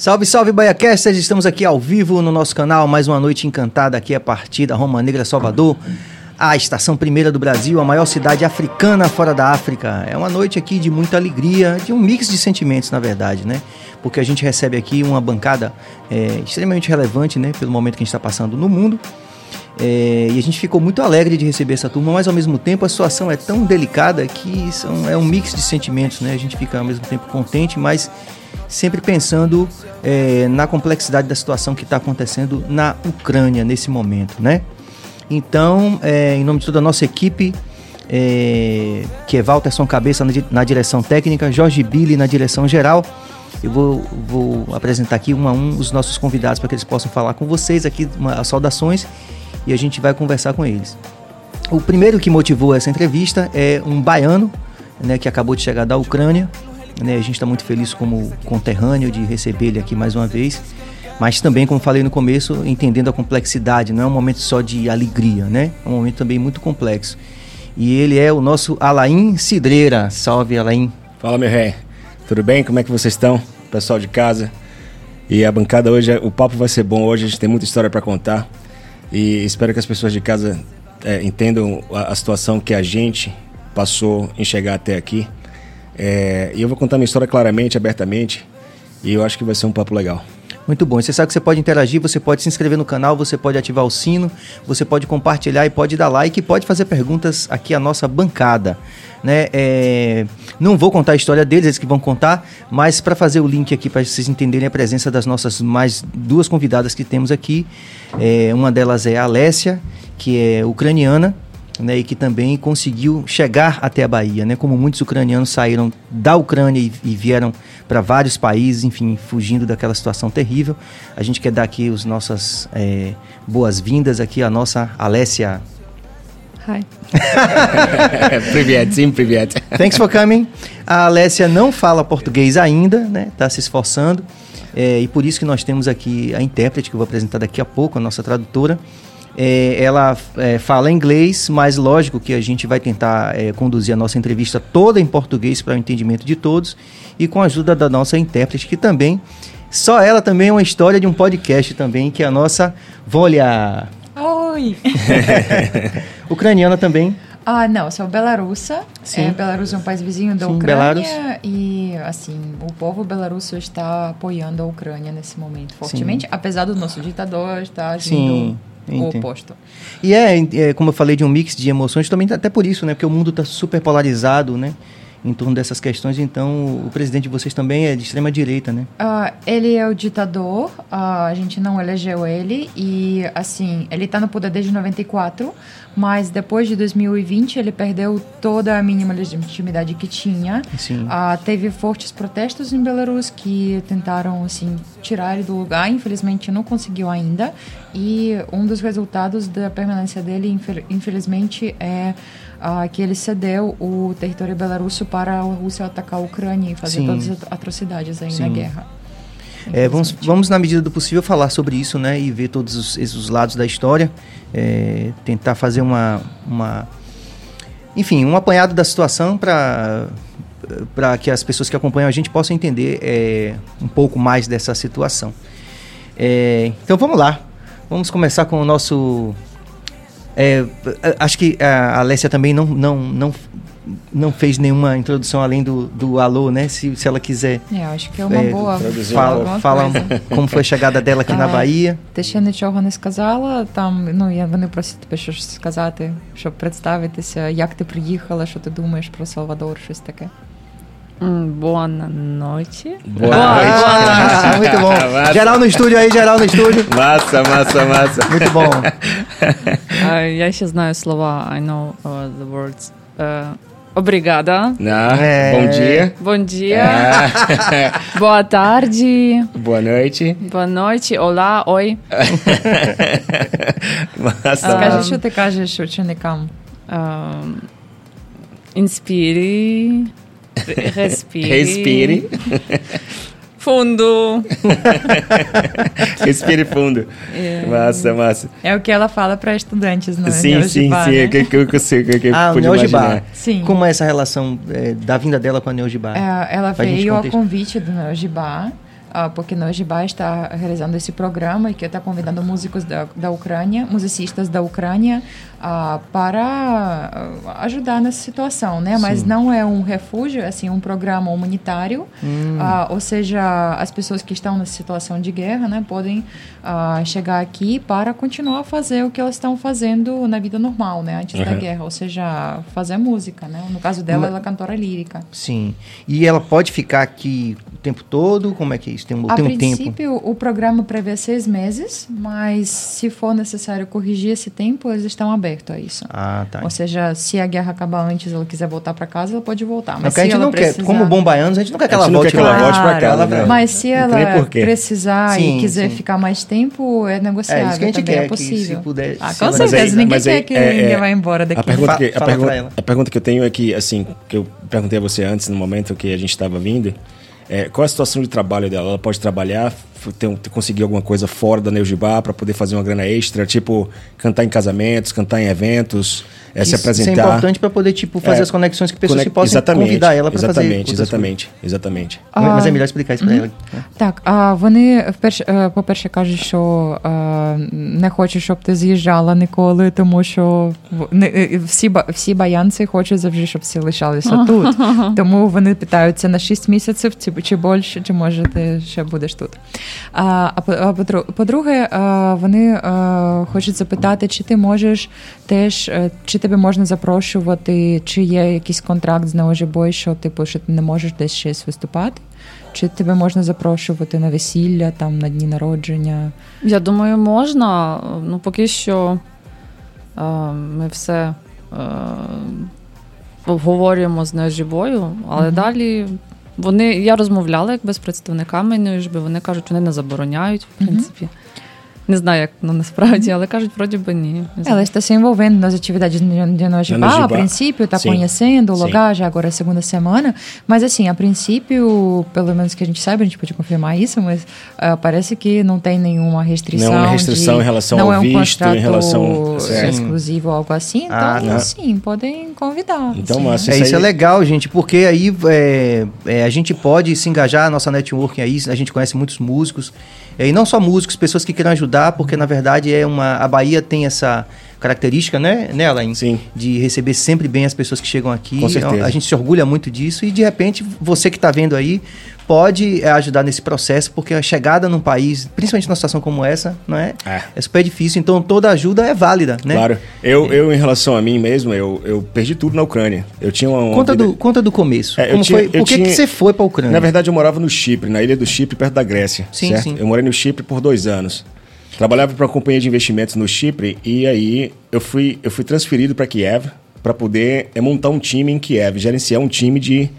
Salve, salve, Baiacasters! Estamos aqui ao vivo no nosso canal, mais uma noite encantada aqui a partir da Roma Negra Salvador, a estação primeira do Brasil, a maior cidade africana fora da África. É uma noite aqui de muita alegria, de um mix de sentimentos, na verdade, né? Porque a gente recebe aqui uma bancada é, extremamente relevante, né? Pelo momento que a gente está passando no mundo. É, e a gente ficou muito alegre de receber essa turma, mas ao mesmo tempo a situação é tão delicada que são, é um mix de sentimentos, né? A gente fica ao mesmo tempo contente, mas sempre pensando é, na complexidade da situação que está acontecendo na Ucrânia nesse momento, né? Então, é, em nome de toda a nossa equipe, é, que é Walterson Cabeça na, na, direção técnica, Jorge Billy na direção geral, eu vou, vou apresentar aqui um a um os nossos convidados para que eles possam falar com vocês aqui uma, as saudações e a gente vai conversar com eles. O primeiro que motivou essa entrevista é um baiano, né, que acabou de chegar da Ucrânia, né? A gente está muito feliz como conterrâneo de receber ele aqui mais uma vez. Mas também, como falei no começo, entendendo a complexidade, não é um momento só de alegria, né? É um momento também muito complexo. E ele é o nosso Alain Cidreira. Salve, Alain. Fala, meu rei. Tudo bem? Como é que vocês estão? Pessoal de casa. E a bancada hoje, o papo vai ser bom hoje, a gente tem muita história para contar. E espero que as pessoas de casa é, entendam a, a situação que a gente passou em chegar até aqui. É, e eu vou contar minha história claramente, abertamente, e eu acho que vai ser um papo legal. Muito bom. Você sabe que você pode interagir, você pode se inscrever no canal, você pode ativar o sino, você pode compartilhar e pode dar like pode fazer perguntas aqui à nossa bancada. Né? É... Não vou contar a história deles, eles que vão contar, mas para fazer o link aqui para vocês entenderem a presença das nossas mais duas convidadas que temos aqui. É... Uma delas é a Alessia, que é ucraniana, né, e que também conseguiu chegar até a Bahia, né, como muitos ucranianos saíram da Ucrânia e, e vieram para vários países, enfim, fugindo daquela situação terrível. A gente quer dar aqui as nossas é, boas-vindas aqui à nossa Alessia. Hi. привет, sim, привет. Thanks for coming. A Alessia não fala português ainda, né? Está se esforçando. É, e por isso que nós temos aqui a intérprete que eu vou apresentar daqui a pouco, a nossa tradutora. É, ela é, fala inglês, mas lógico que a gente vai tentar é, conduzir a nossa entrevista toda em português para o entendimento de todos e com a ajuda da nossa intérprete, que também, só ela também é uma história de um podcast também, que é a nossa Volha. Oi! Ucraniana também. Ah, não, sou belarussa. Sim. É, Belarus é um país vizinho da Sim, Ucrânia. Belarus. E, assim, o povo belarusso está apoiando a Ucrânia nesse momento fortemente, Sim. apesar do nosso ditador estar agindo Sim o oposto. E é, é, como eu falei, de um mix de emoções, também até por isso, né? Porque o mundo está super polarizado, né? Em torno dessas questões. Então, o presidente de vocês também é de extrema direita, né? Uh, ele é o ditador, uh, a gente não elegeu ele e, assim, ele está no poder desde 94, mas depois de 2020 ele perdeu toda a mínima legitimidade que tinha. Sim. Uh, teve fortes protestos em Belarus que tentaram, assim, tirar ele do lugar. Infelizmente, não conseguiu ainda. E um dos resultados da permanência dele, infelizmente, é uh, que ele cedeu o território belarusso para a Rússia atacar a Ucrânia e fazer Sim. todas as atrocidades aí Sim. na guerra. É, vamos, vamos, na medida do possível, falar sobre isso, né? E ver todos os, os lados da história. É, tentar fazer uma, uma... Enfim, um apanhado da situação para para que as pessoas que acompanham a gente possam entender é, um pouco mais dessa situação. É, então vamos lá. Vamos começar com o nosso é, acho que a Alessia também não, não, não, não fez nenhuma introdução além do, do alô, né? Se, se ela quiser. É, acho que é uma é, boa. Fala, fala como foi a chegada dela aqui на Bahia. Ти ще нічого не сказала. Там ну я вони просять тебе щось сказати, щоб представитися, як ти приїхала, що ти думаєш про Салвадор, щось таке. Boa noite. Boa, Boa noite. Ah, muito bom. Massa. Geral no estúdio aí, geral no estúdio. Massa, massa, massa. Muito bom. Uh, я ще знаю слова. I know uh, the words. Uh, obrigada. Ah, é. Bom dia. Bom dia. É. Boa tarde. Boa noite. Boa noite. Olá, oi. Massa. Скажи, що ти кажеш ученикам? Inspire. Respire. Respire. Fundo. Respire fundo. É. Massa, massa. É o que ela fala para estudantes, não é? Sim, sim, sim. Né? Que, que eu consigo, que ah, pude Neogibá. Sim. Como é essa relação é, da vinda dela com a Neogibá? É, ela veio ao convite do Neogibá. uh, porque Nojibá está realizando esse programa e que está convidando músicos da, da Ucrânia, musicistas da Ucrânia, uh, para ajudar nessa situação, né? Mas não é um refúgio, é assim, um programa humanitário, hum. ou seja, as pessoas que estão nessa situação de guerra, né, podem chegar aqui para continuar a fazer o que elas estão fazendo na vida normal, né, antes uhum. da guerra, ou seja, fazer música, né? No caso dela, ela é cantora lírica. Sim. E ela pode ficar aqui o tempo todo? Como é que é isso? Tem um, a tem um princípio, o programa prevê seis meses, mas se for necessário corrigir esse tempo, eles estão abertos a isso. Ah, tá. Ou seja, se a guerra acabar antes ela quiser voltar para casa, ela pode voltar. Mas não, se a gente ela não precisar... quer, como bombaianos, a gente não quer que ela volte, quer que para casa. Né? Mas se ela precisar sim, e quiser sim. ficar mais tempo, é negociável. É isso que a gente também, é quer, é possível. se puder, ah, com certeza, ninguém quer é, que é, ninguém vá embora daqui. A pergunta, que, a, pergunta, a pergunta que eu tenho é que, assim, que eu perguntei a você antes, no momento que a gente estava vindo, é, qual é a situação de trabalho dela? Ela pode trabalhar, ter, ter, conseguir alguma coisa fora da Neujibá para poder fazer uma grana extra, tipo cantar em casamentos, cantar em eventos, é, se apresentar. Isso é importante para poder tipo fazer é, as conexões que pessoas Conec... que possam exatamente, convidar ela para fazer. Exatamente, exatamente, exatamente. А, Mas é melhor explicar isso para ela. Né? Так, а вони вперше, по-перше, кажуть, що не хочуть, щоб ти з'їжджала ніколи, тому що всі всі баянці хочуть завжди, щоб всі лишалися тут. Тому вони питаються на 6 місяців, чи, чи більше, чи може ти ще будеш тут. А, а по-друге, вони хочуть запитати, чи ти можеш теж, чи тебе можна запрошувати, чи є якийсь контракт з неожибою, що типу, що ти не можеш десь щось виступати? Чи тебе можна запрошувати на весілля, там на дні народження? Я думаю, можна. Ну, поки що е, ми все е, обговорюємо з неожибою, але mm-hmm. далі вони я розмовляла якби з представниками неожиби, вони кажуть, вони не забороняють, в принципі. Mm-hmm. Не знаю, як ну, насправді, але кажуть, vроде бы nie. Ela está se envolvendo nas atividades de Nojibá, a princípio está conhecendo o lugar já agora é a segunda semana, mas assim, a princípio, pelo menos que a gente saiba, a gente pode confirmar isso, mas uh, parece que não tem nenhuma restrição. Nenhuma restrição de, em relação não ao é um visto, em relação exclusivo ou algo assim, então ah, sim, podem convidar. Então, sim. mas é, isso é legal, gente, porque aí é, é, a gente pode se engajar, a nossa networking aí, a gente conhece muitos músicos, e não só músicos, pessoas que queiram ajudar, porque na verdade é uma a Bahia tem essa característica, né, né Alain? Sim. De receber sempre bem as pessoas que chegam aqui. Com certeza. A gente se orgulha muito disso e de repente você que está vendo aí pode é, ajudar nesse processo, porque a chegada num país, principalmente numa situação como essa, não é? É, é super difícil, então toda ajuda é válida, né? Claro. Eu, eu em relação a mim mesmo, eu, eu perdi tudo na Ucrânia. Eu tinha uma, uma conta, vida... do, conta do começo. É, como tinha, foi, por que, tinha... que você foi para a Ucrânia? Na verdade, eu morava no Chipre, na ilha do Chipre, perto da Grécia. Sim, certo? sim. Eu morei no Chipre por dois anos. Trabalhava para uma companhia de investimentos no Chipre e aí eu fui, eu fui transferido para Kiev para poder é, montar um time em Kiev, gerenciar um time de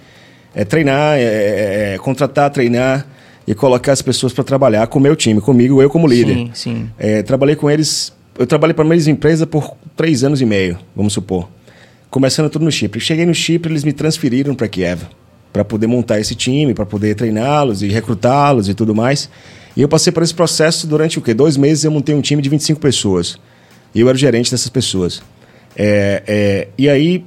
é, treinar, é, é, é, contratar, treinar e colocar as pessoas para trabalhar com o meu time, comigo, eu como líder. Sim, sim. É, trabalhei com eles, eu trabalhei para a mesma empresa por três anos e meio, vamos supor. Começando tudo no Chipre. Cheguei no Chipre, eles me transferiram para Kiev para poder montar esse time, para poder treiná-los e recrutá-los e tudo mais. E eu passei por esse processo durante o quê? Dois meses eu montei um time de 25 pessoas. E eu era o gerente dessas pessoas. É, é, e aí,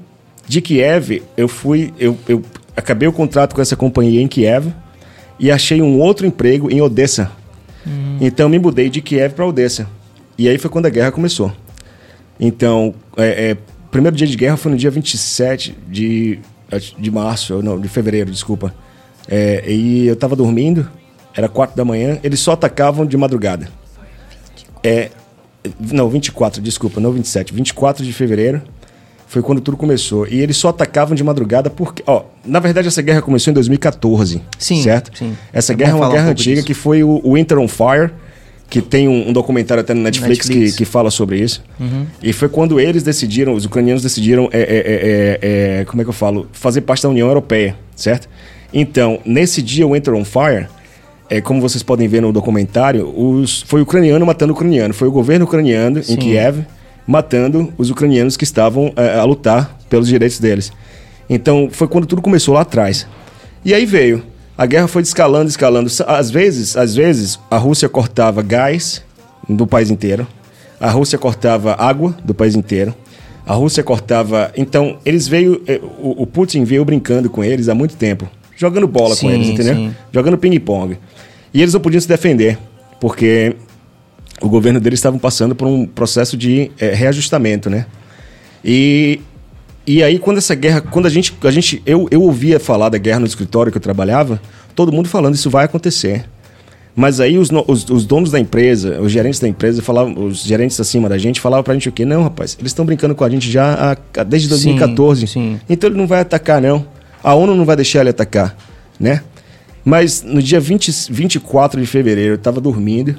de Kiev, eu fui. Eu, eu acabei o contrato com essa companhia em Kiev e achei um outro emprego em Odessa. Hum. Então me mudei de Kiev para Odessa. E aí foi quando a guerra começou. Então, é, é, primeiro dia de guerra foi no dia 27 de, de março, não, de fevereiro, desculpa. É, e eu estava dormindo, era 4 da manhã, eles só atacavam de madrugada. É, não, 24, desculpa, não 27. 24 de fevereiro foi quando tudo começou. E eles só atacavam de madrugada porque. Ó, na verdade, essa guerra começou em 2014. Sim. Certo? Sim. Essa é guerra é uma guerra um antiga disso. que foi o Winter on Fire, que tem um, um documentário até no Netflix, Netflix. Que, que fala sobre isso. Uhum. E foi quando eles decidiram, os ucranianos decidiram, é, é, é, como é que eu falo? Fazer parte da União Europeia, certo? Então, nesse dia, o Winter on Fire. É, como vocês podem ver no documentário, os, foi o ucraniano matando o ucraniano. Foi o governo ucraniano Sim. em Kiev matando os ucranianos que estavam é, a lutar pelos direitos deles. Então foi quando tudo começou lá atrás. E aí veio. A guerra foi escalando, escalando. Às vezes, às vezes, a Rússia cortava gás do país inteiro. A Rússia cortava água do país inteiro. A Rússia cortava. Então, eles veio. Eh, o, Putin veio brincando com eles há muito tempo. Jogando bola sim, com eles, entendeu? Sim. Jogando ping-pong. E eles não podiam se defender, porque o governo deles estava passando por um processo de é, reajustamento, né? E, e aí, quando essa guerra, quando a gente, a gente eu, eu ouvia falar da guerra no escritório que eu trabalhava, todo mundo falando isso vai acontecer. Mas aí os, os, os, donos da empresa, os gerentes da empresa, falavam, os gerentes acima da gente falavam pra gente o quê? Não, rapaz, eles estão brincando com a gente já há, desde 2014. Sim, sim. Então ele não vai atacar, não. A ONU não vai deixar ele atacar, né? Mas no dia 20, 24 de fevereiro, eu tava dormindo.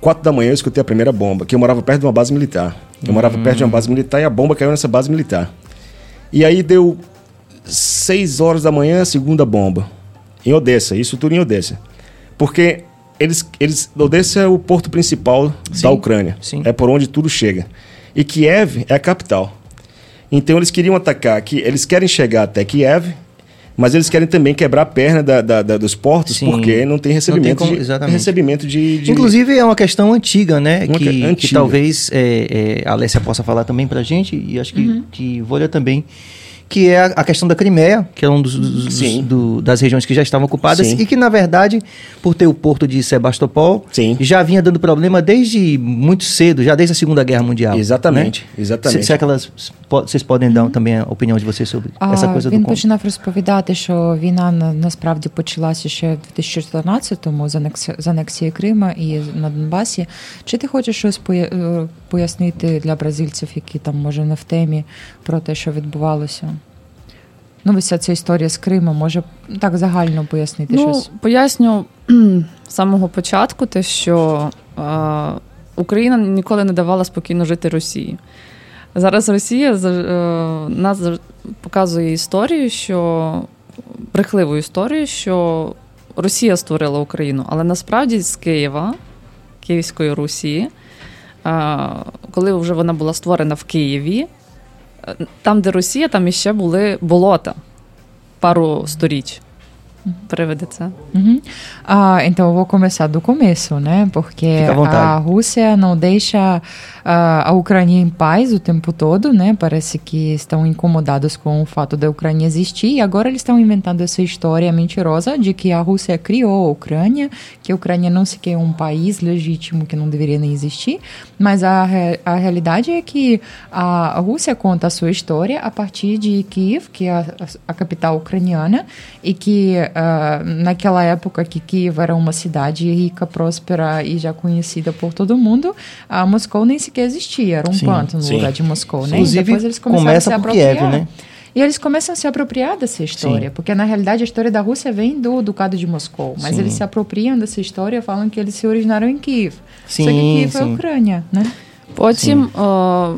Quatro da manhã eu escutei a primeira bomba, que eu morava perto de uma base militar. Eu hum. morava perto de uma base militar e a bomba caiu nessa base militar. E aí deu seis horas da manhã a segunda bomba. Em Odessa, isso tudo em Odessa. Porque eles, eles, Odessa é o porto principal sim, da Ucrânia. Sim. É por onde tudo chega. E Kiev é a capital. Então eles queriam atacar aqui, eles querem chegar até Kiev, mas eles querem também quebrar a perna da, da, da dos portos, Sim. porque não tem recebimento, não tem como, de, recebimento de, de, Inclusive é uma questão antiga, né? Uma que, antiga. que talvez é, é, a Alessia possa falar também pra gente, e acho que, uhum. que Volha também que é a questão da Crimeia, que é um dos, dos do, das regiões que já estavam ocupadas Sim. e que na verdade, por ter o porto de Sebastopol, Sim. já vinha dando problema desde muito cedo, já desde a Segunda Guerra Mundial. Exatamente, né? exatamente. Será que elas, vocês podem dar também a opinião de vocês sobre а, essa coisa він do починав розповідати, що війна насправді почалася ще в 2014-му з, анексі, з анексії Крима і на Донбасі. Чи ти хочеш щось пояснити для бразильців, які там може не в темі про те, що відбувалося? Ну, вся ця історія з Кримом, може так загально пояснити ну, щось? Поясню з самого початку, те, що е, Україна ніколи не давала спокійно жити Росії. Зараз Росія е, нас показує історію, що брехливу історію, що Росія створила Україну, але насправді з Києва, Київської Русі, коли вже вона була створена в Києві. Там, де Росія, там іще були болота пару сторіч. Prevedece. Uhum. Ah, então eu vou começar do começo, né? Porque a Rússia não deixa uh, a Ucrânia em paz o tempo todo, né? Parece que estão incomodados com o fato da Ucrânia existir e agora eles estão inventando essa história mentirosa de que a Rússia criou a Ucrânia, que a Ucrânia não sequer é um país legítimo que não deveria nem existir, mas a, a realidade é que a Rússia conta a sua história a partir de Kiev, que é a, a capital ucraniana, e que uh, naquela época que Kiev era uma cidade rica, próspera e já conhecida por todo mundo, a Moscou nem sequer existia, era um sim, pântano no lugar de Moscou, né? Inclusive, depois eles começaram a se apropriar. Kiev, né? E eles começam a se apropriar dessa história, sim. porque na realidade a história da Rússia vem do Ducado de Moscou, mas sim. eles se apropriam dessa história, falam que eles se originaram em Kiev. Sim, Só que Kiev é Ucrânia, né? Потім, о,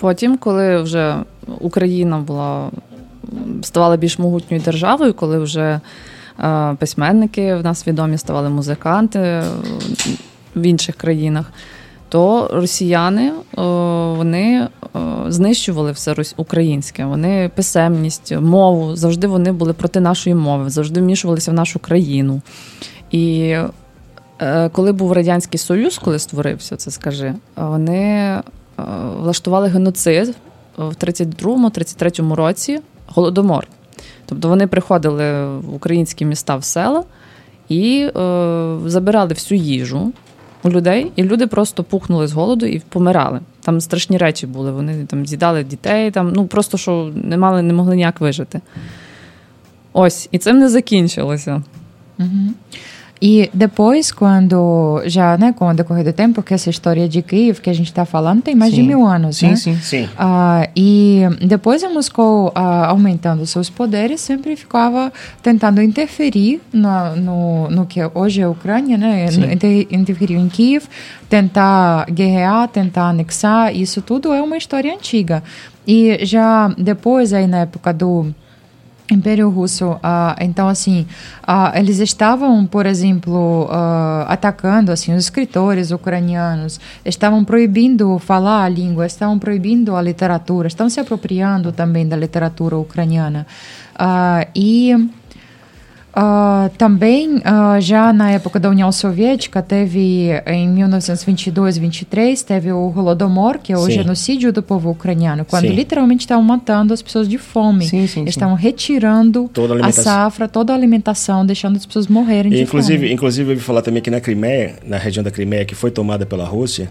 потім, коли вже Україна була ставала більш могутньою державою, коли вже е, письменники в нас відомі ставали музиканти в інших країнах, то росіяни вони знищували все українське. Вони писемність, мову, завжди вони були проти нашої мови, завжди вмішувалися в нашу країну. І е, коли був Радянський Союз, коли створився, це скажи, вони е, влаштували геноцид в 32-33 році голодомор. Тобто вони приходили в українські міста в села і е, забирали всю їжу у людей, і люди просто пухнули з голоду і помирали. Там страшні речі були. Вони там з'їдали дітей, там, ну просто що не мали, не могли ніяк вижити. Ось, і цим не закінчилося. Угу. E depois, quando já, né, com o decorrer do tempo, que essa história de Kiev que a gente está falando tem mais sim. de mil anos, sim, né? Sim, sim, uh, e depois a Moscou uh, aumentando seus poderes, sempre ficava tentando interferir no, no, no que hoje é a Ucrânia, né? Inter, interferir em Kiev, tentar guerrear, tentar anexar, isso tudo é uma história antiga. E já depois, aí na época do Império Russo, uh, então assim, uh, eles estavam, por exemplo, uh, atacando assim os escritores ucranianos, estavam proibindo falar a língua, estavam proibindo a literatura, estão se apropriando também da literatura ucraniana. E Uh, também, uh, já na época da União Soviética, teve em 1922 23, teve o Holodomor, que é o Sim. genocídio do povo ucraniano, quando Sim. literalmente estavam matando as pessoas de fome. Sim, sim, Eles sim. estavam retirando Toda a a safra, toda a alimentação, deixando as pessoas morrerem E, de inclusive, fome. inclusive, eu ouvi falar também que na Crimeia, na região da Crimeia, que foi tomada pela Rússia.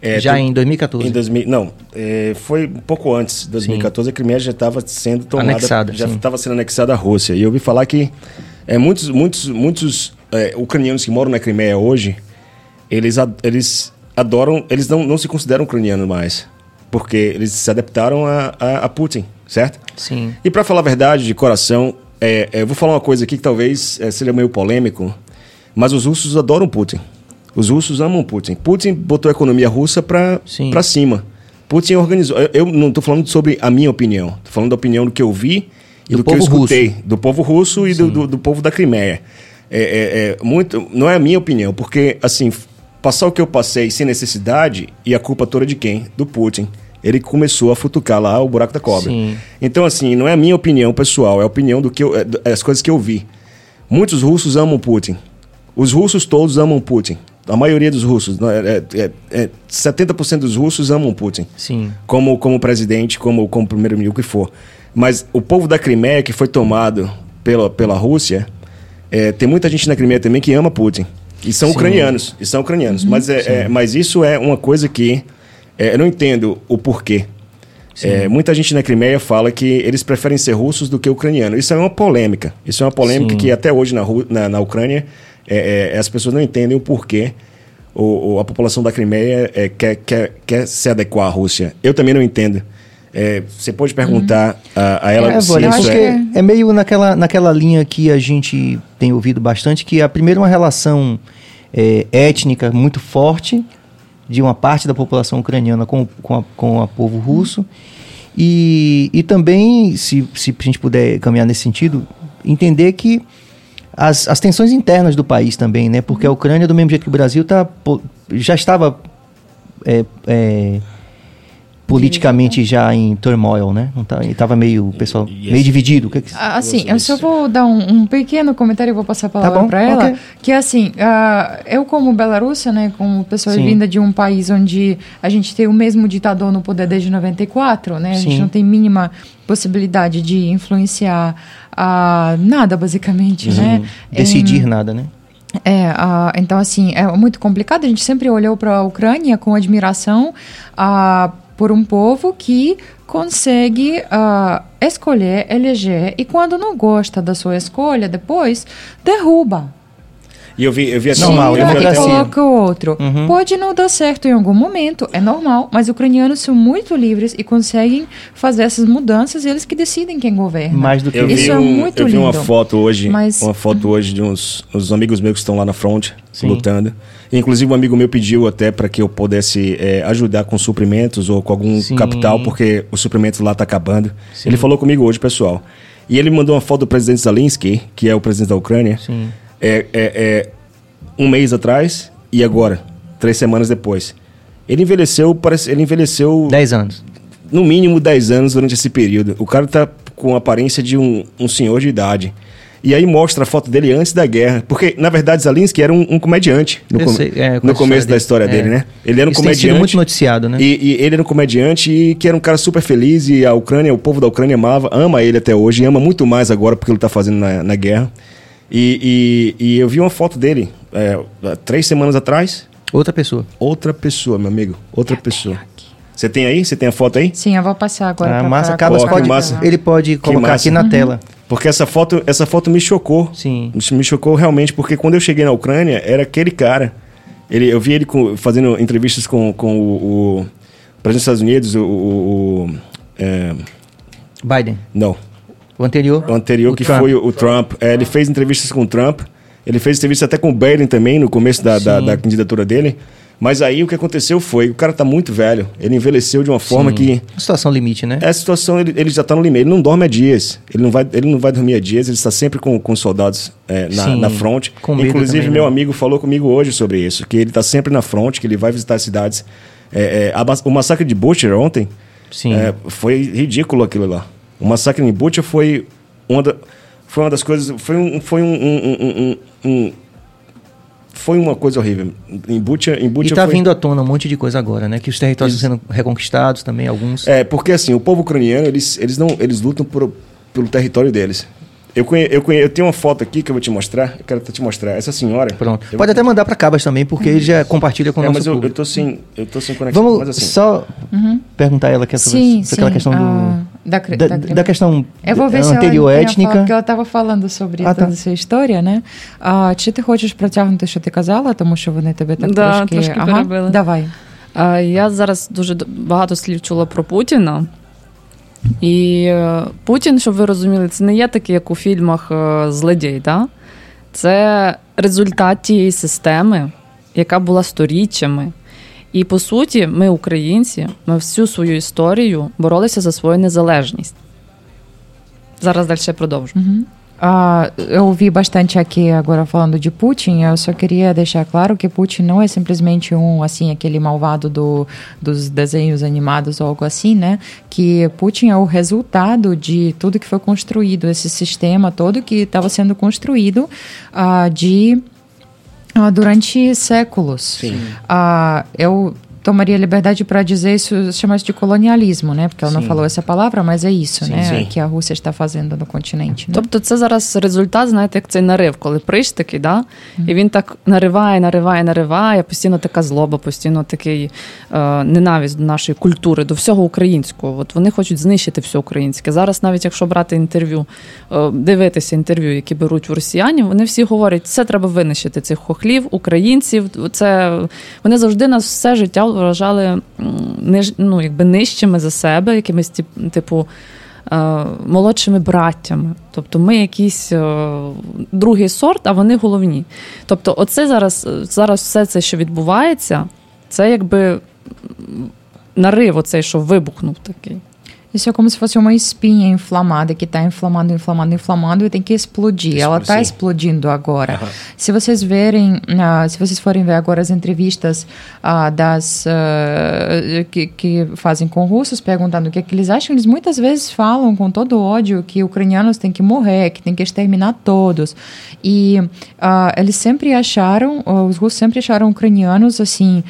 é, Já tem- em 2014. Em 2000, não, é, foi um pouco antes de 2014, a Crimeia já estava sendo tomada, Anexada, já sim. estava sendo anexada à Rússia. E eu ouvi falar que é, muitos, muitos, muitos é, ucranianos que moram na Crimeia hoje, eles, eles adoram, eles não, não se consideram ucranianos mais, porque eles se adaptaram a, a, a Putin, certo? Sim. E para falar a verdade, de coração, é, é, eu vou falar uma coisa aqui que talvez é, seja meio polêmico, mas os russos adoram Putin. Os russos amam Putin. Putin botou a economia russa para cima. Putin organizou. Eu, eu não estou falando sobre a minha opinião, estou falando da opinião do que eu vi Do do, que eu povo escutei, do povo russo e do, do, do povo da Crimeia. É, é- é muito, não é a minha opinião, porque assim passar o que eu passei sem necessidade e a culpa toda de quem? Do Putin. Ele começou a futucar lá o buraco da cobra. Sim. Então, assim, não é a minha opinião pessoal, é a opinião do que eu, é, é as coisas que eu vi. Muitos russos amam Putin. Os russos todos amam Putin. A maioria dos russos, é, é, é, 70% dos russos amam Putin. Sim. Como, como presidente, como, como primeiro-ministro, o que for. Mas o povo da Crimeia, que foi tomado pela, pela Rússia, é, tem muita gente na Crimeia também que ama Putin. E são Sim. ucranianos. E são ucranianos. mas, é, é, mas isso é uma coisa que é, eu não entendo o porquê. É, muita gente na Crimeia fala que eles preferem ser russos do que ucranianos. Isso é uma polêmica. Isso é uma polêmica Sim. que até hoje na, na, na Ucrânia é, é, as pessoas não entendem o porquê o, o- a população da Crimeia é, quer, quer, quer se adequar à Rússia. Eu também não entendo. É, você pode perguntar a, a ela É, se isso acho é... que- é meio naquela, naquela linha que a gente tem ouvido bastante, que a primeira uma relação é, étnica muito forte de uma parte da população ucraniana com, com, a, com o povo russo. E, e também, se, se a gente puder caminhar nesse sentido, entender que as, as tensões internas do país também, né? Porque a Ucrânia, do mesmo jeito que o Brasil, tá, já estava é, é, politicamente já em turmoil, né? Não tá, estava meio, o pessoal, E- e meio dividido. Que que- Ah, Assim, eu só vou dar um, um pequeno comentário e vou passar a palavra bom, para ela. ok. Que é assim, ah, eu como Belarussa, né, como pessoa Sim. vinda de um país onde a gente tem o mesmo ditador no poder desde 94, né, a gente Sim. não tem mínima possibilidade de influenciar ah, nada, basicamente, né? Decidir Em- nada, né? é, ah, então assim, é muito complicado. A gente sempre olhou para a Ucrânia com admiração ah, por um povo que consegue ah, escolher, eleger e quando não gosta da sua escolha, depois derruba. E eu vi, eu vi assim, Normal, eu vi e até coloca o outro. Uhum. Pode não dar certo em algum momento, é normal, mas ucranianos são muito livres e conseguem fazer essas mudanças e eles que decidem quem governa. Mais do que Eu vi, Isso é um- muito eu vi uma foto hoje, Mas- uma foto hoje de uns, uns amigos meus que estão lá na fronte, Sim. lutando. E, inclusive um amigo meu pediu até para que eu pudesse é, ajudar com suprimentos ou com algum Sim. capital, porque os suprimentos lá tá acabando. Sim. Ele falou comigo hoje, pessoal. E ele mandou uma foto do presidente Zelensky, que é o presidente da Ucrânia, Sim. É, é, é, um mês atrás e agora, três semanas depois. Ele envelheceu, parece, ele envelheceu 10 anos. no mínimo 10 anos durante esse período. O cara tá com a aparência de um, um senhor de idade. E aí mostra a foto dele antes da guerra. Porque, na verdade, Zalinski era um, um comediante no, com- sei, é, no começo da história dele, dele. né? Ele era um Isso tem comediante. muito noticiado, né? E, e ele era um comediante e que era um cara super feliz e a Ucrânia, o povo da Ucrânia amava, ama ele até hoje e ama muito mais agora porque ele tá fazendo na, na guerra. E, e- e eu vi uma foto dele é, três semanas atrás. Outra pessoa. Outra pessoa, meu amigo. Outra pessoa. Você tem aí? Você tem a foto aí? Sim, eu vou passar agora Ah, massa. Cabas pode, massa. ele pode colocar aqui na tela. Porque essa foto, essa foto me chocou. Sim. Isso me chocou realmente, porque quando eu cheguei na Ucrânia, era aquele cara. Ele, eu vi ele com- fazendo entrevistas com, com o, o presidente dos Estados Unidos, o. o- o- é, Biden. não, O anterior. o anterior, O que Trump. foi o, o Trump. É, ele fez entrevistas com o Trump. Ele fez entrevista até com o Biden também, no começo da, da, da candidatura dele. Mas aí o que aconteceu foi, o cara tá muito velho. Ele envelheceu de uma forma Sim. que. Situação limite, né? É a situação, ele, ele já está no limite. Ele não dorme há dias. Ele não vai, ele não vai dormir há dias. Ele está sempre com, com soldados é, na, Sim, na fronte. com Inclusive, também, meu né? amigo falou comigo hoje sobre isso. Que ele está sempre na fronte, que ele vai visitar as cidades. É, é, a o massacre de Butcher ontem Sim. é, foi ridículo aquilo lá. O massacre em Butcher foi uma da- Foi uma das coisas. Foi um. Foi um, um, um, um foi uma coisa horrível. Em Butcha, em Butcha e está foi... vindo à tona um monte de coisa agora, né? Que os territórios estão sendo reconquistados também, alguns. É, porque assim, o povo ucraniano, eles, eles, não, eles lutam por, pelo território deles. Eu, conhe, eu, conhe, eu tenho uma foto aqui que eu vou te mostrar. Eu quero te mostrar. Essa senhora. Pronto. Pode até mandar para Cabas também, porque ele já compartilha com o é, nosso mas eu, público. eu tô sem, eu tô sem conexão. Vamos mas assim, só Uhum. perguntar a ela que é sobre, Sim, sobre aquela sim, questão do, ah, da, cri- da, da crime- da questão Eu vou ver anterior se ela étnica. Porque ela estava falando sobre А, тода так. ця історія, не? А, чи ти хочеш протягнути, що ти казала, тому що вони тебе так Да, трошки... трошки ага, перебили. давай. А, Я зараз дуже д- багато слів чула про Путіна. І е, Путін, щоб ви розуміли, це не є такий, як у фільмах е, злодій. Да? Це результат тієї системи, яка була сторіччями. І по суті, ми, українці, ми всю свою історію боролися за свою незалежність. Зараз далі продовжу. Uhum. Ah, eu ouvi bastante aqui agora falando de Putin. Eu só queria deixar claro que Putin não é simplesmente um assim aquele malvado do, dos desenhos animados ou algo assim, né? Que Putin é o resultado de tudo que foi construído, esse sistema todo que estava sendo construído ah, de ah, durante séculos. Sim. Ah, eu tomaria liberdade para dizer isso, chamar isso de colonialismo, né? Porque ela não Sim. falou essa palavra, mas é isso, Sim, né? sim. Que a Rússia está fazendo no continente. Né? Тобто це зараз результат, знаєте, як цей нарив, коли приш такий, да? і він так нариває, нариває, нариває, постійно така злоба, постійно такий е, ненависть до нашої культури, до всього українського. От вони хочуть знищити все українське. Зараз, навіть якщо брати інтерв'ю, е, дивитися інтерв'ю, які беруть у росіянів, вони всі говорять, це треба винищити цих хохлів, українців. Це вони завжди нас все життя вважали м, ниж, ну, якби нижчими за себе, якимись типу. е, молодшими браттями. Тобто ми якийсь е, другий сорт, а вони головні. Тобто, оце зараз, зараз все це, що відбувається, це якби нарив, оцей, що вибухнув такий. Isso é como se fosse uma espinha inflamada que está inflamando, inflamando, inflamando e tem que explodir. Ela está explodindo agora. Se vocês verem, ah, se vocês forem ver agora as entrevistas ah, das ah, que, que fazem com russos perguntando o que, é que eles acham, eles muitas vezes falam com todo ódio que ucranianos têm que morrer, que tem que exterminar todos. E eles sempre acharam, os russos sempre acharam ucranianos assim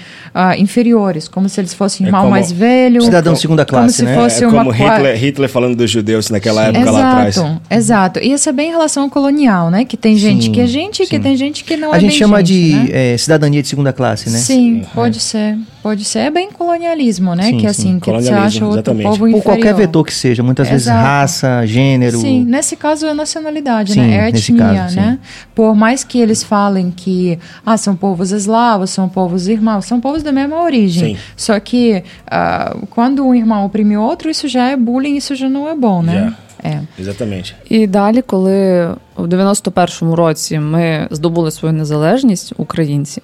inferiores, como se eles fossem É como- mais velho, Cidadão de segunda como classe, se né? fosse é uma como Hitler, Hitler falando dos judeus naquela época lá atrás. Exato, exato. E isso é bem em relação ao colonial, né? Que tem gente Sim, que é gente e que sim. tem gente que não A é gente bem chama gente, de né? é, cidadania de segunda classe, né? Sim, pode ser Pode ser. É bem colonialismo, né? Sim, que sim. assim, que você Colonialismo, acha outro exatamente. povo Por inferior. qualquer vetor que seja, muitas vezes Exato. raça, gênero. Sim, nesse caso é nacionalidade, Sim, né? É nesse etnia, caso, sim. né? Por mais que eles falem que ah, são povos eslavos, são povos irmãos, são povos da mesma origem. Sim. Só que ah, quando um irmão oprime o outro, isso já é bullying, isso já não é bom, né? É. Exatamente. І далі, коли в 91-му році ми здобули свою незалежність, українці,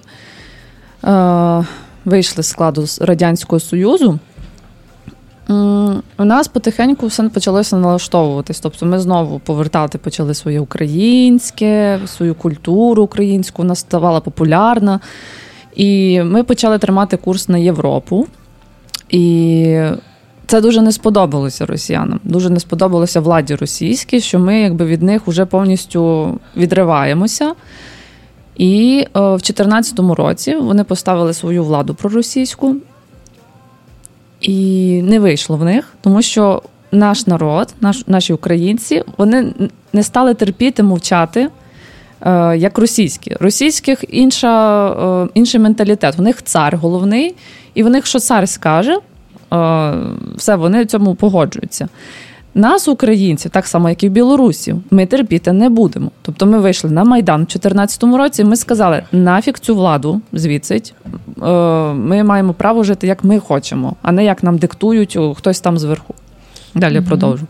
е, вийшли з складу з Радянського Союзу, у нас потихеньку все почалося налаштовуватись. Тобто ми знову повертати почали своє українське, свою культуру українську, вона ставала популярна. І ми почали тримати курс на Європу. І це дуже не сподобалося росіянам. Дуже не сподобалося владі російській, що ми якби від них вже повністю відриваємося. І е, в 2014 році вони поставили свою владу проросійську, і не вийшло в них, тому що наш народ, наш, наші українці, вони не стали терпіти, мовчати. е, Як російські. Російських інша, е, інший менталітет. У них цар головний, і в них, що цар скаже, все, вони цьому погоджуються. Нас, українців, так само, як і білорусів, ми терпіти не будемо. Тобто ми вийшли на Майдан в 2014 році, ми сказали, нафіг цю владу звідси. Е, Ми маємо право жити, як ми хочемо, а не як нам диктують хтось там зверху. Далі я продовжу.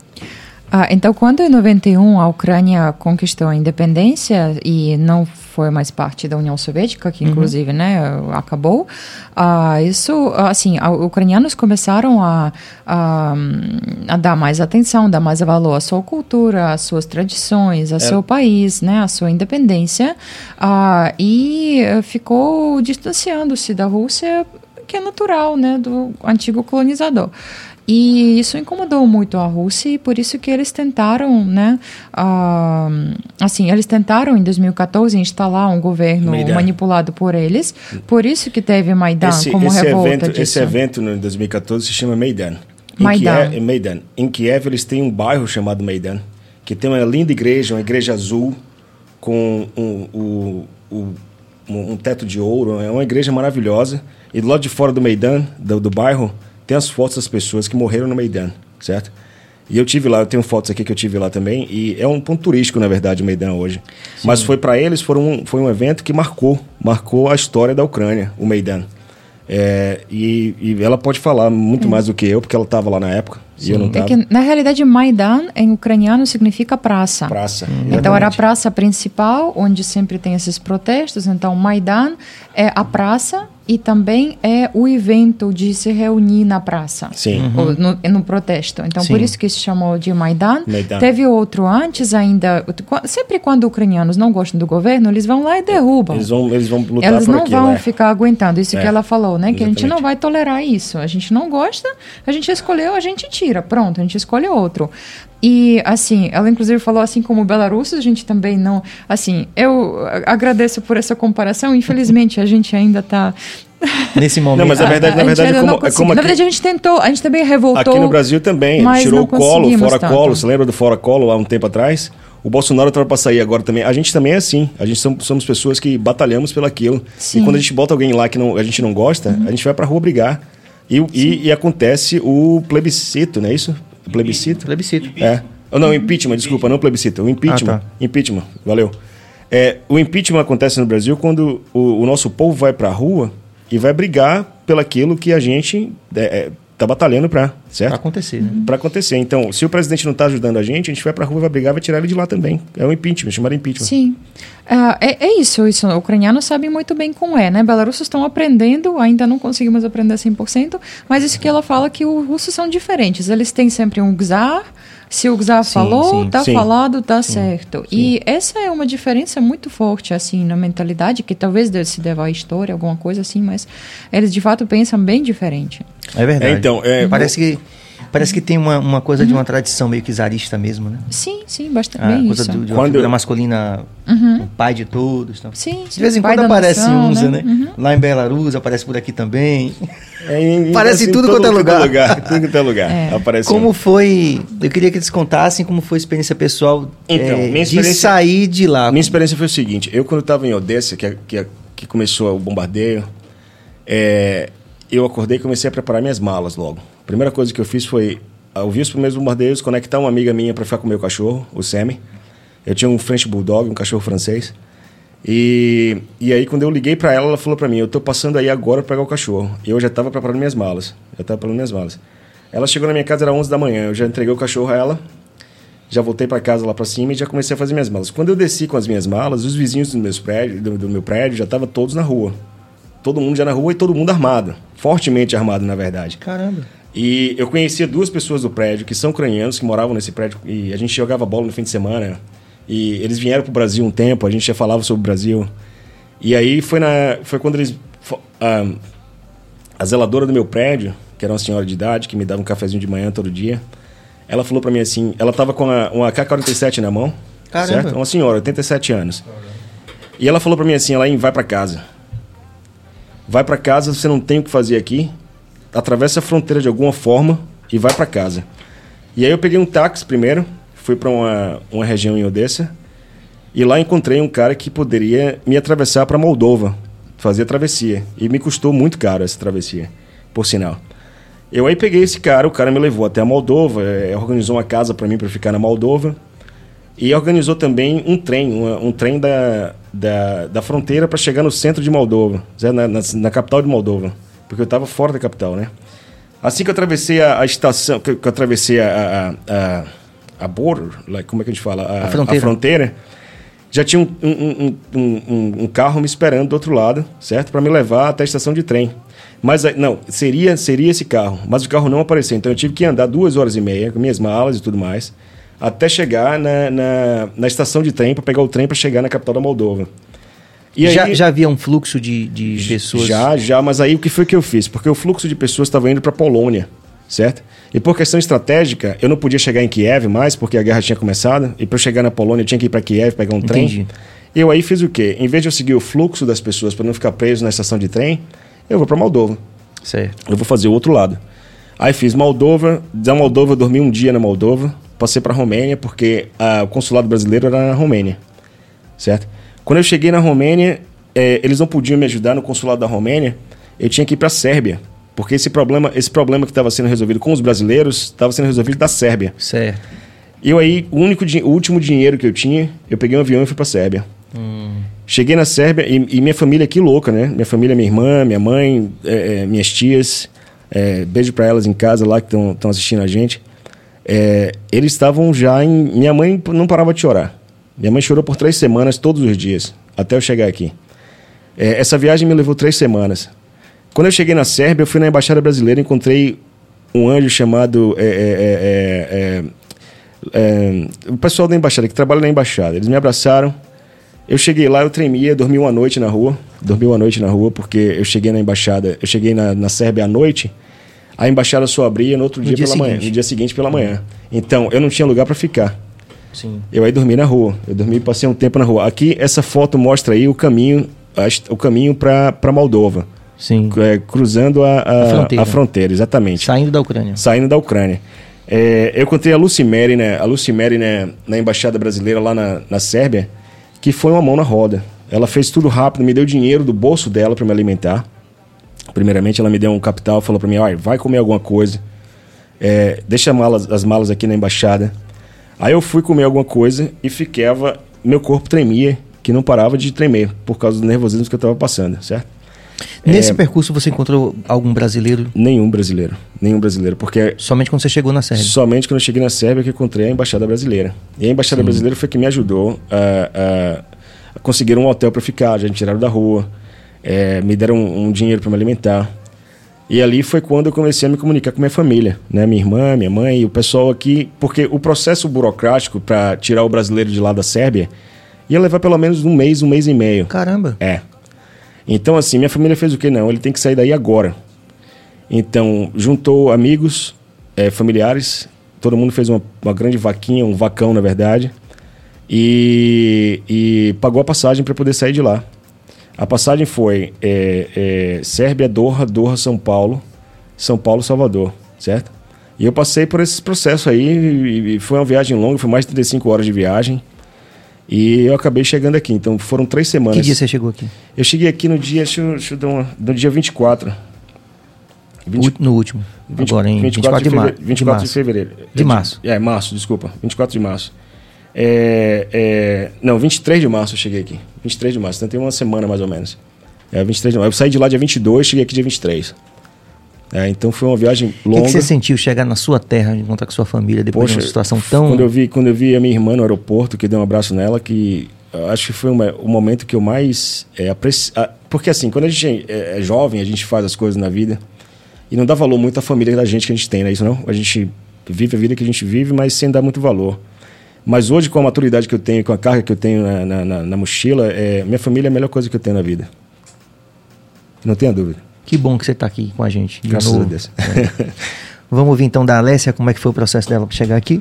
Então, quando em 91 a Ucrânia conquistou a independência e não foi mais parte da União Soviética, que inclusive né, acabou, ah, isso, assim, a- ucranianos começaram a, a, a dar mais atenção, dar mais valor à sua cultura, às suas tradições, ao seu país, né, à sua independência, ah, e ficou distanciando-se da Rússia que é natural, né, do antigo colonizador. E isso incomodou muito a Rússia e por isso que eles tentaram, né, uh, assim, eles tentaram em 2014 instalar um governo Maidan. manipulado por eles, por isso que teve Maidan esse, como esse revolta evento, disso. Esse evento em 2014 se chama Maidan. Em Maidan. Kiev, Maidan. Em Kiev eles têm um bairro chamado Maidan, que tem uma linda igreja, uma igreja azul, com um, um, um, um teto de ouro, é uma igreja maravilhosa. E do lado de fora do Maidan, do, do bairro, tem as fotos das pessoas que morreram no Maidan, certo? E eu tive lá, eu tenho fotos aqui que eu tive lá também, e é um ponto turístico, na verdade, o Maidan hoje. Sim. Mas foi para eles, foi um, foi um evento que marcou, marcou a história da Ucrânia, o Maidan. É, e, e, ela pode falar muito mais do que eu, porque ela estava lá na época. Sim. E eu não tava. É que, na realidade, Maidan em ucraniano significa praça. Praça. Hum. Então era a praça principal, onde sempre tem esses protestos. Então, Maidan é a praça e também é o evento de se reunir na praça. Sim. Uhum. No, no, protesto. Então, Sim. por isso que se chamou de Maidan. Maidan. Teve outro antes ainda. Sempre quando ucranianos não gostam do governo, eles vão lá e derrubam. Eles vão, eles vão lutar Eles por não aquilo, vão é. ficar aguentando. Isso É. que ela falou, né? Que a gente Exatamente. não vai tolerar isso. A gente não gosta, a gente escolheu, a gente tira. Pronto, a gente escolhe outro. E, assim, ela inclusive falou assim como Belarus, a gente também não... Assim, eu agradeço por essa comparação. Infelizmente, a gente ainda está... Nesse momento. Não, mas a verdade, na verdade, é como, é como Na aqui, verdade, a gente tentou, a gente também revoltou. aqui no Brasil também. tirou o colo, fora tanto. colo. Você lembra do fora colo lá um tempo atrás? O Bolsonaro estava para sair agora também. A gente também é assim. A gente somos, somos pessoas que batalhamos pelo aquilo. Sim. Uhum. E quando a gente bota alguém lá que não, a gente não gosta, a gente vai para rua brigar. E, e, e acontece o plebiscito, não é isso? Plebiscito? Plebiscito. É. Oh, não, impeachment, desculpa, não plebiscito. O impeachment. Ah, tá. Impeachment, valeu. É, o impeachment acontece no Brasil quando o, o nosso povo vai para a rua e vai brigar pelaquilo que a gente está batalhando para, Pra certo? acontecer, né? Para acontecer. Então, se o presidente não está ajudando a gente, a gente vai para a rua, vai brigar, vai tirar ele de lá também. É o impeachment, chamado impeachment. Sim. Ah, é, é isso, isso. Os ucranianos sabem muito bem como é, né? Belarussos estão aprendendo, ainda não conseguimos aprender 100%, mas isso que ela fala que os russos são diferentes. Eles têm sempre um czar, se o Sim, falou, sim. tá Sim. falado, tá certo. E essa é uma diferença muito forte, assim, na mentalidade, que talvez se deva à história, alguma coisa assim, mas eles de fato pensam bem diferente. É verdade. É, então, é, parece que parece que tem uma, uma coisa de uma tradição meio que zarista mesmo, né? Sim, sim, bastante A bem coisa isso. do, de uma Quando- figura masculina, o pai de todos. Então. Sim, De vez em quando aparece nação, uns, né? né? Uhum. Lá em Belarus, aparece por aqui também. É, em- Parece tudo quanto é todo lugar. Tudo quanto é lugar. É. Aparece Como um. foi. Eu queria que eles contassem como foi a experiência pessoal Então, eh, minha de experiência- sair de lá. Minha experiência foi o seguinte: eu, quando estava em Odessa, que, que, que começou o bombardeio, é, eu acordei e comecei a preparar minhas malas logo. A primeira coisa que eu fiz foi ouvir os primeiros bombardeios, conectar uma amiga minha para ficar com o meu cachorro, o Sammy. Eu tinha um French Bulldog, um cachorro francês. E, e aí, quando eu liguei para ela, ela falou para mim: Eu tô passando aí agora para pegar o cachorro. E eu já estava preparando minhas malas. Já estava preparando minhas malas. Ela chegou na minha casa, era 11 da manhã. Eu já entreguei o cachorro a ela já voltei para casa lá para cima e já comecei a fazer minhas malas. Quando eu desci com as minhas malas, os vizinhos do, meus prédio, do, do meu prédio já estavam todos na rua. Todo mundo já na rua e todo mundo armado. Fortemente armado, na verdade. Caramba. E eu conhecia duas pessoas do prédio que são ucranianos, que moravam nesse prédio e a gente jogava bola no fim de semana. E eles vieram pro Brasil um tempo, a gente já falava sobre o Brasil. E aí foi, na, foi quando eles. ah, a zeladora do meu prédio, que era uma senhora de idade, que me dava um cafezinho de manhã todo dia, ela falou pra mim assim: ela tava com a- uma AK-47 na mão. Caramba. Certo? Uma senhora, 87 anos. E ela falou pra mim assim: ela vai pra casa. Vai pra casa, você não tem o que fazer aqui. Atravessa a fronteira de alguma forma e vai pra casa. E aí eu peguei um táxi primeiro, fui pra uma, uma região em Odessa. E lá encontrei um cara que poderia me atravessar para Moldova, fazer a travessia. E me custou muito caro essa travessia, por sinal. Eu aí peguei esse cara, o cara me levou até a Moldova, eh, organizou uma casa para mim para ficar na Moldova. E organizou também um trem, uma- um trem da, da, da fronteira para chegar no centro de Moldova, na, na, na capital de Moldova, porque eu estava fora da capital, né? Assim que eu atravessei a, a estação, que, que eu atravessei a, a, a, a border, like, como é que a gente fala? A fronteira. fronteira, já tinha um, um, um, um, um- um carro me esperando do outro lado, certo? Para me levar até a estação de trem. Mas aí- não, seria, seria esse carro, mas o carro não apareceu. Então eu tive que andar duas horas e meia com minhas malas e tudo mais, até chegar na, na, na estação de trem para pegar o trem para chegar na capital da Moldova. E já, aí- já havia um fluxo de, de pessoas. já, já, mas aí o que foi que eu fiz? Porque o fluxo de pessoas estava indo para Polônia, certo? E por questão estratégica, eu não podia chegar em Kiev mais, porque a guerra tinha começado, e para chegar na Polônia eu tinha que ir para Kiev, pegar um Entendi. trem. Eu aí fiz o quê? Em vez de eu seguir o fluxo das pessoas para não ficar preso na estação de trem, eu vou para Moldova. Certo. Eu vou fazer o outro lado. Aí fiz Moldova, da Moldova eu dormi um dia na Moldova, passei para Romênia, porque ah, o consulado brasileiro era na Romênia, certo? Quando eu cheguei na Romênia, eh, eles não podiam me ajudar no consulado da Romênia, eu tinha que ir para a Sérvia, porque esse problema, esse problema que estava sendo resolvido com os brasileiros estava sendo resolvido da Sérvia. Certo. E eu aí, o, único, o último dinheiro que eu tinha, eu peguei um avião e fui para a Sérvia. Cheguei na Sérvia e, e minha família aqui louca, né? Minha família, minha irmã, minha mãe, é, é, minhas tias. é, beijo para elas em casa lá que estão assistindo a gente. É, eles estavam já em. Minha mãe não parava de chorar. Minha mãe chorou por três semanas todos os dias, até eu chegar aqui. É, essa viagem me levou três semanas. Quando eu cheguei na Sérvia, eu fui na embaixada brasileira e encontrei um anjo chamado. é, é, é, é, o pessoal da embaixada, que trabalha na embaixada. Eles me abraçaram. Eu cheguei lá, eu tremia, dormi uma noite na rua. Dormi uma noite na rua, porque eu cheguei na embaixada, eu cheguei na, na Sérvia à noite. A embaixada só abria no outro No dia, dia pela manhã. seguinte. No dia seguinte pela manhã. Então, eu não tinha lugar para ficar. Sim. Eu aí dormi na rua. Eu dormi, passei um tempo na rua. Aqui, essa foto mostra aí o caminho, o caminho para Moldova. Sim. É, cruzando a, a, A fronteira. a fronteira, exatamente Saindo da Ucrânia. saindo da Ucrânia. É, eu encontrei a Lucimere, né, a Lucimere né, na embaixada brasileira lá na, na Sérvia, que foi uma mão na roda. Ela fez tudo rápido, me deu dinheiro do bolso dela para me alimentar. Primeiramente, ela me deu um capital, falou para mim: "Olha, vai comer alguma coisa, é, deixa malas- as malas aqui na embaixada. Aí eu fui comer alguma coisa e ficava, meu corpo tremia, que não parava de tremer por causa do nervosismo que eu estava passando, certo? Nesse percurso você encontrou algum brasileiro Nenhum brasileiro, nenhum brasileiro, porque somente quando você chegou na Sérvia? Somente quando eu cheguei na Sérvia que encontrei a Embaixada Brasileira. E a Embaixada Brasileira foi que me ajudou a, a conseguir um hotel para ficar, já me tiraram da rua, eh, me deram um, um dinheiro para me alimentar. E ali foi quando eu comecei a me comunicar com minha família, né? Minha irmã, minha mãe e o pessoal aqui, porque o processo burocrático para tirar o brasileiro de lá da Sérvia ia levar pelo menos um mês, um mês e meio. Caramba. É. Então, assim, minha família fez o que? Não, ele tem que sair daí agora. Então, juntou amigos, eh, familiares, todo mundo fez uma, uma grande vaquinha, um vacão, na verdade, e, e pagou a passagem para poder sair de lá. A passagem foi eh, eh, Sérvia, Doha, Doha, São Paulo, São Paulo, Salvador, certo? E eu passei por esse processo aí, foi uma viagem longa, foi mais de 35 horas de viagem, e eu acabei chegando aqui. Então, foram três semanas. Que dia você chegou aqui? Eu cheguei aqui no dia, deixa eu, deixa eu dar uma, no dia 24. 20, Ú- No último. 20 Agora, em 24, de, mar... fevereiro, 24 de, março. fevereiro. De março. É, março, desculpa. 24 de março. É, é, não, 23 de março eu cheguei aqui. 23 de março, então tem uma semana mais ou menos. É, 23 de março. Eu saí de lá dia 22, cheguei aqui dia 23. É, então foi uma viagem O que, longa. que você sentiu chegar na sua terra, encontrar com sua família depois de uma situação tão. Quando eu, vi, quando eu vi a minha irmã no aeroporto, que dei um abraço nela, que acho que foi uma- o momento que eu mais é, apreci... Porque assim, quando a gente é, é jovem, a gente faz as coisas na vida e não dá valor muito à família da gente que a gente tem, não é isso não? A gente vive a vida que a gente vive, mas sem dar muito valor. Mas hoje, com a maturidade que eu tenho, com a carga que eu tenho na, na, na- na mochila, é, minha família é a melhor coisa que eu tenho na vida. Não tenha dúvida. Que bom que você está aqui com a gente. De Graças novo. a Deus. Vamos ouvir então da Alessia como é que foi o processo dela para chegar aqui?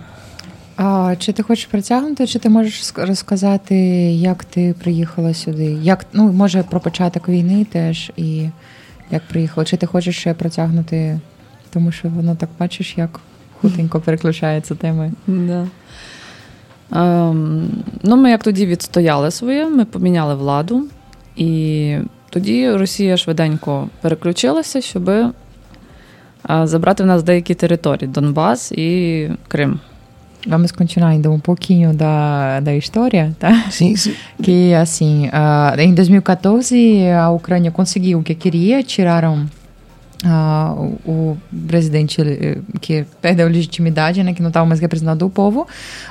А, чи ти хочеш притягнути, чи ти можеш ск- розказати, як ти приїхала сюди? Як, ну, може, про початок війни теж і як приїхала? Чи ти хочеш ще протягнути? Тому що воно так бачиш, як хутенько переключається теми. Да. Ем, ну, ми як тоді відстояли своє, ми поміняли владу, і тоді Росія швиденько переключилася, щоб е, забрати в нас деякі території Донбас і Крим. Vamos continuar ainda um pouquinho da, da história, tá? Sim, sim. Que, assim, em 2014, a Ucrânia conseguiu o que queria, tiraram ah, o, o presidente eh, que perdeu legitimidade, né, que não estava mais representando o povo,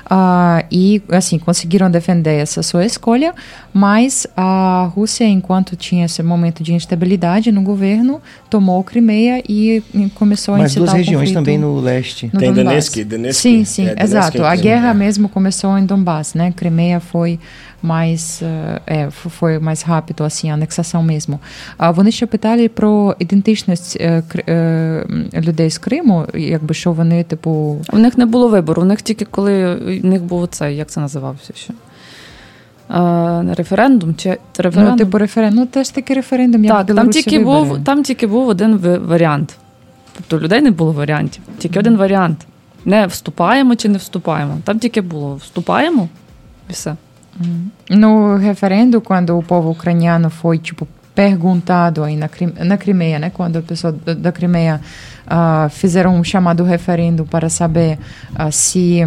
ah, e, assim, conseguiram defender essa sua escolha, mas a Rússia, enquanto tinha esse momento de instabilidade no governo, tomou Crimeia e, começou a Mais incitar duas regiões também no leste. no Tem Donbass. Donetsk, Donetsk. Sim, sim, É, Donetsk exato. é A guerra é. mesmo começou em Donbass, né? Crimeia foi mais е, е, foi mais rápido, assim, a anexação mesmo. А вони ще питали про ідентичність е, е, людей з Криму, якби що вони, типу, У них не було вибору. У них тільки коли в них був цей, як це називався ще? Е, референдум чи референдум? ну, типу референдум. Ну, теж такий референдум, як так, там тільки, вибори. був, там тільки був один варіант. Тобто у людей не було варіантів, тільки один варіант. Не вступаємо чи не вступаємо. Там тільки було вступаємо і все. No referendo, quando o povo ucraniano foi, tipo, perguntado aí na, na Crimeia, né? Quando a pessoa da, da Crimeia ah, fizeram um chamado referendo para saber ah, se,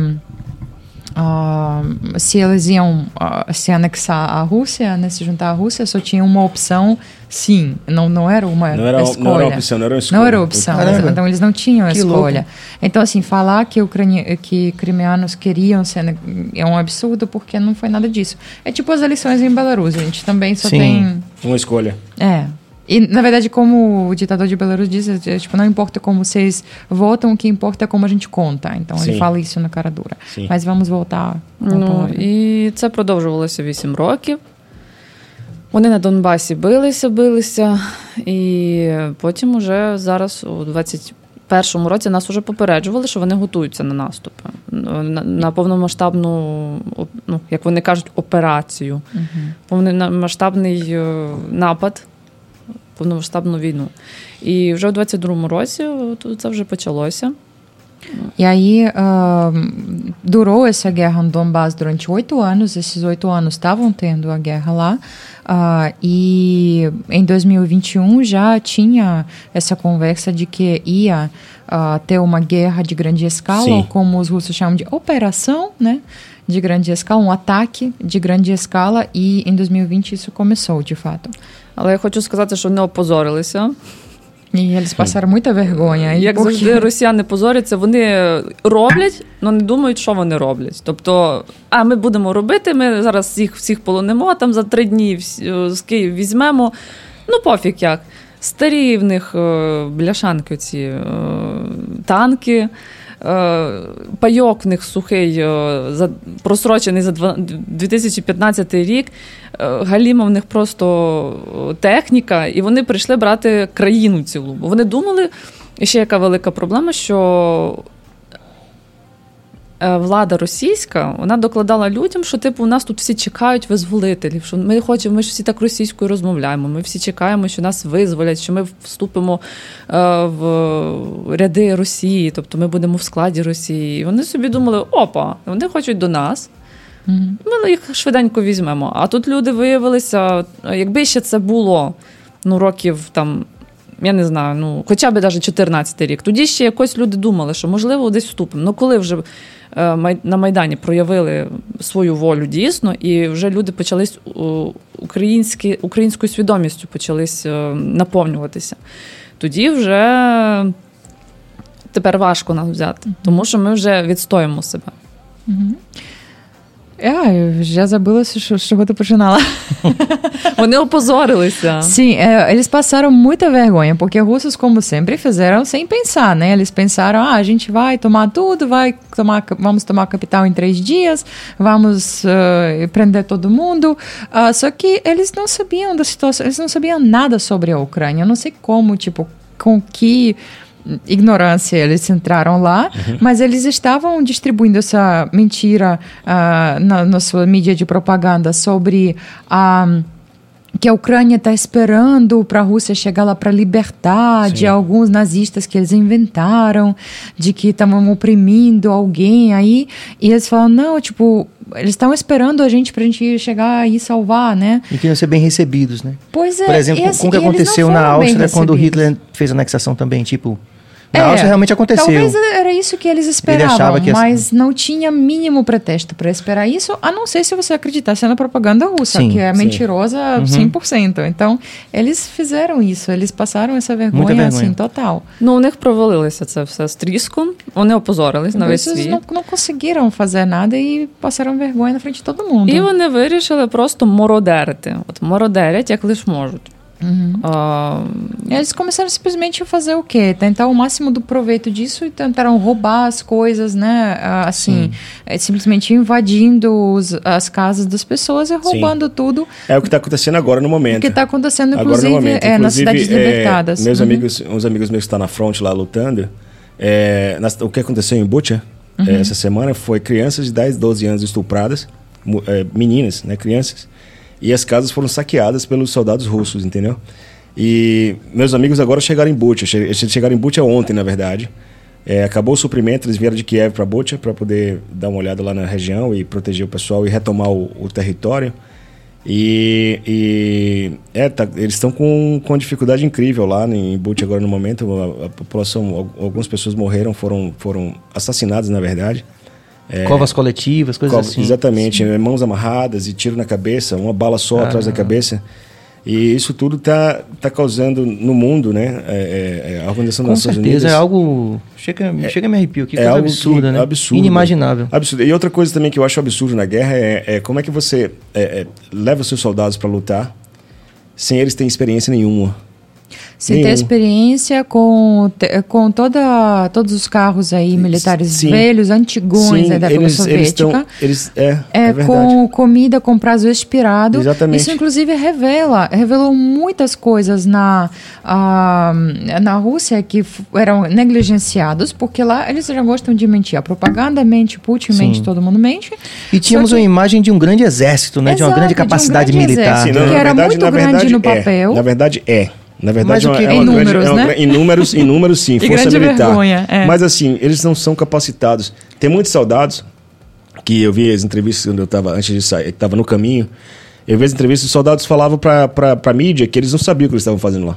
ah, se eles iam ah, se anexar à Rússia, né? Se juntar à Rússia, só tinha uma opção sim. Não, não era uma Não era, escolha. não era opção, não era escolha. Não era opção, Caramba. então eles não tinham Que escolha. Então, assim, falar que, ucrani que crimeanos queriam ser é um absurdo porque não foi nada disso. É tipo as eleições em Belarus, a gente também só Sim. tem. Uma escolha. É. E, na verdade, como o ditador de Belarus diz, é, tipo, não importa como vocês votam, o que importa é como a gente conta. Então, ele fala isso na cara dura. Sim. Mas vamos voltar. Ну, і це продовжувалося 8 років. Вони на Донбасі билися, билися, і потім, уже зараз, у 21-му році, нас вже попереджували, що вони готуються на наступ, на, на повномасштабну, ну, як вони кажуть, операцію, повномасштабний е, напад, повномасштабну війну. І вже у 22-му році от це вже почалося. E aí ahn, durou essa guerra no Donbass durante oito anos. Esses oito anos estavam tendo a guerra lá. Ah, e em 2021 já tinha essa conversa de que ia ah, ter uma guerra de grande escala, Sim. ou como os russos chamam de operação, né? De grande escala, um ataque de grande escala. E em 2020 isso começou, de fato. Але я хочу сказати, що не опозорилися. E eles passaram muita vergonha. E Як porque- завжди росіяни позоряться, вони роблять, але не думають, що вони роблять. Тобто, а ми будемо робити, ми зараз всіх всіх полонимо, там за три дні з Київ візьмемо. Ну, пофіг як. Старі в них е, бляшанки, ці е, танки. Е, Пайок в них сухий, е, просрочений за 2015 рік. Е, Галіма в них просто техніка, і вони прийшли брати країну цілу. Бо вони думали, ще яка велика проблема, що влада російська вона докладала людям, що типу у нас тут всі чекають визволителів. Що ми хочемо, ми ж всі так російською розмовляємо. Ми всі чекаємо, що нас визволять, що ми вступимо е, в ряди Росії, тобто ми будемо в складі Росії. І вони собі думали, опа, вони хочуть до нас. Ми їх швиденько візьмемо. А тут люди виявилися, якби ще це було ну, років там. Я не знаю, ну хоча б навіть 14 рік. Тоді ще якось люди думали, що можливо десь вступимо. Ну коли вже е, на Майдані проявили свою волю дійсно, і вже люди почались українські, українською свідомістю почались е, наповнюватися. Тоді вже тепер важко нас взяти, тому що ми вже відстоїмо себе. Ah, eu já забыла, с чего ты починала. Вони опозорилися. Sim, é, eles passaram muita vergonha, porque russos, como sempre, fizeram sem pensar, né? Eles pensaram, ah, a gente vai tomar tudo, vai tomar, vamos tomar a capital em três dias, vamos eh, prender todo mundo. Ah, só que eles não sabiam da situação, eles não sabiam nada sobre a Ucrânia. Eu não sei como, tipo, com que ignorância eles entraram lá, mas eles estavam distribuindo essa mentira ah, na, na sua mídia de propaganda sobre a que a Ucrânia está esperando para a Rússia chegar lá para libertar de alguns nazistas que eles inventaram, de que estavam oprimindo alguém aí, e eles falam, não, tipo, eles estão esperando a gente para a gente chegar e salvar, né? E queriam ser bem recebidos, né? Pois é. Por exemplo, e assim, como que não aconteceu na Áustria quando recebidos. Hitler fez a anexação também, tipo... Na É, Áustria realmente aconteceu. Talvez era isso que eles esperavam, achava que ia- mas não tinha mínimo pretexto para esperar isso, a não ser se você acreditasse na propaganda russa, Sim, que é sim. mentirosa Uhum. 100%. Então, eles fizeram isso, eles passaram essa vergonha, vergonha. assim, total. Ну, у них провалилося це все з тріском. Вони опозорились на весь Eles світ. não, não conseguiram fazer nada e passaram vergonha na frente de todo mundo. І вони вирішили просто мородерити. От мородерять, як лиш можуть. А, Eles começaram simplesmente a fazer o quê? Tentar o máximo do proveito disso e tentaram roubar as coisas, né? Ah, Assim, é, simplesmente invadindo os- as casas das pessoas e roubando tudo. É o que está acontecendo agora no momento. O que está acontecendo, Agora inclusive, no momento. é, nas Inclusive, cidades é, libertadas. meus Uhum. amigos, uns amigos meus que estão na fronte lá lutando, é, nas- o que aconteceu em Butcha Uhum. é, essa semana foi crianças de 10, 12 anos estupradas, é, meninas, né, crianças, e as casas foram saqueadas pelos soldados russos, entendeu? E meus amigos agora chegaram em Butcha, eles chegaram em Butcha ontem, na verdade. É, acabou o suprimento, eles vieram de Kiev para Butcha para poder dar uma olhada lá na região e proteger o pessoal e retomar o, o território. E, e é, tá, eles estão com, com dificuldade incrível lá em Butch agora no momento. A, a população, al- algumas pessoas morreram, foram, foram assassinadas na verdade. É, Covas coletivas, coisas cova- assim. Exatamente, é, mãos amarradas e tiro na cabeça, uma bala só atrás da cabeça. E isso tudo está tá causando no mundo, né? É, é, a Organização Com das Nações certeza, Unidas. é algo. Chega, chega a me arrepio aqui, É coisa absurda, que- né? absurdo. Inimaginável. Absurdo. E outra coisa também que eu acho absurdo na guerra é, é como é que você é, é, leva os seus soldados para lutar sem eles terem experiência nenhuma. Sem ter experiência com, com toda, todos os carros aí militares Sim. velhos, antigões aí da época eles, eles soviética. tão- eles é, É, é com comida com prazo expirado. Exatamente. Isso, inclusive, revela, revelou muitas coisas na, ah, na Rússia que eram negligenciados, porque lá eles já gostam de mentir. A propaganda mente, Putin mente, todo mundo mente. E tínhamos que- uma imagem de um grande exército, né? de uma Exato, grande de um capacidade grande militar. exército. Sim, não, que na era verdade- muito grande verdade no é. papel. Na verdade é. Na verdade, é uma, que- é Em uma grande, números, é uma né? em números, em números sim, E força militar. vergonha, é. Mas assim, eles não são capacitados. Tem muitos soldados que eu vi as entrevistas quando eu estava antes de sair, estava no caminho. Eu vi as entrevistas, os soldados falavam para para mídia que eles não sabiam o que eles estavam fazendo lá.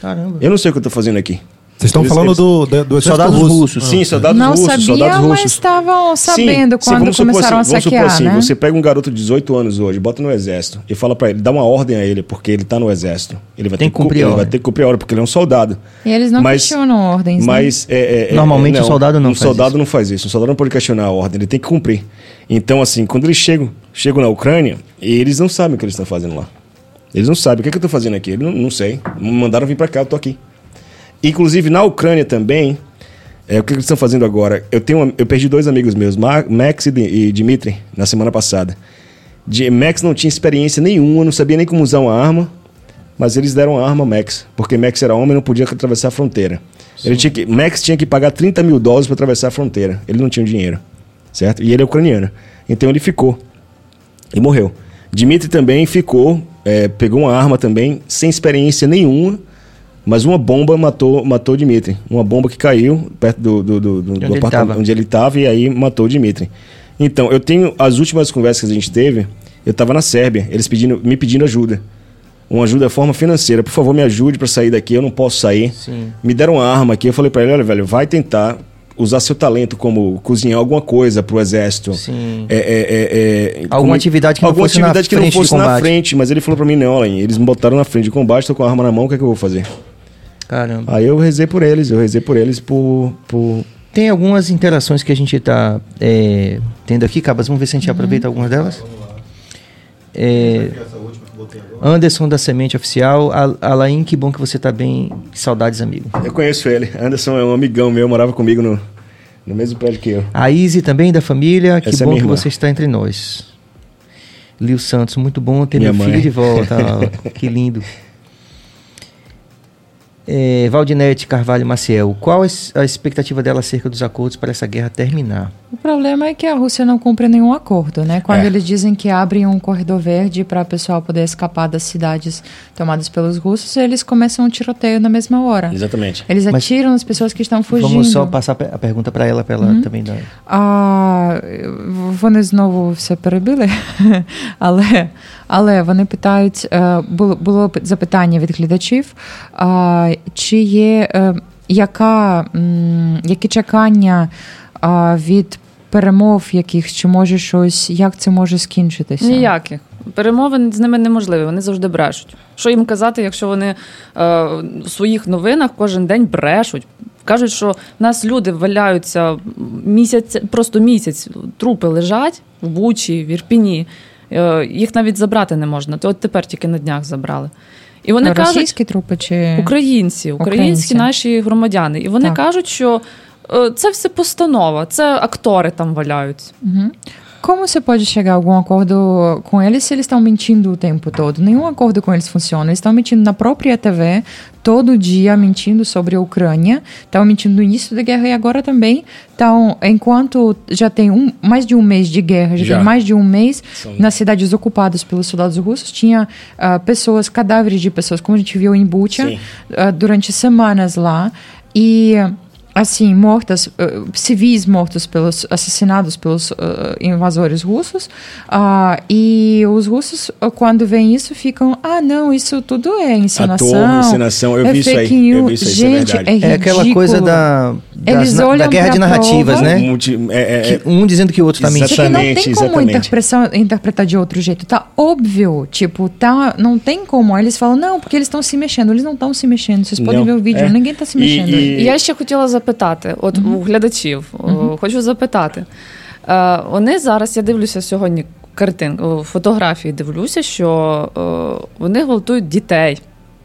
Caramba. Eu não sei o que eu estou fazendo aqui. Vocês estão Eles- falando eles- do, do, do Soldados russo. russos. Sim, soldados Não russos, sabia, soldados mas russos. estavam Sim, sabendo sim, quando começaram assim, a vamos supor saquear, assim, né? Você pega um garoto de 18 anos hoje, bota no exército e fala para ele, dá uma ordem a ele, porque ele tá no exército. Ele vai Tem ter que cumprir a ele vai ter que cumprir a ordem, porque ele é um soldado. E eles não Mas- questionam ordens, né? Mas é, é, é, Normalmente é, o soldado não um faz soldado isso. não faz isso. Um soldado não pode questionar a ordem, ele tem que cumprir. Então, assim, quando eles chegam, chegam na Ucrânia, eles não sabem o que eles estão fazendo lá. Eles não sabem o que, é que eu estou fazendo aqui. Eles não, não sei. Me mandaram vir para cá, eu tô aqui. Inclusive na Ucrânia também, é, o que eles estão fazendo agora? Eu tenho, eu perdi dois amigos meus, Ma- Max e, Di- Dimitri, na semana passada. Di- Max não tinha experiência nenhuma, não sabia nem como usar uma arma, mas eles deram a arma a Max, porque Max era homem e não podia atravessar a fronteira. Ele tinha que, Max tinha que pagar 30 mil dólares para atravessar a fronteira. Ele não tinha dinheiro, certo? E ele é ucraniano. Então ele ficou e morreu. Dimitri também ficou, é, pegou uma arma também, sem experiência nenhuma, mas uma bomba matou matou Dimitri. Uma bomba que caiu perto do, do, do, do onde ele apartamento tava. onde ele estava e aí matou Dimitri. Então, eu tenho as últimas conversas que a gente teve, eu estava na Sérvia, eles pedindo, me pedindo ajuda. Uma ajuda de forma financeira. Por favor, me ajude para sair daqui, eu não posso sair. Sim. Me deram uma arma aqui, eu falei para ele, olha, velho, vai tentar usar seu talento como cozinhar alguma coisa pro exército. Sim. É, é, é, é, Alguma como- atividade que não alguma fosse na atividade que não fosse na frente, mas ele falou para mim, não, olha, eles me botaram na frente de combate, tô com a arma na mão, o que é que eu vou fazer? Caramba. Aí eu rezei por eles, eu rezei por eles por, por Tem algumas interações que a gente está tendo aqui, Cabas. Vamos ver se a gente aproveita algumas delas. É, Anderson da Semente Oficial. Al- Alain, que bom que você está bem. Saudades, amigo. Eu conheço ele. Anderson é um amigão meu, morava comigo no, no mesmo prédio que eu. A Izzy também, da família. Que Essa é bom minha que você está entre nós. Lio Santos, muito bom ter Minha meu mãe. filho de volta. Que lindo. É, Valdinete Carvalho Maciel, qual a expectativa dela acerca dos acordos para essa guerra terminar? O problema é que a Rússia não cumpre nenhum acordo, né? Quando É. eles dizem que abrem um corredor verde para o pessoal poder escapar das cidades tomadas pelos russos, eles começam um tiroteio na mesma hora. Exatamente. Eles Mas- atiram nas pessoas que estão fugindo. Vamos só passar a pergunta para ela, para ela Uhum. também dar. А, вони знову все перебили, але, але вони питають, е, було, було п- запитання від глядачів, а, чи є е, яка, м, які чекання а, від перемов яких, чи може щось, як це може скінчитися? Ніяких. Перемовин з ними неможливі, вони завжди брешуть. Що їм казати, якщо вони е, в своїх новинах кожен день брешуть? Кажуть, що в нас люди валяються місяць, просто місяць, трупи лежать в Бучі, в Ірпіні. Е, їх навіть забрати не можна. От тепер тільки на днях забрали. І вони кажуть, трупи чи українці, українські Українці. наші громадяни. І вони Так. кажуть, що це все постанова, це актори там валяються. Como você pode chegar a algum acordo com eles se eles estão mentindo o tempo todo? Nenhum acordo com eles funciona. Eles estão mentindo na própria TV, todo dia mentindo sobre a Ucrânia, estão mentindo no início da guerra e agora também estão, enquanto já tem um, mais de um mês de guerra, já, Já. tem mais de um mês São- nas cidades ocupadas pelos soldados russos, tinha ah, pessoas, cadáveres de pessoas, como a gente viu em Bucha, Sim. ah, durante semanas lá. E assim, mortas, eh, civis mortos pelos assassinados pelos eh, invasores russos. ah, e os russos, ah, quando veem isso, ficam: ah, não, isso tudo é encenação. Ator, encenação, eu é vi isso aí, fake eu news. vi isso aí, isso é Gente, verdade. é É ridículo. aquela coisa da, das Eles na- da olham guerra pra de narrativas, prova. né? Multi- é- é- Que um dizendo que o outro tá Exatamente. mentindo. Só que não tem como exatamente. interpretação, interpretar de outro jeito. Tá óbvio. Tipo, tá, não tem como. Aí eles falam, não, porque eles estão se mexendo. Eles não estão se mexendo. Vocês podem Não, ver o vídeo, é. ninguém tá se E- mexendo. e- І я ще хотіла запитати, от у глядачів, о, хочу запитати. Е, Вони зараз, я дивлюся сьогодні картин, о, фотографії дивлюся, що е, вони гвалтують дітей.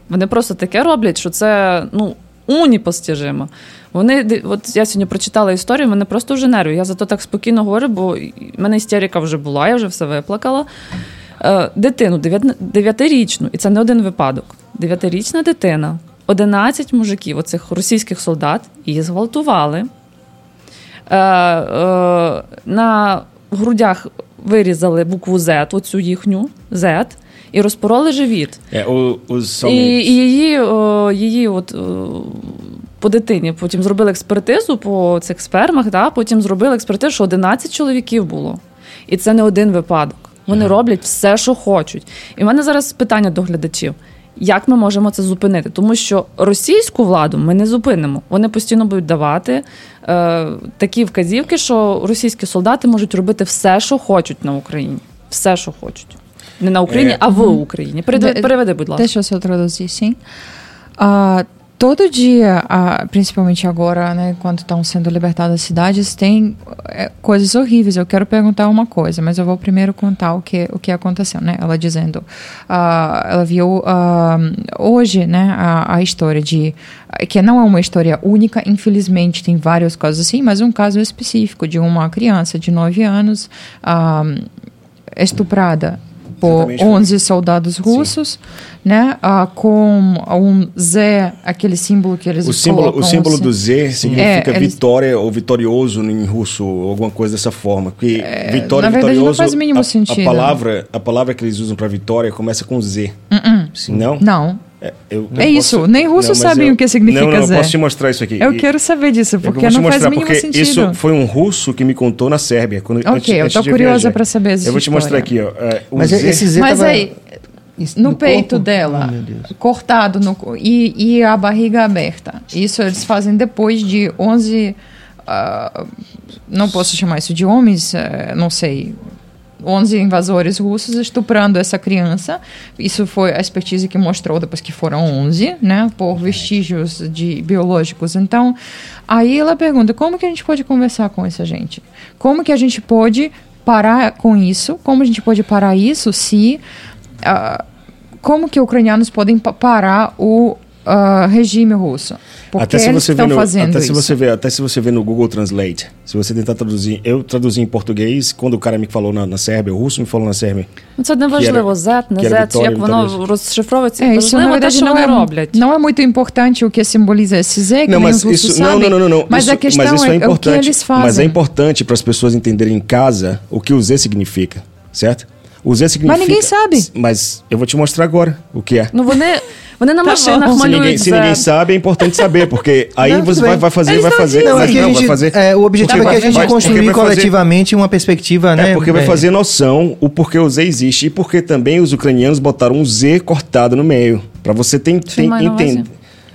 Вони просто таке роблять, що це ну, уніпостіжимо. Вони, от я сьогодні прочитала історію, мене просто вже нервує. Я зато так спокійно говорю, бо в мене істерика вже була, я вже все виплакала. Е, Дитину дев'ятирічну, і це не один випадок. Дев'ятирічна дитина, 11 мужиків, оцих російських солдат, її зґвалтували. Е, е, на грудях вирізали букву Z, оцю їхню Z, і розпороли живіт. o- os І, і її, о, її от, о, по дитині потім зробили експертизу по цих спермах, да? потім зробили експертизу, що 11 чоловіків було. І це не один випадок. Вони роблять все, що хочуть. І в мене зараз питання до глядачів. Як ми можемо це зупинити? Тому що російську владу ми не зупинимо. Вони постійно будуть давати е, такі вказівки, що російські солдати можуть робити все, що хочуть на Україні. Все, що хочуть. Не на Україні, Е, а в Україні. Переведи, переведи будь ласка. Todo dia, principalmente agora, né, enquanto estão sendo libertadas as cidades, tem eh, coisas horríveis. Eu quero perguntar uma coisa, mas eu vou primeiro contar o que, o que aconteceu, né? Ela dizendo, ah, ela viu ah, hoje, né, a, a história de que não é uma história única, infelizmente tem vários casos assim, mas um caso específico de uma criança de 9 anos ah, estuprada por Exatamente. 11 soldados russos, né? ah, com um Z, aquele símbolo que eles O símbolo, colocam, o símbolo assim. do Z significa É, eles- vitória ou vitorioso em russo, ou alguma coisa dessa forma. Porque vitória na verdade, não vitorioso, faz o mínimo a, sentido. A palavra, a palavra que eles usam para vitória começa com Z. Não? Não. É, É isso, nem russos mas sabem eu- o que significa Não, não, eu Z. posso te mostrar isso aqui. Eu E- quero saber disso, porque te não faz mostrar, o mínimo porque sentido. Isso foi um russo que me contou na Sérbia. Quando, Ok, antes, eu de curiosa pra saber essa Eu vou te mostrar aqui, ó. é, o Mas Z, esse Z Mas tava aí, Isso, no, peito corpo? dela, Oh, cortado no, e, e a barriga aberta. Isso eles fazem depois de 11. ah, não posso chamar isso de homens, eh, não sei. 11 invasores russos estuprando essa criança. Isso foi a expertise que mostrou depois que foram 11, né? Por vestígios de biológicos. Então, aí ela pergunta: como que a gente pode conversar com essa gente? Como que a gente pode parar com isso? Como a gente pode parar isso se ah, como que ucranianos podem pa- parar o ah, regime russo? Porque até se eles você vê estão no, fazendo até isso. se você vê, até se você vê no Google Translate, se você tentar traduzir, eu traduzi em português, quando o cara me falou na, na Sérvia, o russo me falou na Sérvia. Ну, Це не важливо, Z, не Кіра Z, Вікторія як воно Віталіївна. розшифровується. É, isso na Важливо те, verdade що não вони é, роблять. não é muito importante o que simboliza esse Z, que Não, nem mas os russos isso, não, sabem, não, não, não. mas isso, a questão mas isso é, é é o que importante. eles fazem. Mas é importante para as pessoas entenderem em casa o que o Z significa, certo? O Z significa. ninguém sabe. Mas eu vou te mostrar agora o que é. Ну вони, вони на Tá машинах bom. Se малюють ninguém, se Z. ninguém sabe, é importante saber, porque aí Não, você tudo vai, bem. vai fazer, Eles vai não fazer. dizem. Não, mas aqui a não, gente, vai fazer. é, o objetivo Porque é que a vai- gente vai- porque construir vai fazer- coletivamente uma perspectiva, né? É porque vai fazer noção o porquê o Z existe e porque também os ucranianos botaram um Z cortado no meio. Pra você tem, tem mais não vai entender.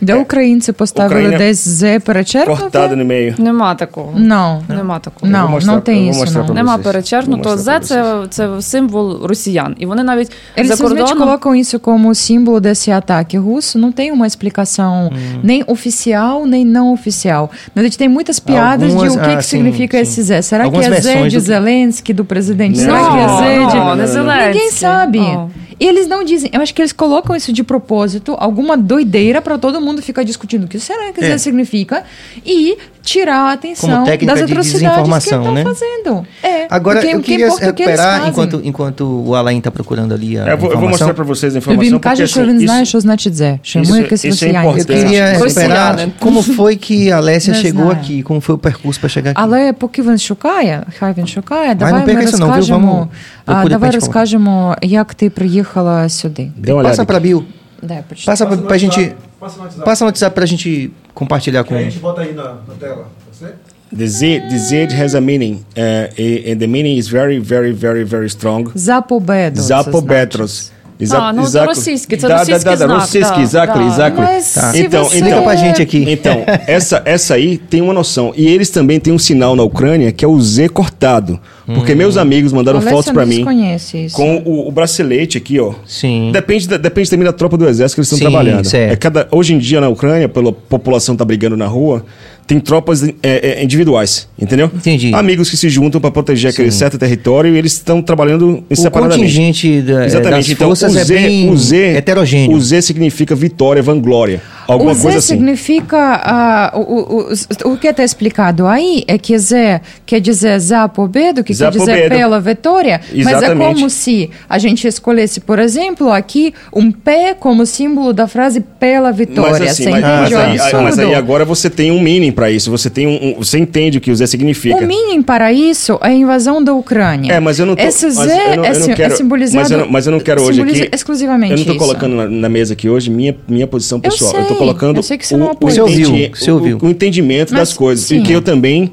Де українці поставили Україна десь З перечеркнуте? Cortado no meio. Нема такого. Não. Нема такого. Não, vou mostrar- não tem eu vou isso, mostrar não. pra Нема vocês. перечеркнуто. Vou mostrar З pra це, це символ росіян. І вони навіть Eles за simplesmente кордоном. colocam isso como símbolo desse ataque russo, não tem uma explicação nem oficial, nem não oficial. Na verdade, tem muitas piadas Algumas- de o que, ah, que sim, significa sim. esse Zé. Será Algumas que é Zé versões de do- Zelensky, do presidente? Não, Será que é Zé de... não, não é Zelensky. Ninguém sabe. Não. E eles não dizem, eu acho que eles colocam isso de propósito, alguma doideira para todo mundo ficar discutindo o que será que É. isso significa e tirar a atenção Como técnica das de atrocidades que desinformação, estão né? fazendo. É, Agora, porque eu o que queria importa é o que eles recuperar, fazem. enquanto, enquanto o Alain está procurando ali a Eu vou, eu vou informação. mostrar para vocês a Він informação. porque, каже, що assim, він isso- знає, що значить «зе», що йому isso- якесь isso é росіянське. Eu importante. queria recuperar Rosciane. como foi que a Alessia Не chegou знаю. aqui, como foi o percurso para chegar aqui. Але поки він шукає, хай він шукає, давай не ми перекайся, ну, ви розкажемо, вам- а, ви давай будете розкажемо, як ти приїхала сюди. Dê uma olhada. Passa para Bill, Дай почитати. passa pra, pra gente, Passa no WhatsApp. passa no WhatsApp pra gente compartilhar com Que a gente bota aí na, na tela. Pode ser? The Z, the Z has a meaning, uh, and the meaning is very, very, very, very strong. За победу. це Запобетros. А, exato ah, não, exactly. não rossiski, da, da, da, da, rossiski, exactly, exactly. Tá. Então, você... então, pra gente aqui. Então, essa, essa aí tem uma noção. E eles também têm um sinal na Ucrânia que é o Z cortado. Porque hum. meus amigos mandaram Alexandre fotos para mim conhece isso. com o, o, bracelete aqui, ó. Sim. Depende, da, depende também da tropa do exército que eles estão Sim, trabalhando. Certo. É cada, hoje em dia na Ucrânia, pela população tá brigando na rua, tem tropas é, é, individuais, entendeu? Entendi. Amigos que se juntam para proteger aquele certo território e eles estão trabalhando O separadamente. contingente da, Exatamente. das Então, forças o é Z, bem o Z, heterogêneo. O Z significa vitória, vanglória. Alguma o Z coisa assim. significa. ah, o, o, o, que está explicado aí é que Z quer dizer za pobedo, que Za quer dizer pobedo. pela vitória, mas é Exatamente. como se a gente escolhesse, por exemplo, aqui um P como símbolo da frase pela vitória. Mas assim, Você mas, entende mas o aí, mas aí agora você tem um meaning para isso. Você tem um, um- você entende o que o Z significa. O meaning para isso é a invasão da Ucrânia. É, mas eu não tô, Esse Z eu não, eu é, não sim- quero, é simbolizado. mas eu não, mas eu não quero hoje aqui. exclusivamente Eu não isso. colocando na, na mesa aqui hoje minha, minha posição pessoal. Eu, tô sei, colocando eu sei que você o, não o, apoia. Você ouviu, entendi- você o- ouviu. o entendimento Mas, das coisas. sim. E que eu também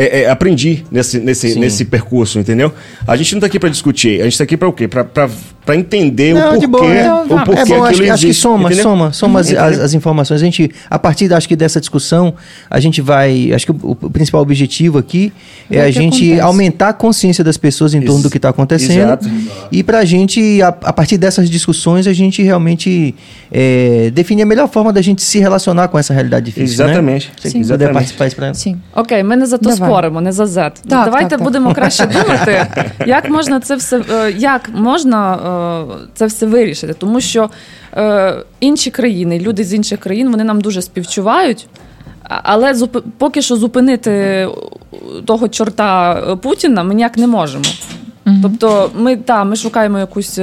é, é, aprendi nesse, nesse, nesse percurso, entendeu? A gente não tá aqui para discutir, a gente tá aqui para o quê? Para entender não, o porquê, boa, o porquê é bom, acho, existe, acho que soma, entendeu? soma, soma as, as, as, informações. A gente, a partir da, acho que dessa discussão, a gente vai, acho que o, o principal objetivo aqui é, é a gente acontece. aumentar a consciência das pessoas em torno do que está acontecendo. Exato. E para a gente, a partir dessas discussões, a gente realmente é, definir a melhor forma da gente se relacionar com essa realidade difícil. Né? Exatamente. Né? Sim. Exatamente. Participar isso pra... Sim. Ok, menos a tua споримо, не за Z. Так, Давайте так, так. будемо краще думати, як можна це все е, як можна е, це все вирішити. Тому що е, інші країни, люди з інших країн, вони нам дуже співчувають. Але зуп- поки що зупинити того чорта Путіна ми ніяк не можемо. Тобто, ми та ми шукаємо якусь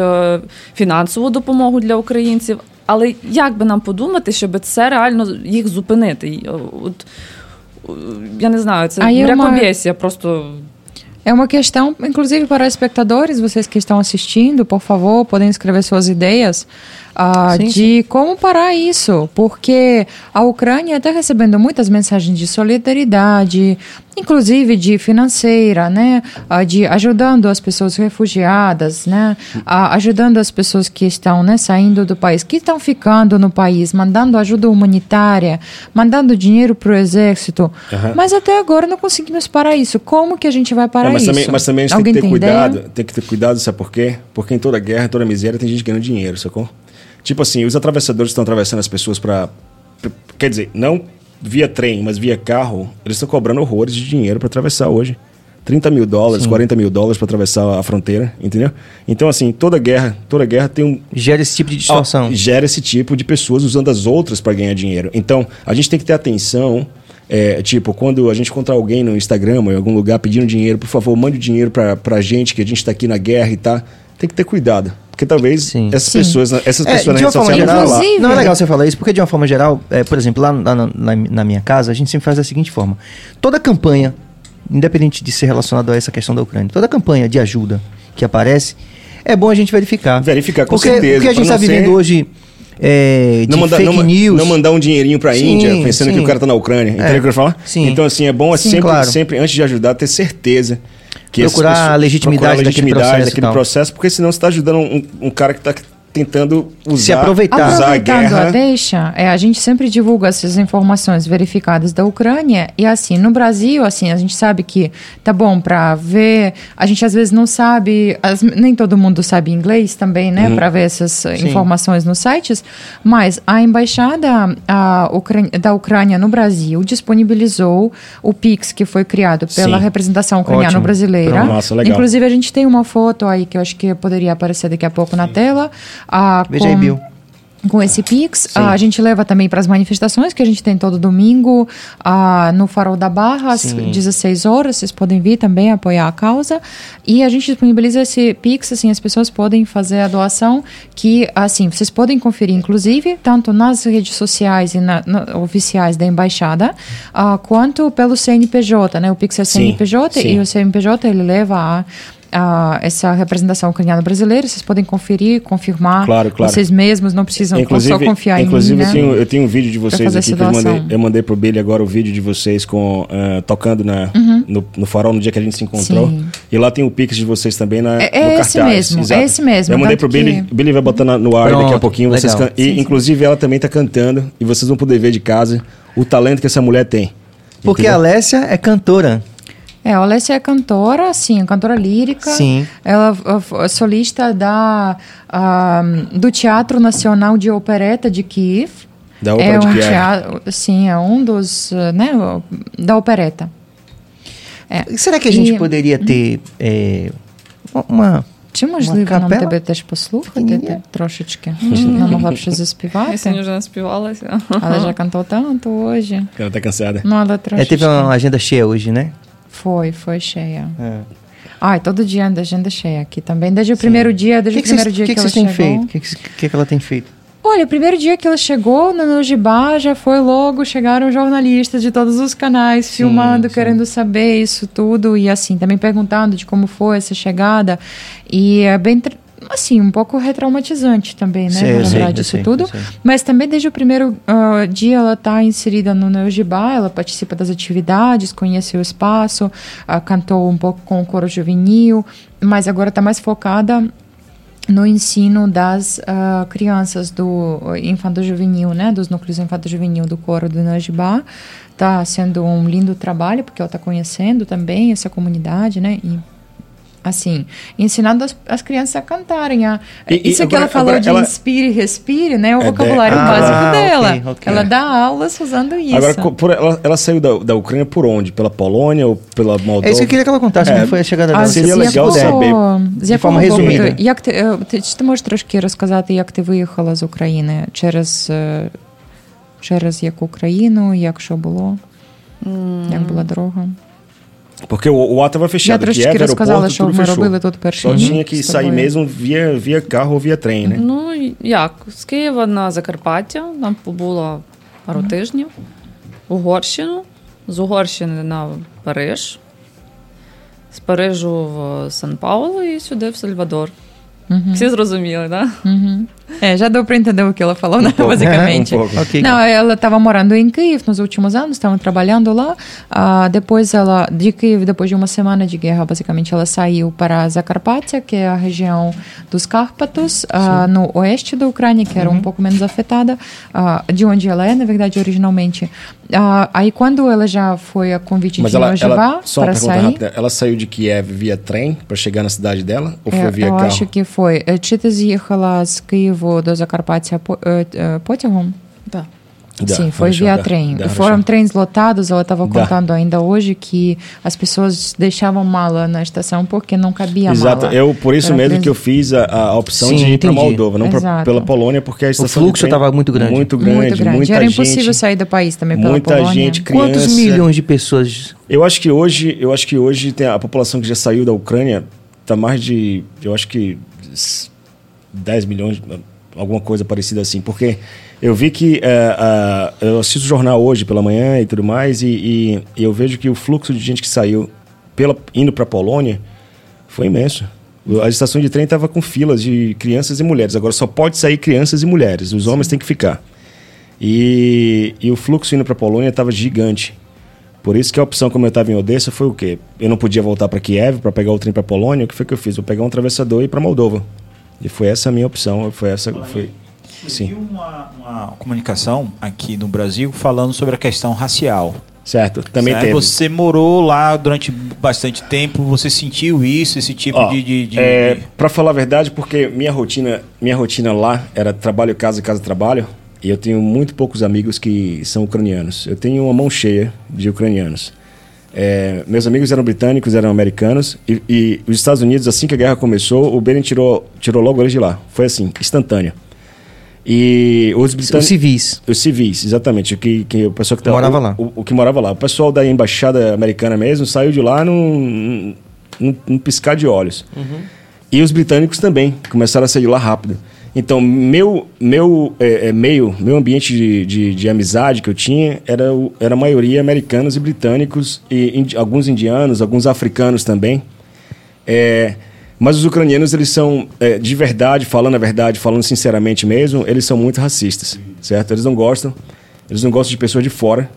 фінансову допомогу для українців, але як би нам подумати, щоб це реально їх зупинити? От, я не знаю, це А є uma- мракобєсія просто. É uma questão, inclusive para espectadores, vocês que estão assistindo, por favor, podem escrever suas ideias ah, Sim, de como parar isso, porque a Ucrânia está recebendo muitas mensagens de solidariedade, inclusive de financeira, né, ah, de ajudando as pessoas refugiadas, né, ah, ajudando as pessoas que estão né, saindo do país, que estão ficando no país, mandando ajuda humanitária, mandando dinheiro para o exército, mas até agora não conseguimos parar isso. Como que a gente vai parar É, mas, isso? também, mas também a gente Alguém tem que ter tem cuidado. ideia? Tem que ter cuidado, sabe por quê? Porque em toda guerra, em toda miséria, tem gente ganhando dinheiro, sacou? Tipo assim, os atravessadores estão atravessando as pessoas para Quer dizer, não via trem, mas via carro, eles estão cobrando horrores de dinheiro para atravessar hoje. 30 mil dólares, 40 mil dólares para atravessar a fronteira, entendeu? Então, assim, toda guerra, toda guerra tem um, Gera esse tipo de distorção. Gera esse tipo de pessoas usando as outras para ganhar dinheiro. Então, a gente tem que ter atenção. é, tipo, quando a gente encontrar alguém no Instagram ou em algum lugar pedindo dinheiro, por favor, mande o dinheiro pra, pra gente, que a gente tá aqui na guerra e tá. Tem que ter cuidado. Porque talvez Sim. essas Sim. pessoas, essas É, pessoas de na uma rede forma social geral, falar. Inclusive- não é legal você falar isso, porque de uma forma geral, é, por exemplo, lá na, na- na- minha casa, a gente sempre faz da seguinte forma: toda campanha, independente de ser relacionado a essa questão da Ucrânia, toda campanha de ajuda que aparece, é bom a gente verificar. Verificar, com porque, certeza, Porque a gente está não vivendo ser- hoje é, de Não mandar, fake não, news. não mandar um dinheirinho pra Sim, Índia, pensando que sim. o cara tá na Ucrânia. Entendeu o que eu falar? Sim. Então, assim, é bom é Sim, sempre, claro. sempre, antes de ajudar, ter certeza Procurar a legitimidade procurar a daquele legitimidade processo e daquele processo, porque senão você está ajudando um, um cara que está tentando usar, Se aproveitar. usar a Aproveitando a guerra. deixa, é, a gente sempre divulga essas informações verificadas da Ucrânia e assim, no Brasil, assim, a gente sabe que tá bom para ver, a gente às vezes não sabe, as- nem todo mundo sabe inglês também, né, para ver essas eh, informações nos sites, mas a embaixada a Ucrânia- da Ucrânia no Brasil disponibilizou o Pix que foi criado pela Sim. representação ucraniana Ótimo. brasileira. Nossa, legal. Inclusive a gente tem uma foto aí que eu acho que poderia aparecer daqui a pouco na tela. Ah, Veja com- aí, Bill. com esse Pix. Ah, a gente leva também para as manifestações que a gente tem todo domingo ah, no Farol da Barra, às 16 horas. Vocês podem vir também apoiar a causa. E a gente disponibiliza esse Pix, assim, as pessoas podem fazer a doação que, assim, vocês podem conferir, inclusive, tanto nas redes sociais e na, na- oficiais da embaixada, ah, quanto pelo CNPJ, né? O Pix é Sim, CNPJ sim. e o CNPJ ele leva a a essa representação ucraniana brasileira, vocês podem conferir, confirmar Claro, claro. vocês mesmos, não precisam Inclusive, só confiar inclusive em mim, eu, né? tenho, eu tenho um vídeo de vocês aqui que eu mandei, eu mandei pro Billy agora o vídeo de vocês com ah, tocando na, no, no farol no dia que a gente se encontrou. Uhum. Sim. E lá tem o Pix de vocês também na, É- é no esse cartaz. mesmo, Exato. é esse mesmo, Eu mandei pro Billy, que- o Billy vai botar na- no ar daqui a Pronto, pouquinho. Vocês can- E inclusive ela também tá cantando e vocês vão poder ver de casa o talento que essa mulher tem. Porque Entendeu? a Alessia é cantora. É, a Alessia é cantora, sim, cantora lírica. Sim. Ela é é solista da, ah, do Teatro Nacional de Opereta de Kiev. Da Ópera é de um Kiev. teatro, sim, é um dos, eh, né, o- da opereta. É. E Será que a gente E- poderia ter é, uma... Чи можливо нам капела? тебе теж послухати Ні-ні-ні. ти трошечки? Нам могла б щось Я заспівати. сьогодні вже наспівалася. Ela já cantou tanto hoje. Ela tá cansada. Não, ela É, tрошечки. teve uma agenda cheia hoje, né? Foi, foi cheia. É. Ai, todo dia anda agenda cheia aqui também. Desde o primeiro dia, O desde que, o que primeiro vocês, dia que que, que ela chegou. feito? O que, que, que, ela tem feito? Olha, o primeiro dia que ela chegou no Nojibá, já foi logo, chegaram jornalistas de todos os canais filmando, sim. querendo saber isso tudo e assim, também perguntando de como foi essa chegada. E é bem, assim, um pouco retraumatizante também, né? Eu na verdade, eu isso sei, tudo. sei. Mas também desde o primeiro ah, dia ela está inserida no Neogibá, ela participa das atividades, conhece o espaço, ah, cantou um pouco com o coro juvenil, mas agora está mais focada no ensino das ah, crianças do infanto-juvenil, né, dos núcleos infanto-juvenil do coro do Najibá. Está sendo um lindo trabalho, porque ela está conhecendo também essa comunidade, né, e assim, ensinando as, as crianças a cantarem. A, E- e isso que agora- ela falou agora de ela- inspire e respire, né, é o É, vocabulário ah, básico dela. ok, ok. Ela dá aulas usando isso. Agora, co- por- ela, ela saiu da, da Ucrânia por onde? Pela Polônia ou pela Moldova? É isso que eu queria que ela contasse, É. como foi a chegada А dela. з Seria legal якого, saber, з якого форма боку резюме. ти- як ти, е, ти, чи ти можеш трошки розказати, як ти виїхала з України? Через, е, через яку країну, як що було? Як була дорога? Porque o, o Ata vai fechado. Я трошечки Києв, розказала, що ми робили тут перші дні. Точно, який сай мезом в'є, в'є карго, в'є трейни. Ну, як? З Києва на Закарпаття, там було пару тижнів. Угорщину, з Угорщини на Париж, з Парижу в Сан-Паулу і сюди в Сальвадор. Угу. Всі зрозуміли, так? Да? Угу. É, já deu para entender o que ela falou, né, basicamente. Um pouco. Ok. Não, ela estava morando em Kiev nos últimos anos, estava trabalhando lá. Ah, depois ela, de Kiev, depois de uma semana de guerra, basicamente ela saiu para Zacarpátia, que é a região dos Cárpatos, ah, no oeste da Ucrânia, que era um pouco menos afetada, ah, de onde ela é, na verdade, originalmente. Ah, aí quando ela já foi a convite Mas de ela, Nojibá ela só uma para pergunta sair. rápida. Ela saiu de Kiev via trem para chegar na cidade dela ou foi Eu, via eu carro? acho que foi. Е, Чи ти з'їхала з Києву до Закарпаття по- е, е, потягом? Так. Dá, Sim, foi хорошо, via dá, trem. dá, Foram хорошо. trens lotados, ela estava Dá. contando ainda hoje que as pessoas deixavam mala na estação porque não cabia Exato, mala. eu por isso Era mesmo trens- que eu fiz a, a opção Sim, de ir para entendi. Moldova, não pra, Exato. pela Polônia, porque a estação de fluxo trem- tava muito grande. Muito grande, Muito grande. muita Era gente. impossível sair do país também pela muita Polônia. gente, Quantos criança. milhões de pessoas? Eu acho que hoje, eu acho que hoje tem a população que já saiu da Ucrânia tá mais de, eu acho que s- 10 milhões, alguma coisa parecida assim, porque eu vi que é, a- eu assisto o jornal hoje pela manhã e tudo mais e, e- eu vejo que o fluxo de gente que saiu pela, indo para Polônia foi imenso. O- A estação de trem estava com filas de crianças e mulheres. Agora só pode sair crianças e mulheres. Os homens têm que ficar. E, e o fluxo indo para Polônia estava gigante. Por isso que a opção, como eu estava em Odessa, foi o quê? Eu não podia voltar para Kiev para pegar o trem para Polônia. O que foi que eu fiz? Vou pegar um atravessador e ir para Moldova. E foi essa a minha opção, foi essa, foi... Sim. Uma, uma comunicação aqui no Brasil falando sobre a questão racial. Certo, também Certo? teve. Você morou lá durante bastante tempo, você sentiu isso, esse tipo Ó, de. de, de- é, Pra falar a verdade, porque minha rotina, minha rotina lá era trabalho, casa, casa, trabalho. E eu tenho muito poucos amigos que são ucranianos. Eu tenho uma mão cheia de ucranianos. É, meus amigos eram britânicos, eram americanos. E, e os Estados Unidos, assim que a guerra começou, o Biden tirou, tirou logo eles de lá. Foi assim, instantâneo. E os Os britânicos... civis. Os civis, exatamente. O, que, que, o pessoal que tá- Morava o- lá. O, o que morava lá. O pessoal da embaixada americana mesmo saiu de lá num, num, num piscar de olhos. E os britânicos também começaram a sair de lá rápido. Então, meu, meu é, é, meio, meu ambiente de, de, de amizade que eu tinha era, era a maioria americanos e britânicos, e indi- alguns indianos, alguns africanos também. É, mas os ucranianos, eles são, é, de verdade, falando a verdade, falando sinceramente mesmo, eles são muito racistas, certo? Eles não gostam, eles não gostam de pessoas de fora,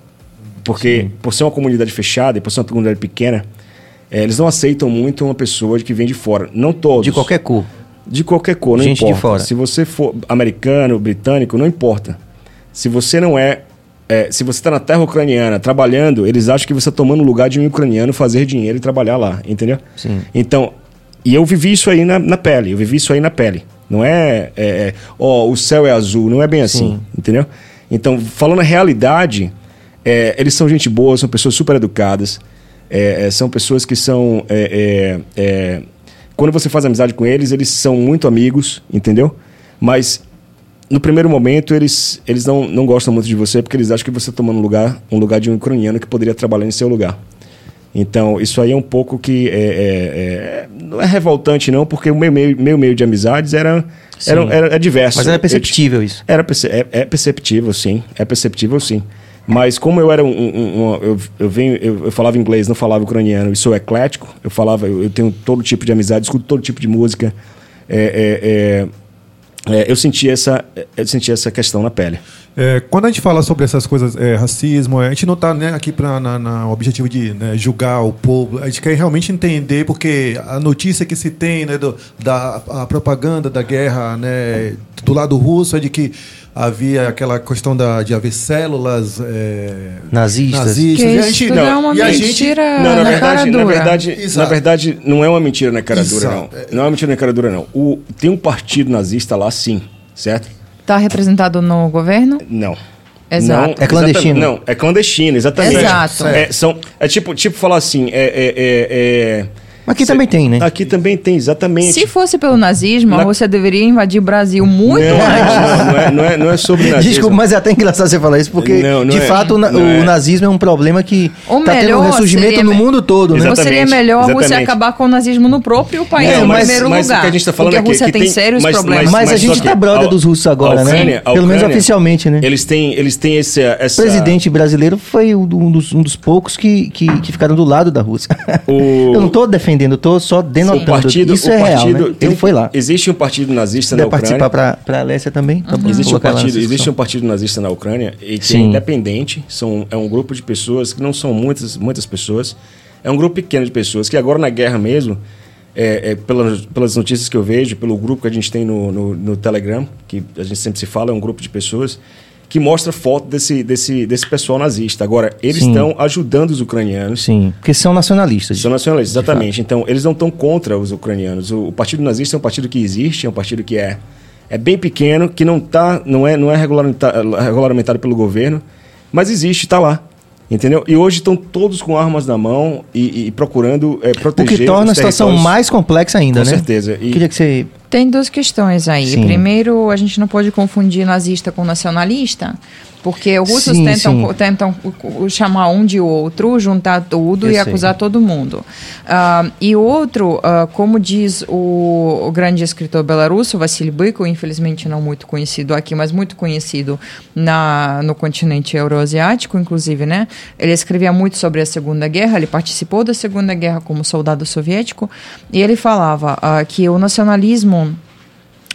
porque por ser uma comunidade fechada e por ser uma comunidade pequena, é, eles não aceitam muito uma pessoa que vem de fora. Não todos. De qualquer cor. De qualquer cor, não Gente de importa. fora. Se você for americano, britânico, não importa. Se você não é, é, se você está na terra ucraniana trabalhando, eles acham que você está tomando o lugar de um ucraniano fazer dinheiro e trabalhar lá, entendeu? Sim. Então, e eu vivi isso aí na, na pele, eu vivi isso aí na pele. Não é, é, é, ó, o céu é azul, não é bem assim, Sim. entendeu? Então, falando a realidade, é, eles são gente boa, são pessoas super educadas, é, é, são pessoas que são. Quando você faz amizade com eles, eles são muito amigos, entendeu? Mas no primeiro momento eles, eles não, não gostam muito de você porque eles acham que você está tomando um lugar, um lugar de um ucraniano que poderia trabalhar em seu lugar. Então, isso aí é um pouco que é, é- é- não é revoltante não, porque o meu meio, meu meio de amizades era, era, era, era diverso. Mas era Eu- perceptível isso. era é, é perceptível, sim. É perceptível, sim. Mas como eu era um, um- um- eu, eu, venho, eu, eu falava inglês, não falava ucraniano, e sou eclético, eu falava, eu, eu tenho todo tipo de amizade, escuto todo tipo de música. É, é, é, é, eu senti essa, eu senti essa questão na pele. É, quando a gente fala sobre essas coisas, é, racismo, a gente não está né, aqui para na, na objetivo de né, julgar o povo. A gente quer realmente entender porque a notícia que se tem né, do, da propaganda da guerra né, do lado russo é de que havia aquela questão da, de haver células é, Nazistas. nazistas. Que E a gente- tudo é uma e a gente- mentira Não, na na cara verdade, na verdade, na verdade, não é uma mentira na cara dura, não. Exato. Não é uma mentira na cara dura, não. O, tem um partido nazista lá, sim, certo? Está representado no governo? Não. Exato. Não, É clandestino. exatamente- Não, é clandestino, exatamente. Exato. É, são, é tipo, tipo falar assim, é, é, é- é- Aqui Cê- também tem, né? Aqui também tem, exatamente. Se fosse pelo nazismo, Na- a Rússia deveria invadir o Brasil muito não, antes. não, não, é, não, é, não é sobre nazismo. Desculpa, mas é até engraçado você falar isso, porque Não, não de é. fato o, Não o é. nazismo é um problema que Ou está tendo um ressurgimento seria no mundo todo, né? Ou Exatamente, seria melhor a Rússia acabar com o nazismo no próprio país, É, em mas- primeiro mas o lugar. que a gente tá falando porque a aqui, Rússia que tem, tem- sérios mas- problemas. Mas, a Mas gente só tá que brother a- dos russos agora, a Ucrânia- né? a Pelo menos oficialmente, né? Eles têm, eles têm esse, essa... O presidente brasileiro foi o- um dos, um dos poucos que, que, que ficaram do lado da Rússia. O- Eu não estou defendendo, eu tô só o denotando. partido, Isso o é real, partido né? tem Ele um- foi lá. Existe um partido nazista na Ucrânia. participar para a Alessia também? Tá bom, Existe um, partido, existe um partido nazista na Ucrânia e que Sim. é independente. São, é um grupo de pessoas que não são muitas, muitas pessoas. É um grupo pequeno de pessoas que agora na guerra mesmo, é, é, pelas, pelas notícias que eu vejo, pelo grupo que a gente tem no, no, no Telegram, que a gente sempre se fala, é um grupo de pessoas que mostra foto desse, desse, desse pessoal nazista. Agora, eles Sim. estão ajudando os ucranianos. Sim, porque são nacionalistas. São nacionalistas, exatamente. Então, eles não estão contra os ucranianos. O, o Partido Nazista é um partido que existe, é um partido que é, é bem pequeno, que não, tá, não é, não é regulamenta- regulamentado pelo governo, mas existe, está lá. Entendeu? E hoje estão todos com armas na mão e, e procurando é, O proteger que torna a situação mais complexa ainda, Com né? certeza. E- Queria que você. Tem duas questões aí. Sim. Primeiro, a gente não pode confundir nazista com nacionalista, porque os russos Sim, tentam, sim. tentam chamar um de outro, juntar tudo Eu e sei. acusar todo mundo. Ah, e outro, ah, como diz o, o grande escritor belarusso, Vassili Byko, infelizmente não muito conhecido aqui, mas muito conhecido na, no continente euroasiático, inclusive, né? Ele escrevia muito sobre a Segunda Guerra, ele participou da Segunda Guerra como soldado soviético, e ele falava ah, que o nacionalismo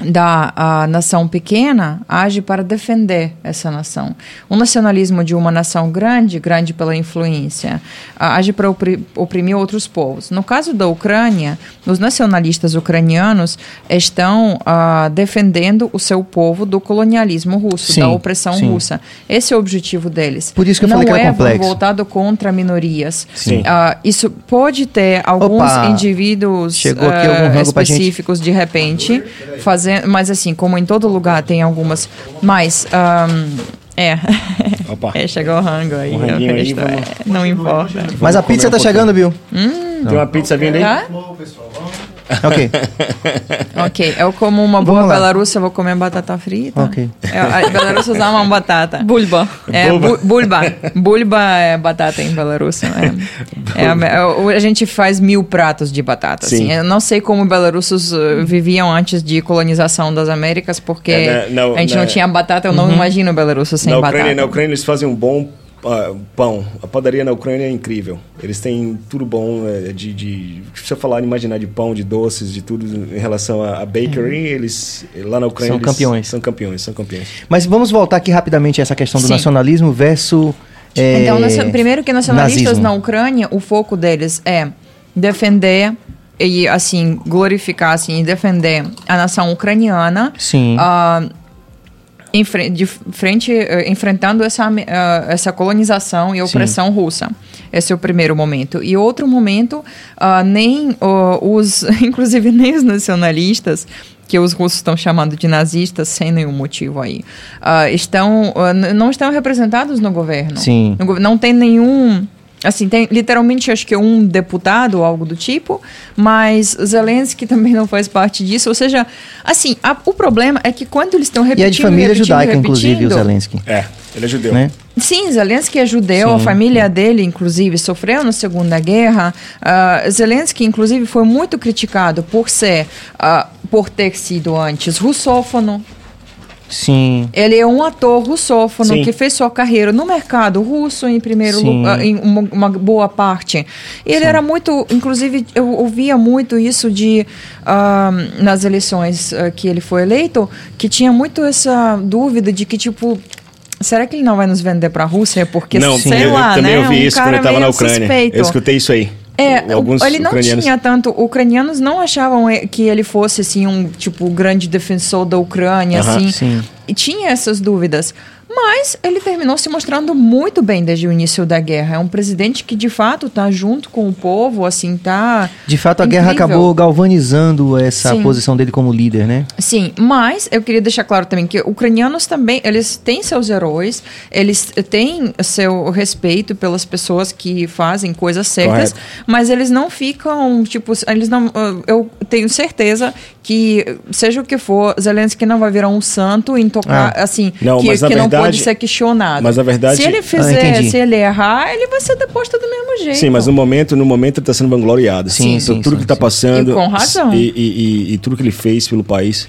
da nação pequena age para defender essa nação. O nacionalismo de uma nação grande, grande pela influência, age para opri- oprimir outros povos. No caso da Ucrânia, os nacionalistas ucranianos estão ah, defendendo o seu povo do colonialismo russo, Sim, da opressão sim. russa. Esse é o objetivo deles. Por isso que eu Não falei que era é complexo. voltado contra minorias. Ah, isso pode ter alguns Opa, indivíduos ah, específicos de repente, fazendo, mas assim, como em todo lugar tem algumas, mas ahm, é. Opa. é, chegou o rango aí. Um o aí, é, não importa. Mas a pizza um tá chegando, Bill. Tem uma pizza vindo aí? Tá? Ok. Ok, eu como uma boa lá. belarussa, eu vou comer batata frita. Ok. É, a belarussas amam batata. Bulba. É, bu- bulba. Bulba é batata em Belarusso. É. É, a, é, a gente faz mil pratos de batata. Sim. Assim. Eu não sei como belarussos uh, viviam antes de colonização das Américas, porque É, na- na- a gente não na- tinha batata. Eu não imagino belarussos sem na Ucrânia, batata. na Ucrânia eles fazem um bom pão. A padaria na Ucrânia é incrível. Eles têm tudo bom é, de, de se eu falar, imaginar de pão, de doces, de tudo em relação a, a bakery, eles lá na Ucrânia São eles campeões. São campeões, são campeões. Mas vamos voltar aqui rapidamente a essa questão do Sim. nacionalismo versus. é, Então, nacio- primeiro que nacionalistas nazismo. na Ucrânia, o foco deles é defender e assim glorificar assim e defender a nação ucraniana Sim. ah, em de frente eh, enfrentando essa ah, essa colonização e opressão russa. Esse é o primeiro momento. E outro momento ah, nem os inclusive nem os nacionalistas que os russos estão chamando de nazistas sem nenhum motivo aí ah, estão ah, não estão representados no governo. Sim. no não tem nenhum Assim, tem literalmente acho que um deputado ou algo do tipo, mas Zelensky também não faz parte disso. Ou seja, assim, a- o problema é que quando eles estão E repetindo. é de família repetindo, judaica, repetindo, inclusive, o Zelensky. É, ele é judeu. Né? Sim, Zelensky é judeu, Sim. a família dele, inclusive, sofreu na Segunda Guerra. Ah, Zelensky, inclusive, foi muito criticado por ser, ah, por ter sido antes russófono, Sim. ele é um ator russófono Sim. que fez sua carreira no mercado russo em primeiro Sim. lugar, em uma, uma boa parte. E ele era muito, inclusive, eu ouvia muito isso de ah, nas eleições ah, que ele foi eleito, que tinha muito essa dúvida de que tipo Será que ele não vai nos vender para a Rússia? Porque, Não, sei eu, lá, eu também né? ouvi um isso quando eu estava na Ucrânia. suspeito. Eu escutei isso aí. É, Alguns ele não ucranianos. tinha tanto. Ucranianos não achavam eh, que ele fosse assim um tipo grande defensor da Ucrânia, Aham, assim. sim. E tinha essas dúvidas. Mas ele terminou se mostrando muito bem desde o início da guerra. É um presidente que de fato está junto com o povo, assim, tá. De fato, a guerra incrível. acabou galvanizando essa Sim. posição dele como líder, né? Sim, mas eu queria deixar claro também que ucranianos também, eles têm seus heróis, eles têm seu respeito pelas pessoas que fazem coisas certas, Correto. mas eles não ficam, tipo, eles não, eu tenho certeza que seja o que for, Zelensky não vai virar um santo em tocar, Ah. assim, Não, que, que não pode verdade- ser questionado. mas na verdade- se ele Ah, fizer, entendi. se ele errar, ele vai ser deposto do mesmo jeito. Sim, mas no momento, no momento ele está sendo vangloriado. Sim, Então, sim, tudo sim, que está sim. passando. E com razão. E, e- e- e tudo que ele fez pelo país.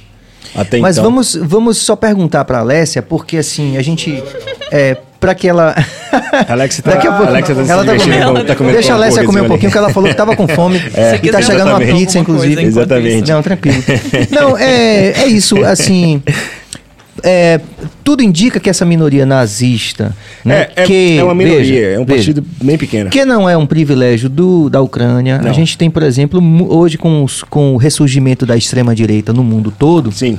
Até Mas então. vamos, vamos só perguntar para Alessia, porque assim, a gente. É, para que ela. Alex tá, Daqui a pouco. Alex tá ela tá comendo. tá comendo Deixa a Alessia comer um pouquinho, que ela falou que tava com fome. É, e tá chegando uma pizza, inclusive. Exatamente. Não, tranquilo. Não, é, é isso, assim. é, tudo indica que essa minoria nazista, né, É, é, que, é uma minoria, veja, é um veja, partido bem pequeno. que não é um privilégio do, da Ucrânia. A Não. gente tem, por exemplo, hoje com, os- com o ressurgimento da extrema-direita no mundo todo, Sim.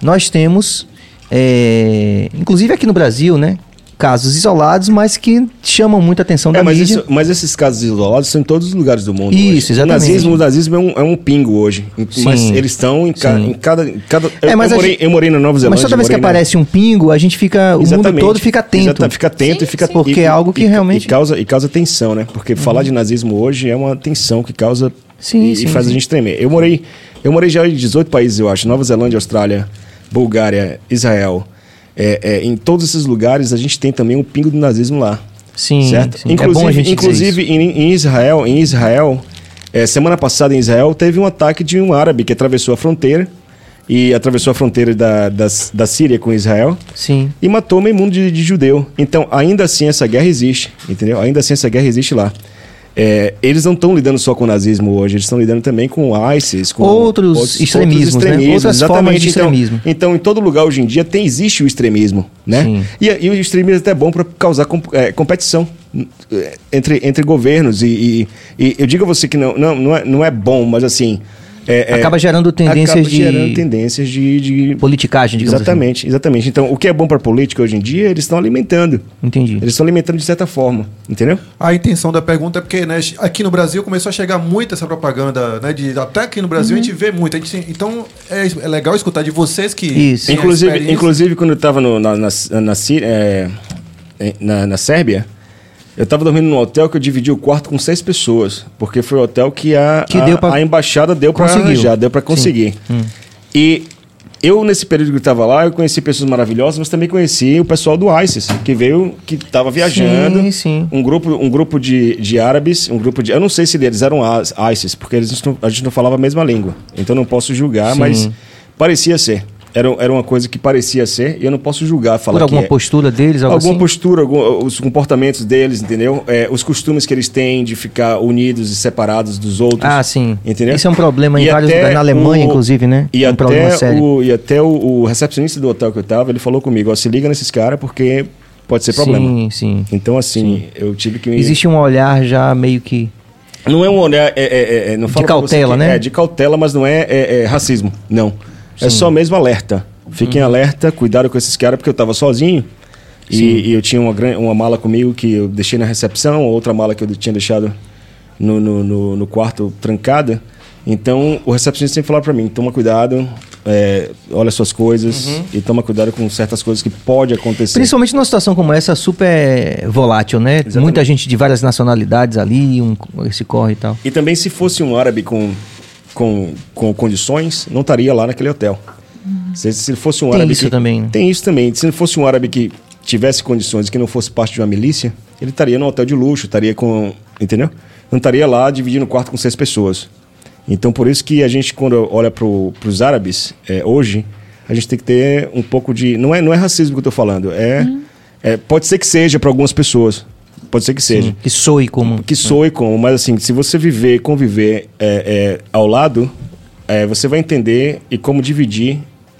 nós temos, é, inclusive aqui no Brasil, né, casos isolados, mas que chamam muita atenção da É, mas, mídia. isso- mas esses casos isolados são em todos os lugares do mundo. Isso, hoje. exatamente. O nazismo, o nazismo é, um, é um pingo hoje. Mas Sim. eles estão em, ca- em cada. em cada É, eu, mas morei, gente- eu morei na Nova Zelândia. Mas toda vez que na- aparece um pingo, a gente fica, o mundo Exatamente. todo fica atento. Exata- fica atento Sim, e fica sim. Porque é algo que e- realmente- E causa, e causa tensão, né? Porque falar de nazismo hoje é uma tensão que causa. Sim, e, sim, e faz sim. a gente tremer. Eu morei, eu morei já em 18 países, eu acho. Nova Zelândia, Austrália, Bulgária, Israel. É, é, em todos esses lugares a gente tem também um pingo do nazismo lá. Sim, certo? sim. Inclusive, é gente dizer inclusive em, em Israel, em Israel, é, semana passada em Israel teve um ataque de um árabe que atravessou a fronteira e atravessou a fronteira da, da, da Síria com Israel Sim. e matou meio mundo de, de judeu. Então, ainda assim essa guerra existe, entendeu? Ainda assim essa guerra existe lá. É, eles não estão lidando só com o nazismo hoje, eles estão lidando também com o ISIS, com Outros extremismos, né? Outras formas de Então- extremismo. Então, em todo lugar hoje em dia tem, existe o extremismo, né? E, e o extremismo é até bom para causar com- é, competição é, entre, entre governos. E, e- e eu digo a você que não, não, não, é, não é bom, mas assim. É- é- Acaba gerando tendências acaba de- gerando tendências de. de- Politicagem, digamos assim. Exatamente, exatamente. Então, o que é bom para política hoje em dia, eles estão alimentando. Entendi. Eles estão alimentando de certa forma, entendeu? A intenção da pergunta é porque né, aqui no Brasil começou a chegar muito essa propaganda, né? De, até aqui no Brasil a gente vê muito. A gente, então é, é legal escutar de vocês que. Isso. Inclusive, inclusive quando eu estava na, na, na, é, na, na Sérvia, eu estava dormindo num hotel que eu dividi o quarto com seis pessoas, porque foi o hotel que a, Que a, deu pra- a embaixada deu para arranjar, deu para conseguir. E eu, nesse período que eu estava lá, eu conheci pessoas maravilhosas, mas também conheci o pessoal do ISIS, que veio, que estava viajando. Sim, sim. Um grupo, um grupo de, de árabes, um grupo de... Eu não sei se eles eram ISIS, porque eles não- a gente não falava a mesma língua. Então não posso julgar, Sim. mas parecia ser. Era, era uma coisa que parecia ser, e eu não posso julgar, falar Por alguma é. postura deles, Alguma assim? postura, algum- os comportamentos deles, entendeu? É, os costumes que eles têm de ficar unidos e separados dos outros. Ah, sim. Entendeu? Isso é um problema em E vários até lugares, na Alemanha, o- inclusive, né? E É um até, problema sério. o, e até o, o recepcionista do hotel que eu tava, ele falou comigo, ó, se liga nesses caras porque pode ser problema. Sim, sim. Então, assim, eu tive que me... Existe um olhar já meio que. Não é um olhar. É, é, é, não falo pra você cautela, né? É, de cautela, mas não é, é- é racismo. Não. É só mesmo alerta. Fiquem Uhum. alerta, cuidado com esses caras, porque eu tava sozinho. E, e eu tinha uma, uma mala comigo que eu deixei na recepção, outra mala que eu tinha deixado no, no, no- no quarto trancada. Então, o recepcionista sempre falava pra mim, toma cuidado, é, olha suas coisas Uhum. e toma cuidado com certas coisas que pode acontecer. Principalmente numa situação como essa, super volátil, né? Exatamente. Muita gente de várias nacionalidades ali, um, esse corre e tal. E também se fosse um árabe com, com, com condições, não estaria lá naquele hotel. Se, se fosse um Tem árabe isso que- também, né? Tem isso também. Se fosse um árabe que tivesse condições e que não fosse parte de uma milícia, ele estaria no hotel de luxo, estaria com... Entendeu? Não estaria lá dividindo o quarto com seis pessoas. Então, por isso que a gente, quando olha para os árabes, é, hoje, a gente tem que ter um pouco de... Não é, não é racismo que eu estou falando. É, é, pode ser que seja para algumas pessoas. Pode ser que seja Sim, que soe como. que soe como, mas assim, se você viver, conviver é, é, ao lado, é, você vai entender e como dividir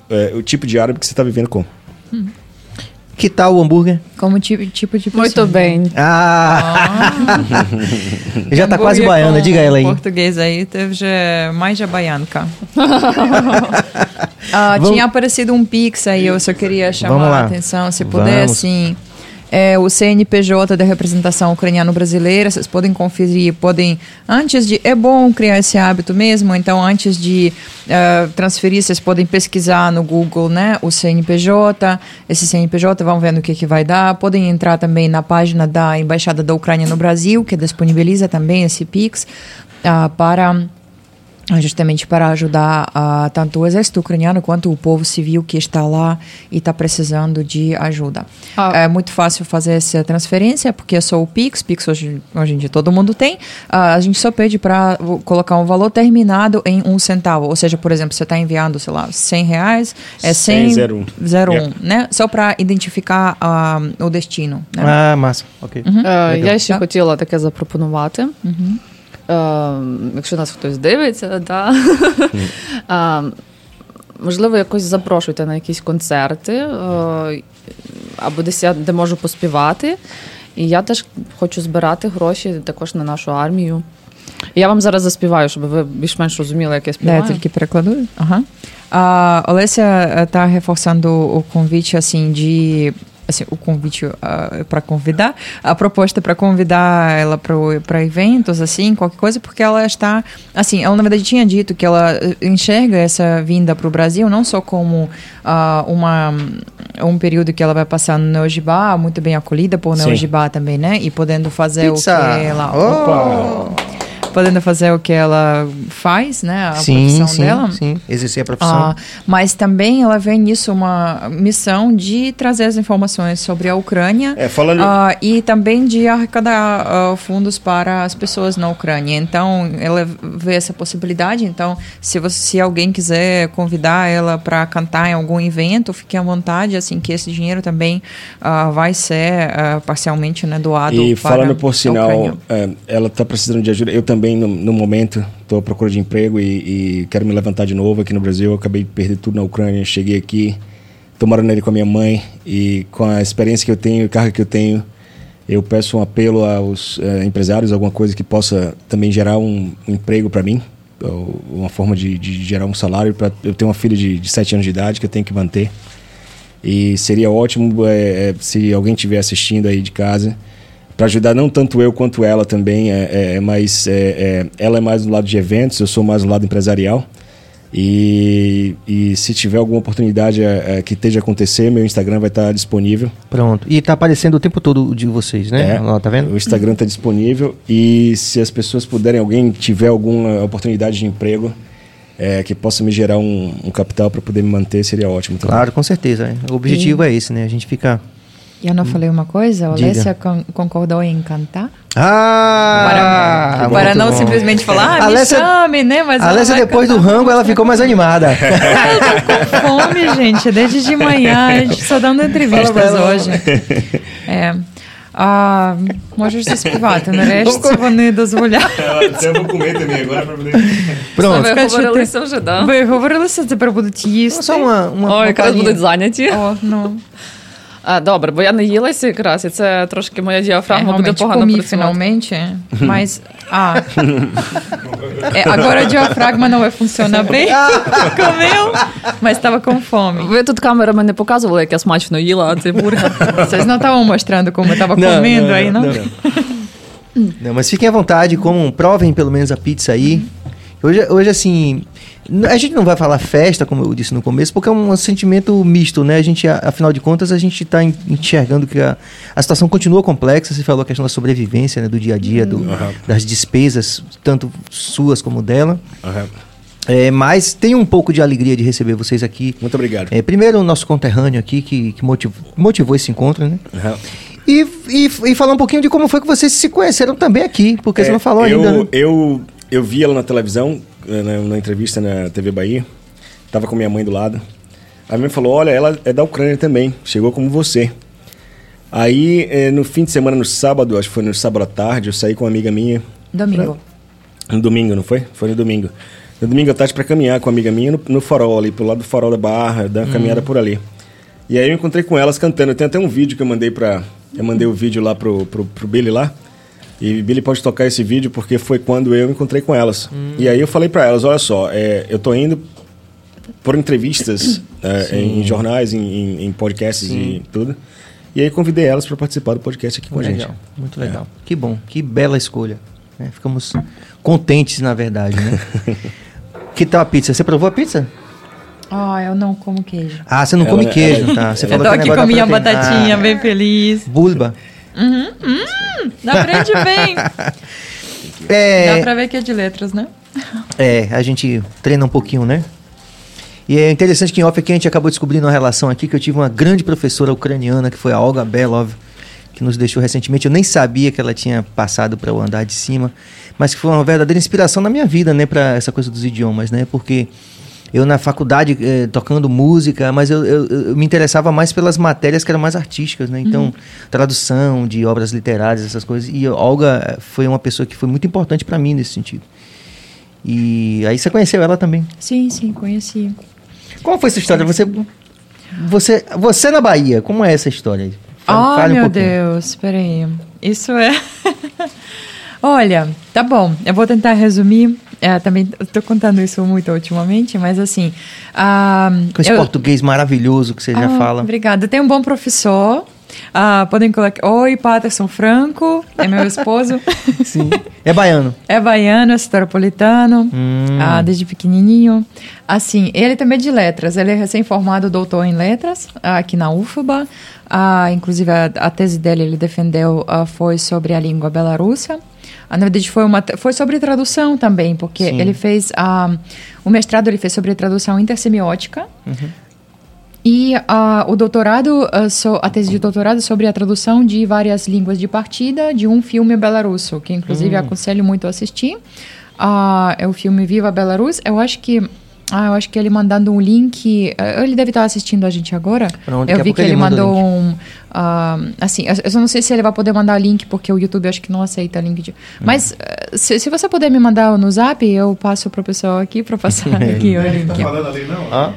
é, o tipo de árabe que você está vivendo com. Que tal o hambúrguer? Como tipo, tipo de Muito pessoa. bem. Ah! já tá quase baiana, diga ela aí. português aí, teve já mais já baiano cá. Ah, Vamos- Tinha aparecido um Pix aí, eu só queria chamar a atenção, se puder, Vamos. assim. É, o CNPJ da representação ucraniano-brasileira, vocês podem conferir, podem, antes de, é bom criar esse hábito mesmo, então antes de eh, transferir, vocês podem pesquisar no Google, né, o CNPJ, esse CNPJ, vão vendo o que que vai dar, podem entrar também na página da Embaixada da Ucrânia no Brasil, que disponibiliza também esse Pix, ah, para justamente para ajudar ah, tanto o exército ucraniano quanto o povo civil que está lá e está precisando de ajuda. Ah. É muito fácil fazer essa transferência, porque é só o Pix, Pix hoje, hoje em dia todo mundo tem, Ah, a gente só pede para colocar um valor terminado em um centavo, ou seja, por exemplo, você está enviando, sei lá, 100 reais, é 100, 100,01. 01, Yeah. né? Só para identificar ah, o destino. Né? Ah, massa. Ok. Е, Я ще Так. хотіла таке запропонувати. Е, Якщо нас хтось дивиться, да. Е, можливо, якось запрошуйте на якісь концерти е, або десь я де можу поспівати. І я теж хочу збирати гроші також на нашу армію. І Я вам зараз заспіваю, щоб ви більш-менш розуміли, як я Да, співаю. eu tільки перекладу. Ага. A Alessia está reforçando o convite assim de assim, o convite para convidar, a proposta para convidar ela para eventos, assim, qualquer coisa, porque ela está, assim, ela na verdade tinha dito que ela eh, enxerga essa vinda para o Brasil não só como ah, uma um período que ela vai passar no Neogibá, muito bem acolhida por Sim. Neogibá também, né? E podendo fazer Pizza. o que ela Oh! Podendo fazer o que ela faz, né? A sim, profissão sim, dela. sim. Exercer a profissão. Ah, mas também ela vê nisso uma missão de trazer as informações sobre a Ucrânia É, falando- ah, e também de arrecadar ah, fundos para as pessoas na Ucrânia. Então, ela vê essa possibilidade. Então, se, você, se alguém quiser convidar ela para cantar em algum evento, fique à vontade, assim, que esse dinheiro também ah, vai ser ah, parcialmente né, doado E para falando por sinal, é, ela está precisando de ajuda. Eu também, no, no momento, estou à procura de emprego e, e quero me levantar de novo aqui no Brasil. Acabei de perder tudo na Ucrânia. Cheguei aqui, estou morando ali com a minha mãe e com a experiência que eu tenho, e carga que eu tenho, eu peço um apelo aos é, empresários, alguma coisa que possa também gerar um, um emprego para mim, uma forma de, de gerar um salário. Pra, eu tenho uma filha de, de 7 anos de idade que eu tenho que manter. E seria ótimo é, se alguém estiver assistindo aí de casa para ajudar não tanto eu quanto ela também, é, é, mas é, é, ela é mais do lado de eventos, eu sou mais do lado empresarial. E, e se tiver alguma oportunidade é, é, que esteja a acontecer, meu Instagram vai estar disponível. Pronto. E tá aparecendo o tempo todo o de vocês, né? É, Ó, tá vendo? O Instagram está disponível e se as pessoas puderem, alguém tiver alguma oportunidade de emprego é, que possa me gerar um, um capital para poder me manter, seria ótimo. também. Claro, com certeza. né? O objetivo é esse, né? A gente fica. E eu não falei uma coisa? A Diga. Alessia con- concordou em cantar? Ah! para para muito não bom. simplesmente falar, ah, me Alessia- chame, né? Mas A ela Alessia, vai depois do cantar. rango, ela ficou mais animada. com fome, gente, desde de manhã. A gente só dando entrevistas hoje. É. А, можеш заспівати нарешті, вони дозволяють. Це eu vou comer também agora para poder. Pronto. Ви Скажете, говорилися вже, да? Ви говорилися, тепер будуть їсти. Só uma, uma, Ой, uma якраз palhinha. будуть зайняті. О, ну. А, добре, бо я не їлася якраз, і це трошки моя É, діафрагма буде realmente погано comi працювати. finalmente, mas... Ah, É, agora o diafragma não vai funcionar bem. Comeu, mas estava com fome. Ви тут камерами не показували, як я смачно їла цей бургер. Vocês não estavam mostrando como eu estava Não, comendo não, aí, não? não, Não, mas fiquem à vontade, comam, provem pelo menos a pizza aí. Hoje, hoje assim, a gente não vai falar festa, como eu disse no começo, porque é um sentimento misto, né? A gente, afinal de contas, a gente está enxergando que a, a situação continua complexa. Você falou a questão da sobrevivência, né? do dia a dia, do- das despesas, tanto suas como dela. Aham. É, mas tem um pouco de alegria de receber vocês aqui. Muito obrigado. É, primeiro, o nosso conterrâneo aqui, que, que motivou, motivou esse encontro, né? Aham. E, e, e falar um pouquinho de como foi que vocês se conheceram também aqui, porque você É, não falou eu, ainda, né? Eu, eu vi ela na televisão, eh, na, na entrevista na TV Bahia. Tava com minha mãe do lado. A minha mãe falou: Olha, ela é da Ucrânia também. Chegou como você. Aí, eh, no fim de semana, no sábado, acho que foi no sábado à tarde, eu saí com uma amiga minha. Domingo. No domingo, não foi? Foi no domingo. No domingo à tarde para caminhar com uma amiga minha no, no farol ali, pro lado do farol da Barra, dar uma caminhada por ali. E aí eu encontrei com elas cantando. Tenho até um vídeo que eu mandei para Eu mandei o vídeo lá pro, pro, pro Billy lá. E Billy pode tocar esse vídeo porque foi quando eu me encontrei com elas. E aí eu falei para elas, olha só, é, eu tô indo por entrevistas é, em, em jornais, em, em, em podcasts e tudo. E aí convidei elas para participar do podcast aqui com a gente. legal, muito legal. Que bom, que bela escolha. né? Ficamos contentes, na verdade, né? que tal a pizza? Você provou a pizza? Ah, eu não como queijo. Ah, você não Ela- come ela- queijo, tá? Você Eu falou tô que aqui com da minha proteína. batatinha, Ah, bem feliz. Bulba. Aprende bem. É, Dá pra ver que é de letras, né? É, a gente treina um pouquinho, né? E é interessante que em off aqui a gente acabou descobrindo uma relação aqui que eu tive uma grande professora ucraniana que foi a Olga Belov, que nos deixou recentemente. Eu nem sabia que ela tinha passado para o andar de cima, mas que foi uma verdadeira inspiração na minha vida, né, para essa coisa dos idiomas, né? Porque eu na faculdade eh, tocando música, mas eu, eu- eu me interessava mais pelas matérias que eram mais artísticas, né? Então, tradução de obras literárias, essas coisas. E Olga foi uma pessoa que foi muito importante para mim nesse sentido. E aí você conheceu ela também. Sim, sim, conheci. Qual foi essa história? Você, você, você na Bahia, como é essa história? Fale- Ah, fale um meu pouquinho. Deus, peraí. Isso é. Olha, tá bom, eu vou tentar resumir. É, também estou contando isso muito ultimamente, mas assim. ah, Com esse eu- português maravilhoso que você já Ah, fala. Obrigada. Tem um bom professor. Ah, podem colocar. Oi, Patterson Franco, é meu esposo. Sim. É baiano. É baiano, é staropolitano, Hum. ah, desde pequenininho. Assim, ele também é de letras. Ele é recém-formado doutor em letras ah, aqui na UFBA. Ah, inclusive, a, a tese dele ele defendeu ah, foi sobre a língua belarussa. Ah, na verdade, foi, uma, foi sobre tradução também, porque Sim. ele fez a, o mestrado ele fez sobre tradução intersemiótica. E ah, o doutorado, ah, so- a tese de doutorado sobre a tradução de várias línguas de partida de um filme belarusso, que inclusive aconselho muito a assistir. Ah, é o filme Viva Belarus. Eu acho que ah, eu acho que ele mandando um link. Ele deve estar assistindo a gente agora. Pronto, eu a vi pouco que ele mandou um. Ah, assim, eu eu só não sei se ele vai poder mandar link, porque o YouTube acho que não aceita link de. Mas eh, se, se você puder me mandar no zap, eu passo pro pessoal aqui para passar aqui o link. Tá falando ali, não? Ó,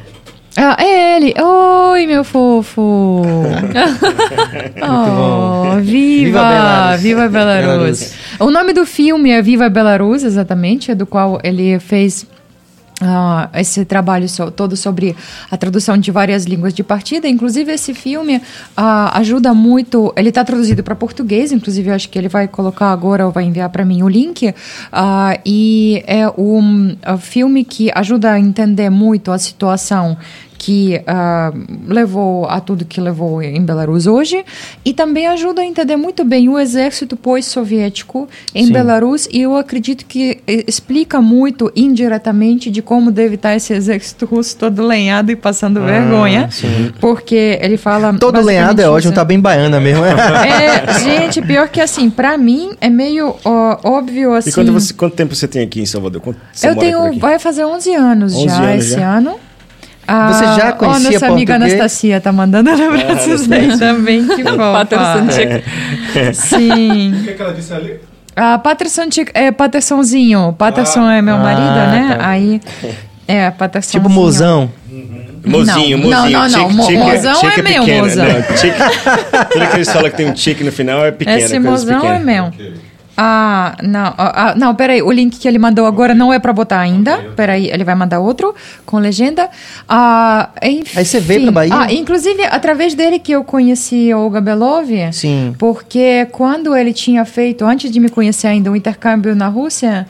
Ah, é ele! Oi, meu fofo! oh, viva! Viva Belarus. Viva Belarus! Belarus. O nome do filme é Viva Belarus, exatamente, é do qual ele fez ah, esse trabalho so- todo sobre a tradução de várias línguas de partida. Inclusive, esse filme ah, ajuda muito. Ele está traduzido para português, inclusive, acho que ele vai colocar agora ou vai enviar para mim o link. Ah, e é um, filme que ajuda a entender muito a situação que ah, levou a tudo que levou em Belarus hoje e também ajuda a entender muito bem o exército pós-soviético em Sim. Belarus e eu acredito que eh, explica muito indiretamente de como deve estar esse exército russo todo lenhado e passando vergonha, porque ele fala todo lenhado é ótimo, isso. tá bem baiana mesmo. É, gente, pior que assim, pra mim é meio ó, óbvio assim. E quanto, você- quanto tempo você tem aqui em Salvador? Quanto eu tenho, vai fazer 11 anos 11 já anos esse já? ano. Ah, Você já ó, conhecia nossa amiga português? Anastasia tá mandando abraços daí também, que Patterson fofa. Chick. Sim. O que, que ela disse ali? Ah, Patterson Chick- é Pattersonzinho. Patterson é meu Ah, marido, né? tá. Aí é Patterson. tipo mozão. Mozinho, Não, mozinho. não, não, Chique- mo- chique mozão chique é meu, pequeno. mozão. Não, chique- tudo que eles falam que tem um chique no final é pequeno. Esse mozão é pequenas. meu. Ah, não, ah, ah, não, peraí, o link que ele mandou agora não é pra botar ainda. Peraí, ele vai mandar outro com legenda. Ah, enfim. Aí você veio pra Bahia? Ah, inclusive, através dele que eu conheci Olga Belov. Sim. Porque quando ele tinha feito, antes de me conhecer ainda, um intercâmbio na Rússia.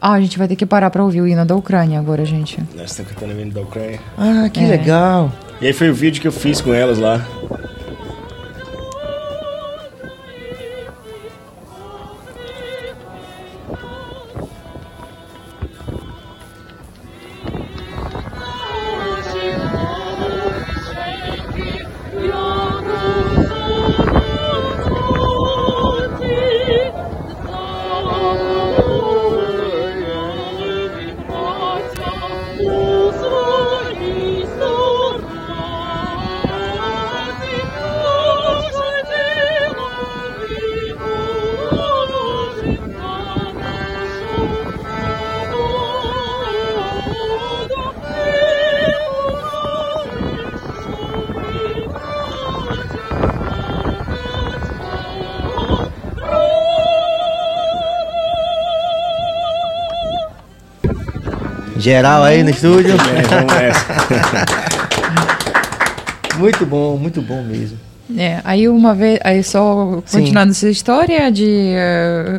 Ah, a gente vai ter que parar pra ouvir o hino da Ucrânia agora, gente. Nós estamos cantando o hino da Ucrânia. Ah, que É. legal. E aí foi o vídeo que eu fiz com elas lá. Geral aí no estúdio. É, vamos nessa. Muito bom, muito bom mesmo. É, aí uma vez, aí só Sim. continuando essa história de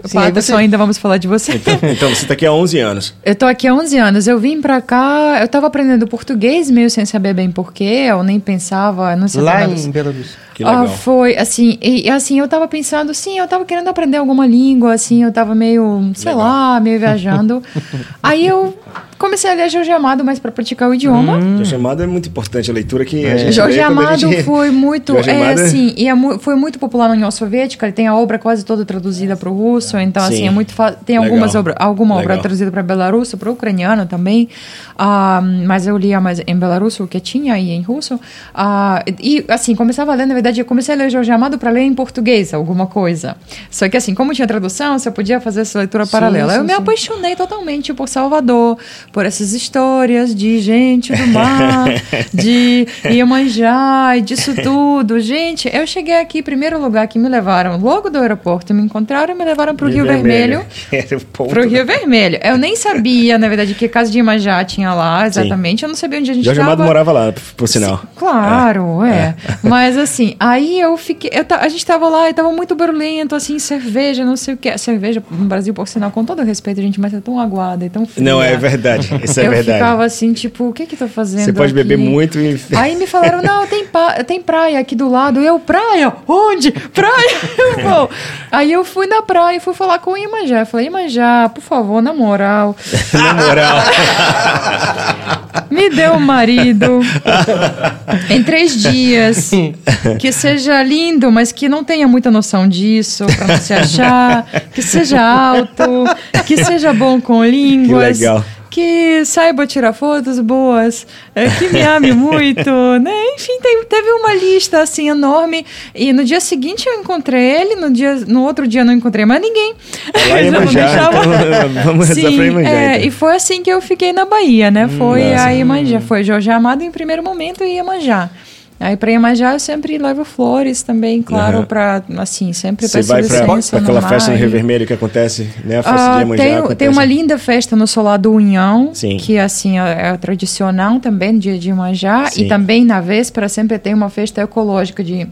uh, Sim, você- ainda vamos falar de você. Então você está aqui há 11 anos. Eu tô aqui há 11 anos. Eu vim pra cá, eu tava aprendendo português meio sem saber bem porquê, eu nem pensava, não sabia Lá em Belarus. Que legal. Ah, foi, assim, e, e, assim, eu tava pensando, sim, eu tava querendo aprender alguma língua, assim, eu tava meio, sei Legal. lá, meio viajando. Aí eu comecei a ler Jorge Amado mais pra praticar o idioma. Jorge Amado é muito importante a leitura que a gente Jorge Amado gente- foi muito, Jorge é, Amado é- assim, e é mu- foi muito popular na União Soviética. Ele tem a obra quase toda traduzida para o russo, então Sim. assim é muito tem Legal. algumas obras, alguma obra Legal. traduzida para belarusso, para ucraniano também. Ah, mas eu lia mais em belarusso o que tinha e em russo. Ah, e assim começava a ler, na verdade, eu comecei a ler Jorge Amado para ler em português alguma coisa. Só que assim, como tinha tradução, você podia fazer essa leitura Sim, paralela. eu sim, me sim. apaixonei totalmente por Salvador, por essas histórias de gente do mar, de Iemanjá e disso tudo. Gente, eu cheguei aqui, primeiro lugar que me levaram logo do aeroporto, me encontraram e me levaram para o Rio Vermelho. Era o ponto. Pro Rio Vermelho. Eu nem sabia, na verdade, que casa de Iemanjá tinha lá, exatamente. Eu não sabia onde a gente Jorge estava. Amado morava lá, por, por sinal. Claro, é. Mas assim, Aí eu fiquei. Eu a gente tava lá e tava muito barulhento, assim, cerveja, não sei o que. Cerveja no Brasil, por sinal, com todo respeito, gente, mas é tão aguada e tão fria. Não, é verdade. Isso é eu verdade. ficava assim, tipo, o que que eu tô fazendo? Você pode beber aqui? muito e. Aí me falaram, não, tem, tem praia aqui do lado. Eu, praia? Onde? Praia? Eu vou. Aí eu fui na praia e fui falar com o Imanjá. Falei, Imanjá, por favor, na moral, Na moral. me dê um marido em três dias. Que seja lindo, mas que não tenha muita noção disso, pra não se achar. Que seja alto, que seja bom com línguas. Que legal. Que saiba tirar fotos boas, é, que me ame muito, né? Enfim, tem- teve uma lista assim enorme. E no dia seguinte eu encontrei ele, no, dia, no outro dia não encontrei mais ninguém. Lá em Já não Iemanjá, deixava- então, vamos rezar Sim, pra Iemanjá, é, então. e foi assim que eu fiquei na Bahia, né? Foi nossa. a Iemanjá, foi Jorge Amado em primeiro momento e Iemanjá. Aí pra Iemanjá eu sempre levo flores também, claro, Aham. pra, assim, sempre Você peço vai pra aquela festa no Rio Vermelho que acontece, né? A festa ah, de Iemanjá tem, acontece. tem uma linda festa no Solar do Unhão, Sim. que assim é, é tradicional também, dia de Iemanjá. Sim. E também na véspera sempre tem uma festa ecológica de,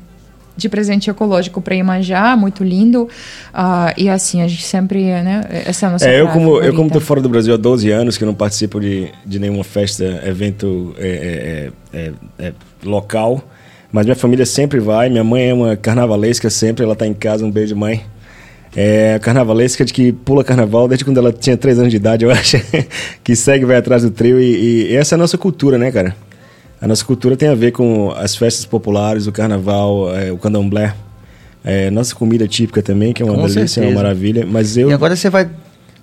de presente ecológico para Iemanjá, muito lindo. Ah, e assim, a gente sempre, né, essa é a nossa É, eu como, eu como tô fora do Brasil há 12 anos, que não participo de, de nenhuma festa, evento é, é, é, é, local, mas minha família sempre vai, minha mãe é uma carnavalesca sempre, ela tá em casa, um beijo mãe. É carnavalesca de que pula carnaval desde quando ela tinha 3 anos de idade, eu acho, que segue, vai atrás do trio e, e essa é a nossa cultura, né, cara? A nossa cultura tem a ver com as festas populares, o carnaval, é, o candomblé, é, nossa comida típica também, que é uma Com delícia, é certeza. uma maravilha, mas eu... E agora você vai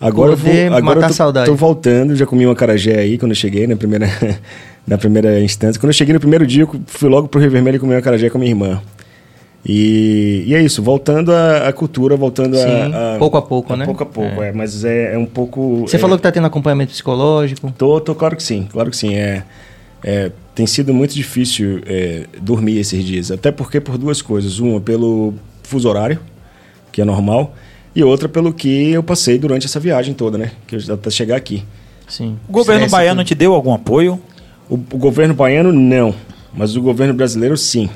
Agora eu vou, poder agora matar eu a tô, saudade. tô voltando, já comi uma carajé aí quando eu cheguei na primeira, na primeira instância. Quando eu cheguei no primeiro dia, eu fui logo pro Rio Vermelho e comi uma carajé com a minha irmã. E, e é isso, voltando à, cultura, voltando Sim, a, a- pouco a pouco, né? Pouco a pouco, é. mas é, é um pouco. Você é, falou que tá tendo acompanhamento psicológico. Tô, tô, claro que sim, claro que sim. É, é, tem sido muito difícil é, dormir esses dias, até porque por duas coisas. Uma, pelo fuso horário, que é normal, e outra pelo que eu passei durante essa viagem toda, né? Que eu, até chegar aqui. Sim. O governo Estresse, baiano tudo. te deu algum apoio? O, o governo baiano, não. Mas o governo brasileiro, sim.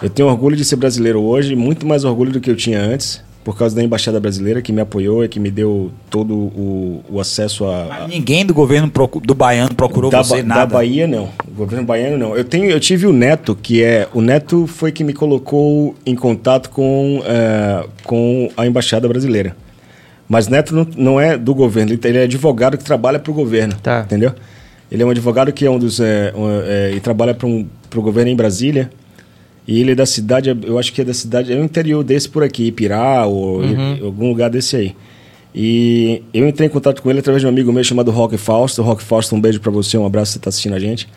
Eu tenho orgulho de ser brasileiro hoje, muito mais orgulho do que eu tinha antes, por causa da Embaixada Brasileira, que me apoiou e que me deu todo o, o acesso a, a- Ninguém do governo do baiano procurou da, você, Ba- nada. da Bahia, não. O governo baiano, não. Eu, tenho, eu tive o Neto, que é... O Neto foi que me colocou em contato com, eh, com a Embaixada Brasileira. Mas Neto não, não é do governo, ele ele é advogado que trabalha para o governo, Tá. entendeu? Ele é um advogado que é um dos... É, um, é, e trabalha para um, o governo em Brasília. E ele é da cidade, eu acho que é da cidade, é o interior desse por aqui, Ipirá ou Uhum. algum lugar desse aí. E eu entrei em contato com ele através de um amigo meu chamado Rock Fausto. Rock Fausto, um beijo pra você, um abraço se você tá assistindo a gente.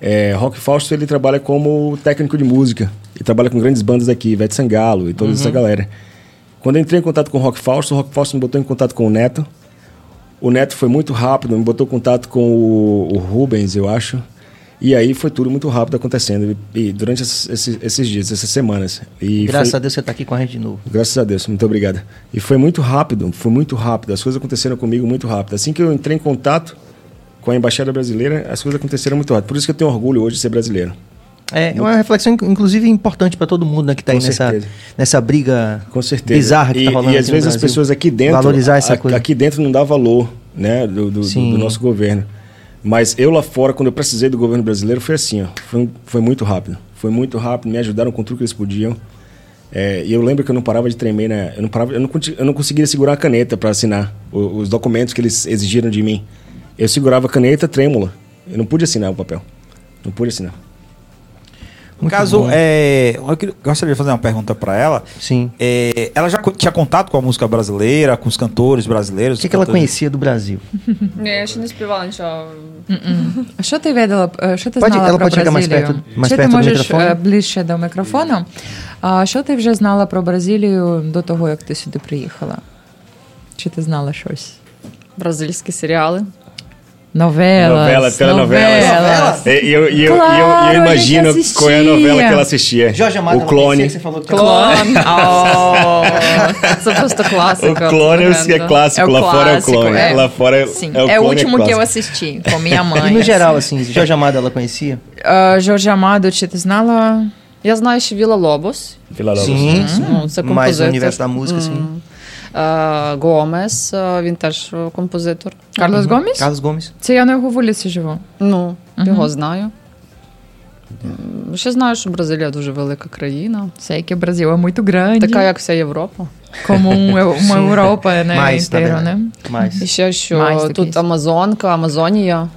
É, Rock Fausto, ele trabalha como técnico de música. E trabalha com grandes bandas aqui, Ivete Sangalo e toda essa galera. Quando eu entrei em contato com o Rock Fausto, o Rock Fausto me botou em contato com o Neto. O Neto foi muito rápido, me botou em contato com o, o Rubens, eu acho. E aí foi tudo muito rápido acontecendo. E, e durante esses, esses- dias, essas semanas. E Graças foi- a Deus você tá aqui com a gente de novo. Graças a Deus, muito obrigado. E foi muito rápido, foi muito rápido. As coisas aconteceram comigo muito rápido. Assim que eu entrei em contato com a Embaixada Brasileira, as coisas aconteceram muito rápido. Por isso que eu tenho orgulho hoje de ser brasileiro. É, é uma reflexão, inc- inclusive, importante para todo mundo né, que está aí nessa, nessa briga Com certeza. bizarra que e, tá rolando E às vezes as pessoas aqui dentro. Valorizar essa a- coisa. Aqui dentro não dá valor, né? Do, do- do- do nosso governo. Mas eu lá fora, quando eu precisei do governo brasileiro, foi assim, ó. Foi, foi muito rápido. Foi muito rápido, me ajudaram com tudo que eles podiam. É, e eu lembro que eu não parava de tremer, né? Eu não, parava, eu não, eu não conseguia segurar a caneta para assinar os documentos que eles exigiram de mim. Eu segurava a caneta trêmula. Eu não pude assinar o papel. Não pude assinar. No Muito caso, bom. é, eu queria- gostaria de fazer uma pergunta para ela. Sim. É, ela já co- tinha contato com a música brasileira, com os cantores brasileiros? O que, que ela cantores- conhecia do Brasil? Ні, я ще не співала нічого. А що ти відала, е, що ти Пані, знала Елла, про почекай, mais Бразилію? perto- mais Чи ти perto do можеш мікрофону? е, ближче до мікрофону? А що ти вже знала про Бразилію до того, як ти сюди приїхала? Чи ти знала щось? Бразильські серіали. Novelas, Novela, telenovelas. novelas. E e eu, e eu, e eu- Claro, e eu a gente imagino assistia. qual é a novela que ela assistia. Jorge Amado, o ela Clone. conhecia, que você falou que tinha- Клон. О, Це просто O класика. Clone é легенда. clássico, lá fora é o Clone. é. Lá fora é, Sim, é o é o Clone, último que eu clássico. assisti com minha mãe. E no assim. geral, assim, Jorge Amado ela conhecia? Е, Jorge Amado, чи ти знала Я знаю ще Віла Лобос. Vila Lobos. Sim, sim. Ну, це Mais композитор. o universo da música, sim. М. Е, Гомес, е, він теж е, композитор. Карлос Гоміс? Карлос Гоміс. Це я на його вулиці живу. Ну, його знаю. Ще знаю, що Бразилія дуже велика країна. Все, яке Бразилія muito grande. Така, як вся Європа. Кому Європа не інтеро. І ще, що тут Амазонка, Амазонія.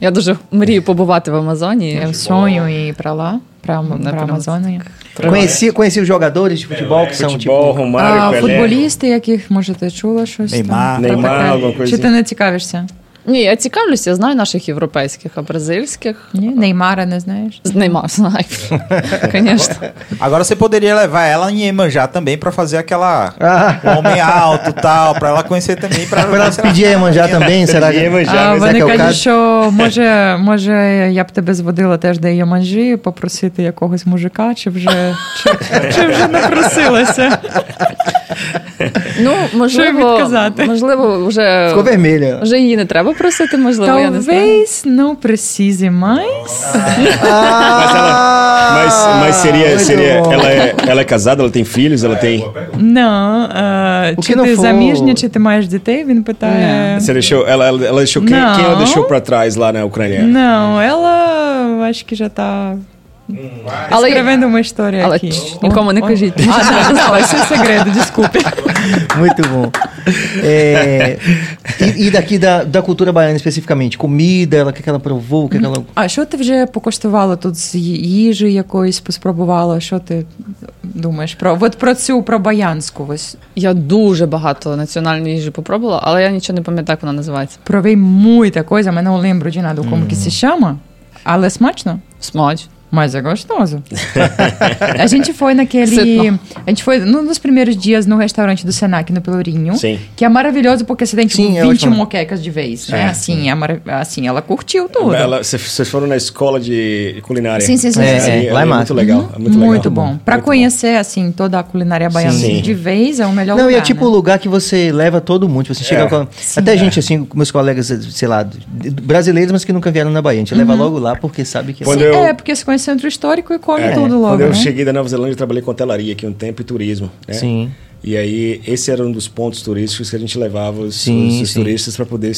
Я дуже мрію побувати в Амазонії. Я в Соню і прала прямо про Амазонію. lá, pra, Não é pra pra Amazônia. Conheci, conheci os jogadores de futebol que são Futebol, tipo. Romário, А Pelé. футболісти, яких може ти чула щось? Неймар. там? Неймар, Про таке? alguma coisa Чи ти assim. не цікавишся? Ні, я цікавлюся, я знаю наших європейських, а бразильських. Ні, Неймара не знаєш? Неймар знаю. Звісно. Agora você poderia levar ela em Iemanjá também pra fazer aquela Ah, homem alto tal, pra ela conhecer também. Pra, ela pedir Iemanjá também, será que, А, вони кажуть, що може, може я б тебе зводила теж до Яманжі, попросити якогось мужика, чи вже, чи, чи вже не просилася? Ну, можливо, відказати? можливо, вже, Ficou vermelha. вже її не треба просити, можливо, я не знаю. Talvez não precise mais. Ah, Mas, mas seria, muito seria bom. ela, é, ela é casada, ela tem filhos, ela tem. Não. ah, O чи que não ти for- заміжня, чи ти маєш дітей? Він питає. Você deixou, ela, ela, ela deixou quem, quem ela Não. deixou pra trás lá na Ucrânia? Não, ela acho que já tá Але, escrevendo uma história але aqui. тш, нікому не кажіть. Ah, não, esse é segredo, desculpe. Muito bom. É, e, e daqui da, da cultura baiana especificamente? Comida, ela, o que, que ela provou? O que, que ela. А що ти вже покуштувала тут з їжі якоїсь спробувала? Що ти думаєш про от про цю про баянську? Ось Я дуже багато національної їжі попробувала, але я нічого не пам'ятаю, як вона називається. provei muita coisa, mas não lembro de nada como que se. Але смачно? Смач. Mas é gostoso. a gente foi naquele. A gente foi num dos primeiros dias no restaurante do Senac, no Pelourinho. Sim. Que é maravilhoso porque você tem tipo Sim, é 20 ótimo. moquecas de vez, né? É, Assim, é assim, ela curtiu tudo. Vocês foram na escola de culinária? Sim, sim, sim, É, sim, sim. é. lá é é muito legal. É muito, Muito, legal. bom. Pra Muito conhecer, assim, toda a culinária baiana Sim. de vez, é o melhor Não, lugar. e é tipo o né? lugar que você leva todo mundo. Você chega É. com. Até gente, assim, com meus colegas, sei lá, brasileiros, mas que nunca vieram na Bahia. A gente leva logo lá porque sabe que. Quando Sim, eu- É, porque você conhece centro histórico e come É, tudo logo, Quando eu né? cheguei da Nova Zelândia, eu trabalhei com hotelaria aqui um tempo e turismo. Né? Sim. E aí, esse era um dos pontos turísticos que a gente levava os, Sim, os sim. turistas para poder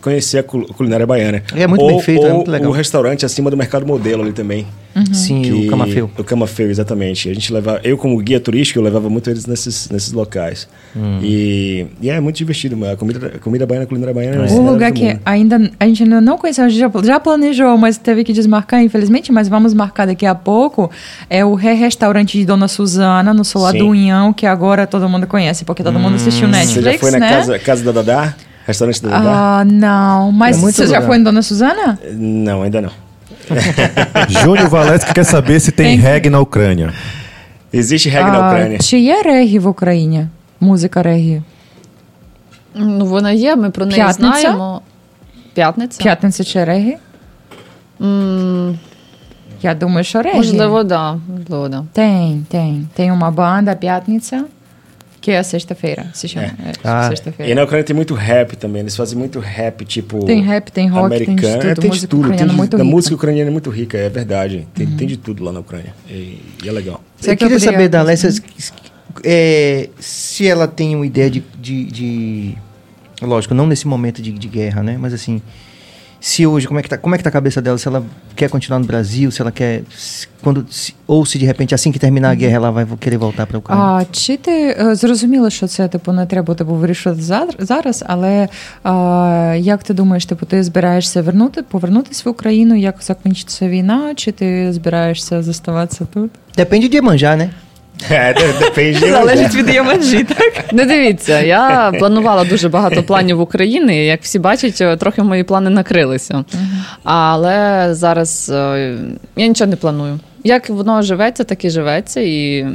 conhecer a cul- culinária baiana. É muito ou, bem feito, é ou muito legal. o restaurante acima do Mercado Modelo ali também. Sim, que- o Camafeu. O Camafeu, exatamente. A gente levava, eu como guia turístico, eu levava muito eles nesses, nesses locais. Hum. E, e é muito divertido, mano. a comida, a comida baiana, a culinária baiana é O melhor lugar que ainda a gente ainda não conheceu, a gente já, já planejou, mas teve que desmarcar, infelizmente, mas vamos marcar daqui a pouco. É o Ré-Restaurante de Dona Suzana, no Solar do Unhão, que agora todo mundo conhece, porque todo mundo assistiu Você Netflix, já foi na né? casa, casa da Dadá? Restaurante da Dadá? Ah, não. Mas É você já lugar. foi em Dona Suzana? Não, ainda não. Júnior Valeschi quer saber se tem Tem. reggae na Ucrânia. Existe reggae na А, Ucrânia. чи є регі в Україні? Музика регі? Ну, вона є, ми про неї П'ятниця? знаємо. П'ятниця? П'ятниця чи регі? М, Я думаю, що регі. Можливо, да. Можливо, да. Tem, tem. Tem uma banda, Pятница, que é sexta-feira, se chama. É, Ah. E sexta-feira. na Ucrânia tem muito rap também. Eles fazem muito rap, tipo. Tem rap, tem rock, tem de americano. tudo. É, tem de tudo. Tem de, muito a. Uhum. música ucraniana é muito rica, é verdade. Tem, tem de tudo lá na Ucrânia. E, e é legal. Você Eu que eu queria poderia- saber da Alessia é, se ela tem uma ideia de, de, de- Lógico, não nesse momento de, de guerra, né? Mas assim. Se hoje, como é, que tá, como é que tá a cabeça dela? Se ela quer continuar no Brasil, se ela quer. se- quando, se- ou se de repente, assim que terminar a guerra, ela vai querer voltar para Ucrânia. А чи ти е, зрозуміла, що це типу не треба типу вирішувати зараз? Але а, як ти думаєш, типу, ти збираєшся вернути, повернутися в Україну, як закінчиться війна, чи ти збираєшся заставатися тут? Depende de Iemanjá, né? Залежить від Єманжі, так? Не дивіться, я планувала дуже багато планів в Україні. Як всі бачать, трохи мої плани накрилися. Але зараз е, я нічого не планую. Як воно живеться, так і живеться. І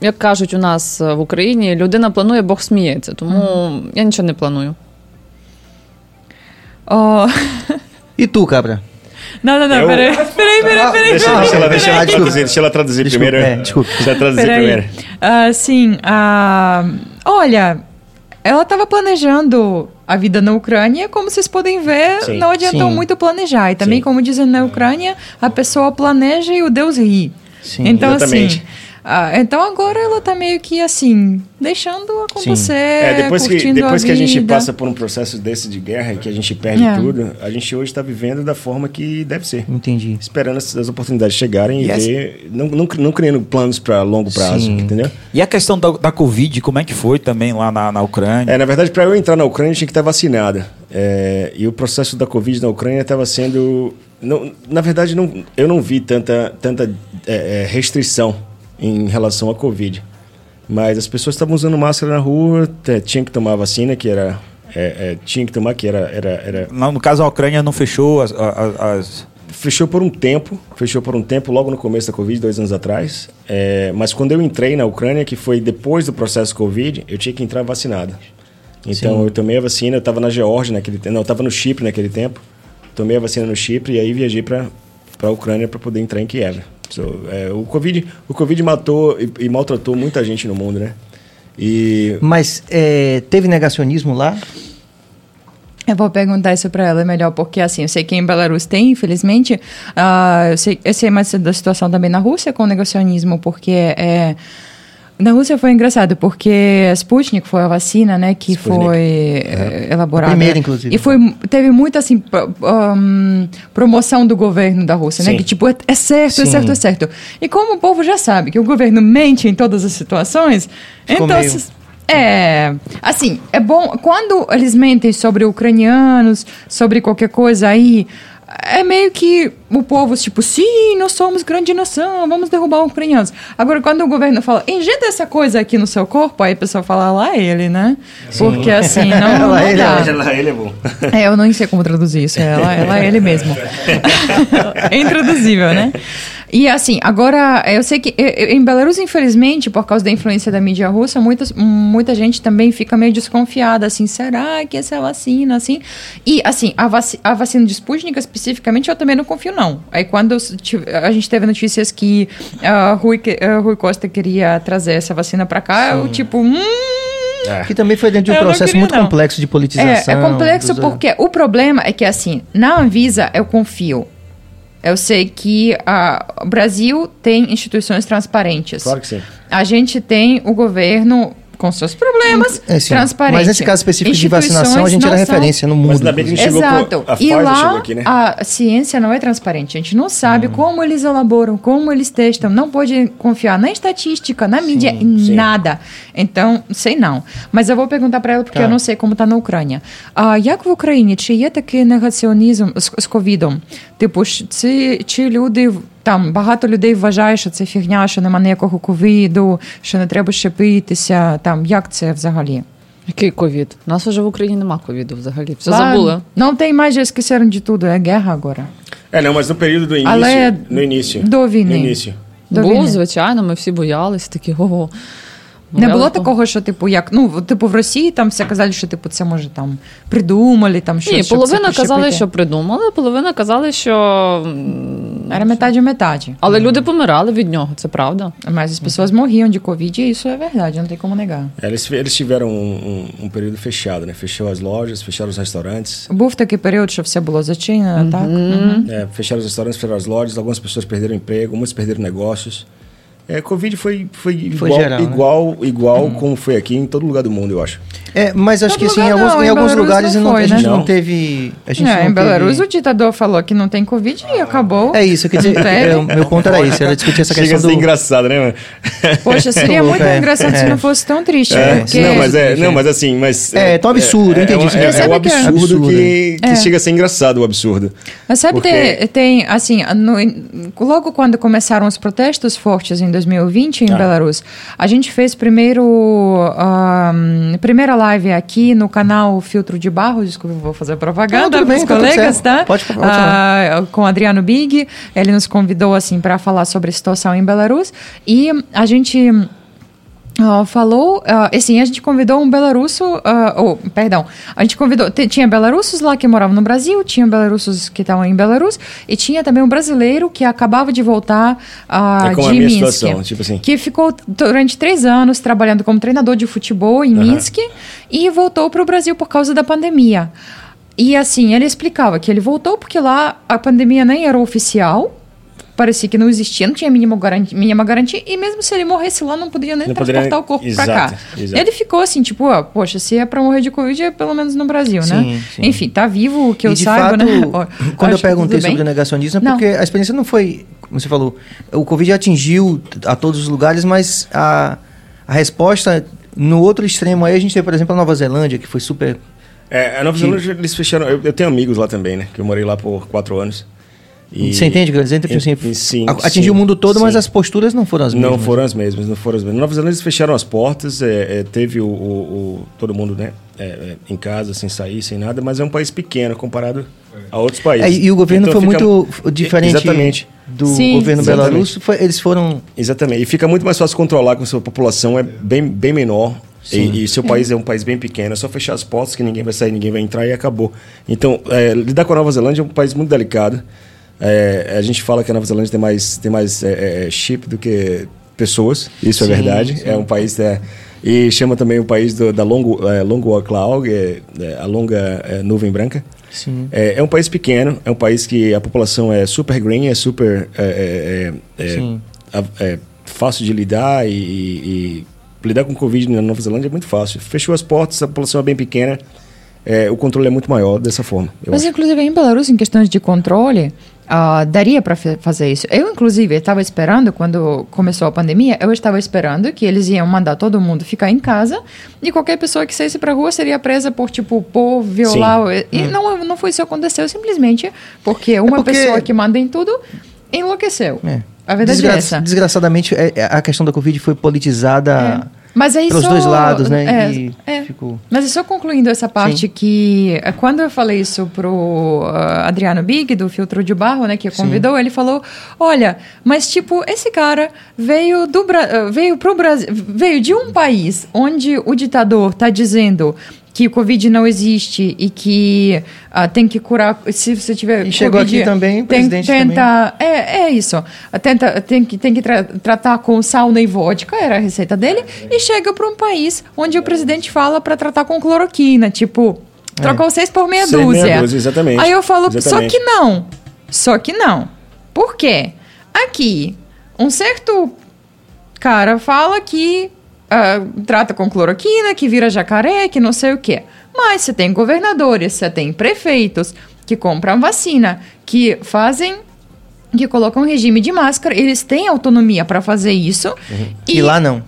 як кажуть у нас в Україні, людина планує, Бог сміється. Тому я нічого не планую. О, E tu, Cabra? Não, não, não, Eu- peraí, peraí, peraí, peraí. Deixa, deixa ela, deixa ela traduzir, deixa ela traduzir Desculpa, primeiro. é, desculpa. Deixa ela traduzir Peraí. primeiro. Ah, sim, ah, olha, ela estava planejando a vida na Ucrânia, como vocês podem ver, Sim. não adiantou Sim. muito planejar. E também, Sim. como dizem na Ucrânia, a pessoa planeja e o Deus ri. Sim, então, exatamente. assim. Ah, então agora ela tá meio que assim, deixando acontecer. É, depois que, depois que a gente passa por um processo desse de guerra e que a gente perde É. tudo, a gente hoje está vivendo da forma que deve ser. Entendi. Esperando as, as oportunidades chegarem e, E essa- ver, não, não, não criando planos para longo prazo, Sim. entendeu? E a questão da, da Covid, como é que foi também lá na, na Ucrânia? É, na verdade, para eu entrar na Ucrânia, eu tinha que estar vacinada. É, e o processo da Covid na Ucrânia estava sendo. não- na verdade, não, eu não vi tanta, tanta é, é, restrição em relação à Covid. Mas as pessoas estavam usando máscara na rua, tinha que tomar a vacina, que era. é, é, tinha que tomar, que era, era, era Não, no caso, a Ucrânia não fechou as. as- as- fechou por um tempo, fechou por um tempo, logo no começo da Covid, dois anos atrás. É, mas quando eu entrei na Ucrânia, que foi depois do processo Covid, eu tinha que entrar vacinado. Então Sim. eu tomei a vacina, eu estava na Geórgia naquele tempo, não, eu estava no Chipre naquele tempo. Tomei a vacina no Chipre e aí viajei para para a Ucrânia para poder entrar em Kiev. É, o Covid, o Covid matou e, e maltratou muita gente no mundo, né? E Mas é, teve negacionismo lá? Eu vou perguntar isso para ela melhor, porque assim, eu sei que em Belarus tem, infelizmente. ah, eu, sei, eu sei mais da situação também na Rússia com o negacionismo, porque é, na Rússia foi engraçado, porque a Sputnik foi a vacina, né, que Sputnik. foi eh, elaborada. A primeira, inclusive. E foi, teve muita, assim, pro- um, promoção do governo da Rússia, né, Sim. que tipo, é, é certo, é Sim. certo, é certo. E como o povo já sabe que o governo mente em todas as situações, Ficou então... meio- se- é, assim, é bom. Quando eles mentem sobre ucranianos, sobre qualquer coisa aí, é meio que o povo, tipo, sim, nós somos grande nação, vamos derrubar os ucranianos. Agora, quando o governo fala, injeta essa coisa aqui no seu corpo, aí a pessoa fala, lá ele, né? Porque assim, não, não Lá ele, dá. Ele é bom. É, eu não sei como traduzir isso. É lá, é lá ele mesmo. é intraduzível, né? E assim, agora, eu sei que em Belarus, infelizmente, por causa da influência da mídia russa, muitas, muita gente também fica meio desconfiada, assim, será que essa é a vacina, assim? E, assim, a, vaci a vacina de Sputnik, especificamente, eu também não confio, não. Aí, quando a gente teve notícias que ah, Rui, ah, Rui Costa queria trazer essa vacina pra cá, eu, tipo, hum... Que também foi dentro de um Eu processo queria, muito não. complexo de É, politização. é complexo dos- porque o problema é que, assim, na Anvisa eu confio. Eu sei que ah, o Brasil tem instituições transparentes. Claro que sim. A gente tem o governo com seus problemas, É, sim. transparente. Mas nesse caso específico de vacinação, a gente era Instituições não são- referência no mundo. Mas ainda bem que a gente chegou Exato. com- a e Pfizer lá chegou aqui, né? a ciência não é transparente. A gente não sabe Hum. como eles elaboram, como eles testam. Não pode confiar na estatística, na mídia, em sim. nada. Então, sei não. Mas eu vou perguntar para ela porque Tá. eu não sei como tá на Україні. А як в Україні чи є такий негаціонізм з, з ковідом? Типу, ж ці, чи люди там багато людей вважає, що це фігня, що нема ніякого ковіду, що не треба щепитися. Там як це взагалі? Який ковід? У нас вже в Україні нема ковіду взагалі. Все забули. Não tem mais, já esqueceram de tudo. É guerra agora. É, não, mas no período do início. Але no início. до No війни. início. До Було, війни. звичайно, ми всі боялися, такі ого. Не було такого, що типу, як ну типу в Росії там все казали, що типу це може там придумали, там щось. Ні, щоб половина це казали, що придумали, половина казали, що. Але люди помирали від нього, це правда. Mas as pessoas morriam de Covid e isso é verdade, não tem como negar. É, Eles, eles tiveram um, um- um período fechado, né? Fechou as lojas, fecharam os restaurantes. Був такий період, що все було зачинено, так? Мгм. É, fecharam os restaurantes, fecharam as lojas, algumas pessoas perderam emprego, muitos perderam negócios. É, Covid foi, foi igual, geral, né? igual, igual como foi aqui em todo lugar do mundo, eu acho. É, mas acho Todo que assim, em alguns, não, em alguns Belarus lugares não não, foi, a gente né? não Não. teve. A gente É, não em Belarus teve... o ditador falou que não tem Covid e acabou. É isso, quer dizer, Não é, o meu ponto era isso, era discutir essa Chega a questão ser do. engraçado, né, mano? Poxa, seria muito é. engraçado se É. não fosse tão triste. É, porque... não, mas é, não, mas assim, mas É, tão absurdo, é, entendi É, isso é, é um é absurdo, absurdo, que, que É. chega a ser engraçado o absurdo. Mas sabe, tem, assim, logo quando começaram os protestos fortes em 2020 em Ah. Belarus, a gente fez primeiro, ahn, primeira live aqui no canal Filtro de Barro, desculpa, vou fazer propaganda para os colegas, tá? Pode- pode Ah, com o Adriano Big, ele nos convidou, assim, para falar sobre a situação em Belarus. E a gente... Ah, falou, ah, assim, a gente convidou um belarusso, ah, oh, perdão, a gente convidou, tinha belarussos lá que moravam no Brasil, tinha belarussos que estavam em Belarus, e tinha também um brasileiro que acabava de voltar ah, É a de minha Minsk, situação, tipo assim. que ficou durante três anos trabalhando como treinador de futebol em Minsk e voltou para o Brasil por causa da pandemia. E assim, ele explicava que ele voltou porque lá a pandemia nem era oficial, parecia que não existia, não tinha mínima garantia, mínima garantia, e mesmo se ele morresse lá, não podia nem Não transportar poderia- o corpo Exato, pra cá. exato. Ele ficou assim, tipo, ó, poxa, se é pra morrer de Covid, é pelo menos no Brasil, né? Sim, sim. Enfim, tá vivo, que eu e de saiba, fato, né? Quando eu que perguntei sobre o negacionismo, é porque a experiência não foi, como você falou, o Covid atingiu a todos os lugares, mas a, a resposta no outro extremo aí a gente tem, por exemplo, a Nova Zelândia, que foi super. É, a Nova Zelândia, eles fecharam. Eu, eu tenho amigos lá também, né? Que eu morei lá por quatro anos. E- Você entende o que eu dizer? Tipo assim, sim, atingiu sim, o mundo todo, mas sim. as posturas não foram as mesmas. Não foram as mesmas, não foram as mesmas. Na Nova Zelândia eles fecharam as portas, é, é, teve o, o- o- todo mundo né, é, é, em casa, sem sair, sem nada, mas é um país pequeno comparado a outros É, países. e, e o governo Então foi fica- muito diferente Exatamente. do Sim, governo belarusso. Eles foram. Exatamente. E fica muito mais fácil controlar com a sua população é bem, bem menor. E, e seu país é um país bem pequeno. É só fechar as portas que ninguém vai sair, ninguém vai entrar e acabou. Então, é, lidar com a Nova Zelândia é um país muito delicado. É, a gente fala que a Nova Zelândia tem mais, tem mais é, é, chip do que pessoas. Isso Sim, é verdade. sim. É um país... É, e chama também o país do, da longo, é, longo cloud, é, é, a longa é, nuvem branca. Sim. É, é um país pequeno, é um país que a população é super green, é super é, é, é, é, é fácil de lidar e, e- e lidar com Covid na Nova Zelândia é muito fácil. Fechou as portas, a população é bem pequena, é, o controle é muito maior dessa forma. Mas, acho. inclusive, em Belarus, em questões de controle, ah, daria para fazer isso. Eu, inclusive, estava esperando, quando começou a pandemia, eu estava esperando que eles iam mandar todo mundo ficar em casa e qualquer pessoa que saísse para rua seria presa por, tipo, por violar. E e não, não foi isso que aconteceu, simplesmente porque uma Hum. porque- pessoa que manda em tudo enlouqueceu. É. A verdade Desgra- é essa. Desgraçadamente, é- é- a questão da Covid foi politizada É. Mas aí pelos só- dois lados, né? É, e é. ficou. Mas e só concluindo essa parte Sim. que eh, quando eu falei isso pro ah, Adriano Big do Filtro de Barro, né, que convidou, ele falou: "Olha, mas tipo, esse cara veio do Bra- ah, veio pro Brasil, veio de um país onde o ditador tá dizendo que o Covid não existe e que ah, tem que curar se você tiver E chegou Covid, aqui também, o tem, presidente tenta, é, é isso. Tenta, tem que, tem que tra- tratar com sauna e vodka, era a receita dele, e chega para um país onde o presidente fala para tratar com cloroquina, tipo, trocou seis por meia Seis meia dúzia. dúzia, exatamente. Aí eu falo, só Exatamente. que não. Só que não. Por quê? Aqui, um certo cara fala que ah, trata com cloroquina, que vira jacaré, que não sei o quê. Mas você tem governadores, você tem prefeitos que compram vacina, que fazem. que colocam regime de máscara, eles têm autonomia para fazer isso. E, lá não.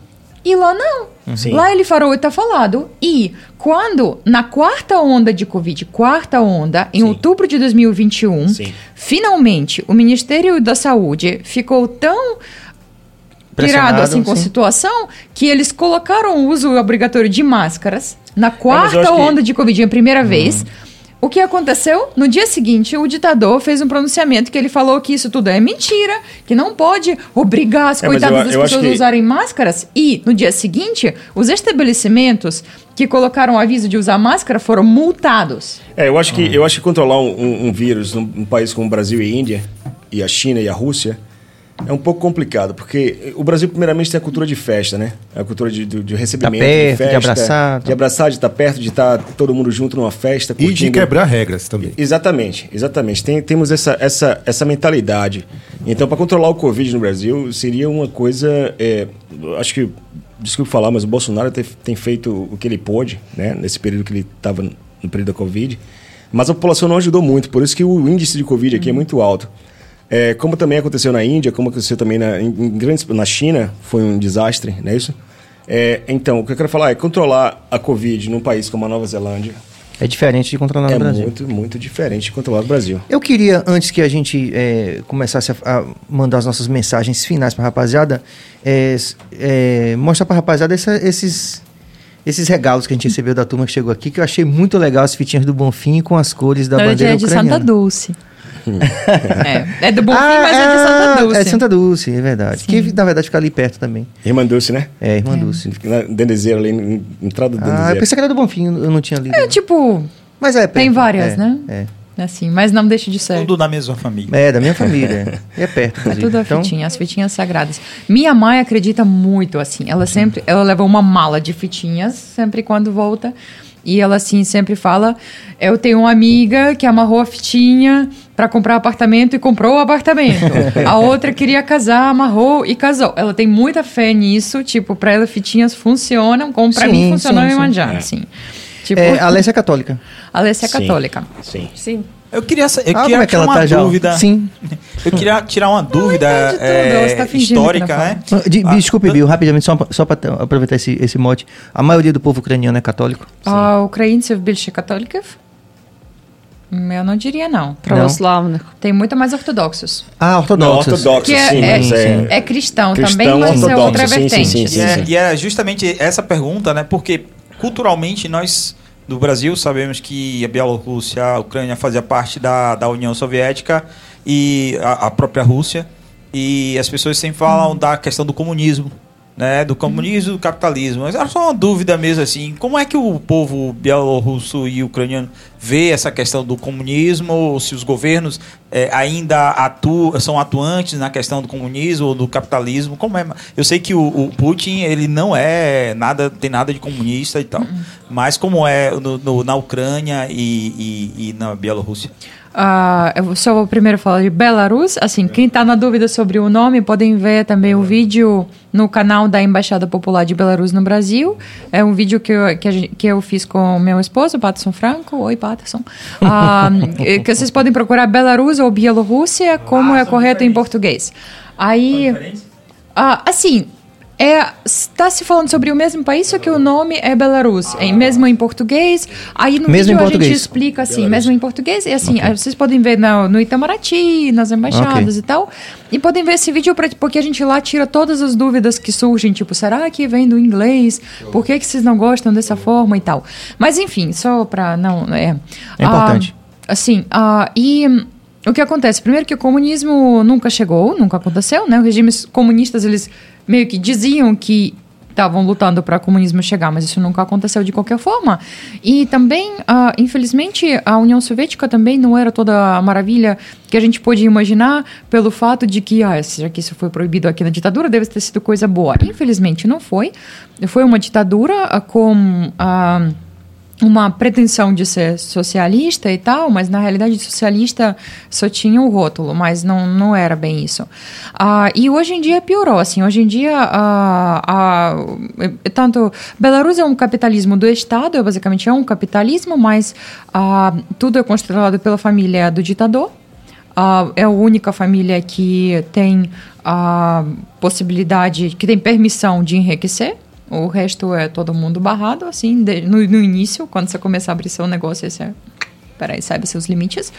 E lá não. Sim. Lá ele falou e tá falado. E quando, na quarta onda de Covid, quarta onda, em Sim. outubro de 2021, Sim. finalmente o Ministério da Saúde ficou tão pirado Pressionado, assim com a sim. situação que eles colocaram o uso obrigatório de máscaras na É, quarta que- onda de Covid, a primeira vez. O que aconteceu? No dia seguinte, o ditador fez um pronunciamento que ele falou que isso tudo é mentira, que não pode obrigar as É, coitadas eu- das eu pessoas a que- usarem máscaras. E, no dia seguinte, os estabelecimentos que colocaram aviso de usar máscara foram multados. É, eu acho que, eu acho que controlar um, um- um vírus num, num país como o Brasil e Índia, e a China e a Rússia, é um pouco complicado, porque o Brasil, primeiramente, tem a cultura de festa, né? A cultura de, de, de recebimento, Tá perto, de festa. abraçar, De abraçar, de estar perto, de estar todo mundo junto numa festa, E de curtindo. quebrar regras também. Exatamente, exatamente. Tem- temos essa, essa, essa mentalidade. Então, para controlar o Covid no Brasil, seria uma coisa. é, acho que, desculpe falar, mas o Bolsonaro tem, tem feito o que ele pôde, né, nesse período que ele estava no período da Covid. Mas a população não ajudou muito, por isso que o índice de Covid aqui é muito alto. É, como também aconteceu na Índia, como aconteceu também na, em, em grandes, na China, foi um desastre, não é isso? É, então, o que eu quero falar é controlar a Covid num país como a Nova Zelândia É diferente de controlar é no Brasil. muito, muito diferente de controlar o Brasil. Eu queria, antes que a gente é, começasse a, a mandar as nossas mensagens finais para a rapaziada, é, é, mostrar para a rapaziada essa- esses, esses regalos que a gente recebeu da turma que chegou aqui, que eu achei muito legal as fitinhas do Bonfim com as cores da Na bandeira é de ucraniana. Santa Dulce. É, é do Bonfim, Ah, mas é de Santa Dulce. É de Santa Dulce, é verdade. Que na verdade fica ali perto também. Irmã Dulce, né? É, Irmã Dulce. Fica na Dendezeira ali, na entrada do Ah, eu Dendezeira. pensei que era do Bonfim, eu não tinha lido. É tipo, Mas é perto. tem várias, é, né? É. assim, mas não deixa de ser. Tudo na mesma família. É, da minha família. é perto, É inclusive. tudo a Então, fitinha, as fitinhas sagradas. Minha mãe acredita muito assim. Ela sempre, ela leva uma mala de fitinhas sempre quando volta. E ela, assim, sempre fala: Eu tenho uma amiga que amarrou a fitinha para comprar apartamento e comprou o apartamento. a outra queria casar, amarrou e casou. Ela tem muita fé nisso. Tipo, para ela, fitinhas funcionam, como para Sim, mim funcionou sim, em sim. Manjá. É. Assim. Tipo, É, a Alessia é católica. a Alessia é Sim. católica. Sim. Sim. Eu queria, sa- eu ah, queria como é que tirar ela uma tá já? dúvida. Sim. Eu queria tirar uma dúvida entende tudo, é, ela está fingindo que histórica, não né? De- Ah, Desculpe, tu- Bill, rapidamente, só, só para aproveitar esse, esse mote. A maioria do povo ucraniano é católico? А українців більше католиків? М, Я не diria não. Православних. Tem muito mais ortodoxos. Ah, Não, ortodoxos. ortodoxo, Que é, sim, é, mas é... é cristão, Cristão também, mas é ortodoxo, outra sim, sim, vertente. sim, E sim. é, e é justamente essa pergunta, né? Porque culturalmente nós do Brasil sabemos que a Bielorrússia, a Ucrânia fazia parte da, da União Soviética e a, a própria Rússia. E as pessoas sempre falam da questão do comunismo, né? Do comunismo e do capitalismo. Mas era só uma dúvida mesmo assim, como é que o povo bielorrusso e ucraniano vê essa questão do comunismo? Ou se os governos eh, ainda atu são atuantes na questão do comunismo ou do capitalismo? Como é? Eu sei que o, o Putin ele não é nada, tem nada de comunista e tal. Mas como é no, no- na Ucrânia e, e- e na Bielorrússia? Ah, eu só vou primeiro falar de Belarus. Assim, quem está na dúvida sobre o nome, podem ver também o vídeo no canal da Embaixada Popular de Belarus no Brasil. É um vídeo que eu, que a que eu fiz com meu esposo, Patterson Franco. Oi, Patterson. Ah, eh, que vocês podem procurar Belarus ou Bielorrússia, como é correto em português. Aí, ah, assim, é, está se falando sobre o mesmo país, só que o nome é Belarus, é, mesmo em português. Aí no Mesmo vídeo a gente explica assim, mesmo em português. E assim, aí vocês podem ver no, no Itamaraty, nas embaixadas Ok. e tal. E podem ver esse vídeo pra, porque a gente lá tira todas as dúvidas que surgem, tipo, será que vem do inglês? Por que, que vocês não gostam dessa forma e tal? Mas enfim, só para não. É, É importante. Ah, assim, ah, e. O que acontece? Primeiro que o comunismo nunca chegou, nunca aconteceu, né? Os regimes comunistas, eles meio que diziam que estavam lutando para o comunismo chegar, mas isso nunca aconteceu de qualquer forma. E também, ah, infelizmente, a União Soviética também não era toda a maravilha que a gente pode imaginar pelo fato de que, ah, já que isso foi proibido aqui na ditadura, deve ter sido coisa boa. Infelizmente, não foi. Foi uma ditadura com... ah, uma pretensão de ser socialista e tal, mas na realidade socialista só tinha o rótulo, mas não, não era bem isso. Ah, e hoje em dia piorou, assim, hoje em dia ah, ah, é- tanto Belarus é um capitalismo do Estado, é basicamente é um capitalismo, mas ah, tudo é controlado pela família do ditador, ah, é a única família que tem a possibilidade, que tem permissão de enriquecer. O resto é todo mundo barrado, assim, de- no, no início, quando você começar a abrir seu negócio, você, peraí, sabe seus limites.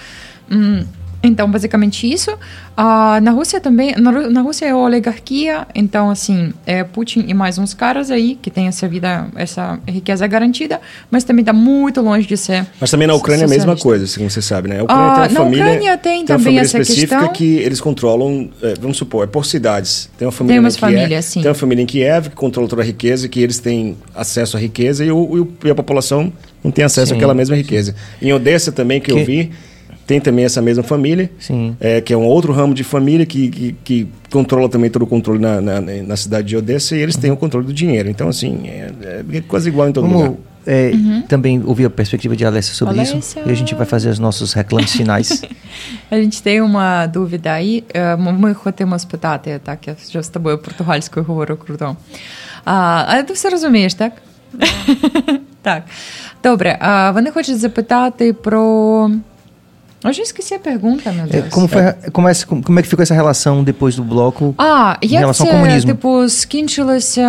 Hum, então, basicamente isso. Ah, na Rússia também, na, na Rússia é oligarquia, então, assim, é Putin e mais uns caras aí que tem essa vida, essa riqueza garantida, mas também está muito longe de ser Mas também na Ucrânia é a mesma coisa, como você sabe, né? A Ucrânia Ah, tem uma na família, Ucrânia tem uma também família essa específica questão. que eles controlam, é, vamos supor, é por cidades. Tem uma família Tem umas em Kiev, famílias, sim. Tem uma família em Kiev que controla toda a riqueza, que eles têm acesso à riqueza e, o, e o- e a população não tem acesso Sim, àquela mesma riqueza. Em Odessa também, que, Que- eu vi, tem também essa mesma família, Sim. é, que é um outro ramo de família que, que, que controla também todo o controle na, na, na cidade de Odessa e eles têm o controle do dinheiro. Então, assim, é, é quase igual em todo lugar. Vamos é, também ouvir a perspectiva de Alessia sobre Alessia. isso. E a gente vai fazer os nossos reclames finais. A gente tem uma dúvida aí. е, м- Ми хочемо спитати, так, я вже з тобою португальською говорю круто. А, але ти все розумієш, так? так. Добре, а вони хочуть запитати про. Eu já esqueci a pergunta, meu É, Deus. como, foi, como, é, como é que ficou essa relação depois do bloco? А, Em як relação ao це, comunismo. типу, скінчилося,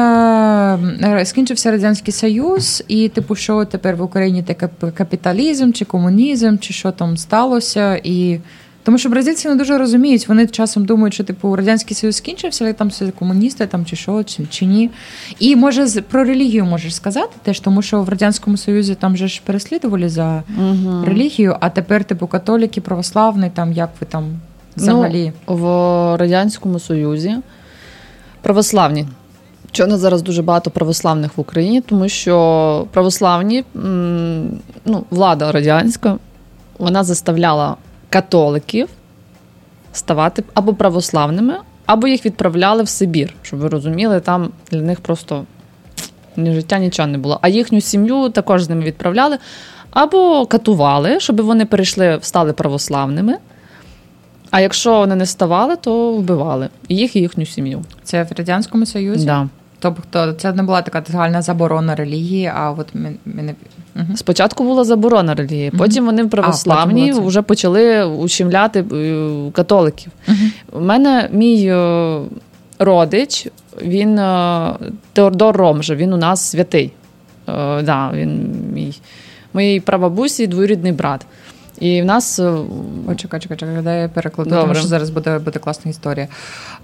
е, скінчився Радянський Союз, і, типу, що тепер в Україні таке кап- капіталізм чи комунізм, чи що там сталося? І... Тому що бразильці не дуже розуміють, вони часом думають, що типу Радянський Союз скінчився, але там все комуністи там чи що, чи, чи ні. І може про релігію можеш сказати теж, тому що в Радянському Союзі там же ж переслідували за релігію, а тепер, типу, католіки, православні, там як ви там взагалі. Ну, в Радянському Союзі православні. Чого зараз дуже багато православних в Україні, тому що православні, ну, влада радянська, вона заставляла католиків ставати або православними, або їх відправляли в Сибір. Щоб ви розуміли, там для них просто ні життя, нічого не було. А їхню сім'ю також з ними відправляли або катували, щоб вони перейшли, стали православними. А якщо вони не ставали, то вбивали їх і їхню сім'ю. Це в Радянському Союзі? Да. Тобто це не була така тотальна заборона релігії, а от ми, ми не... Мгм. Спочатку була заборона релігії, потім вони православні потім вже почали ущемляти е, католиків. У мене мій е, родич, він е, Теодор Ромжа, він у нас святий. Да, він мій, моєї прабабусі двоюрідний брат. І в нас е, Ой, чекай, чекай, чекай, дай я перекладу, Добре. тому що зараз буде, буде класна історія.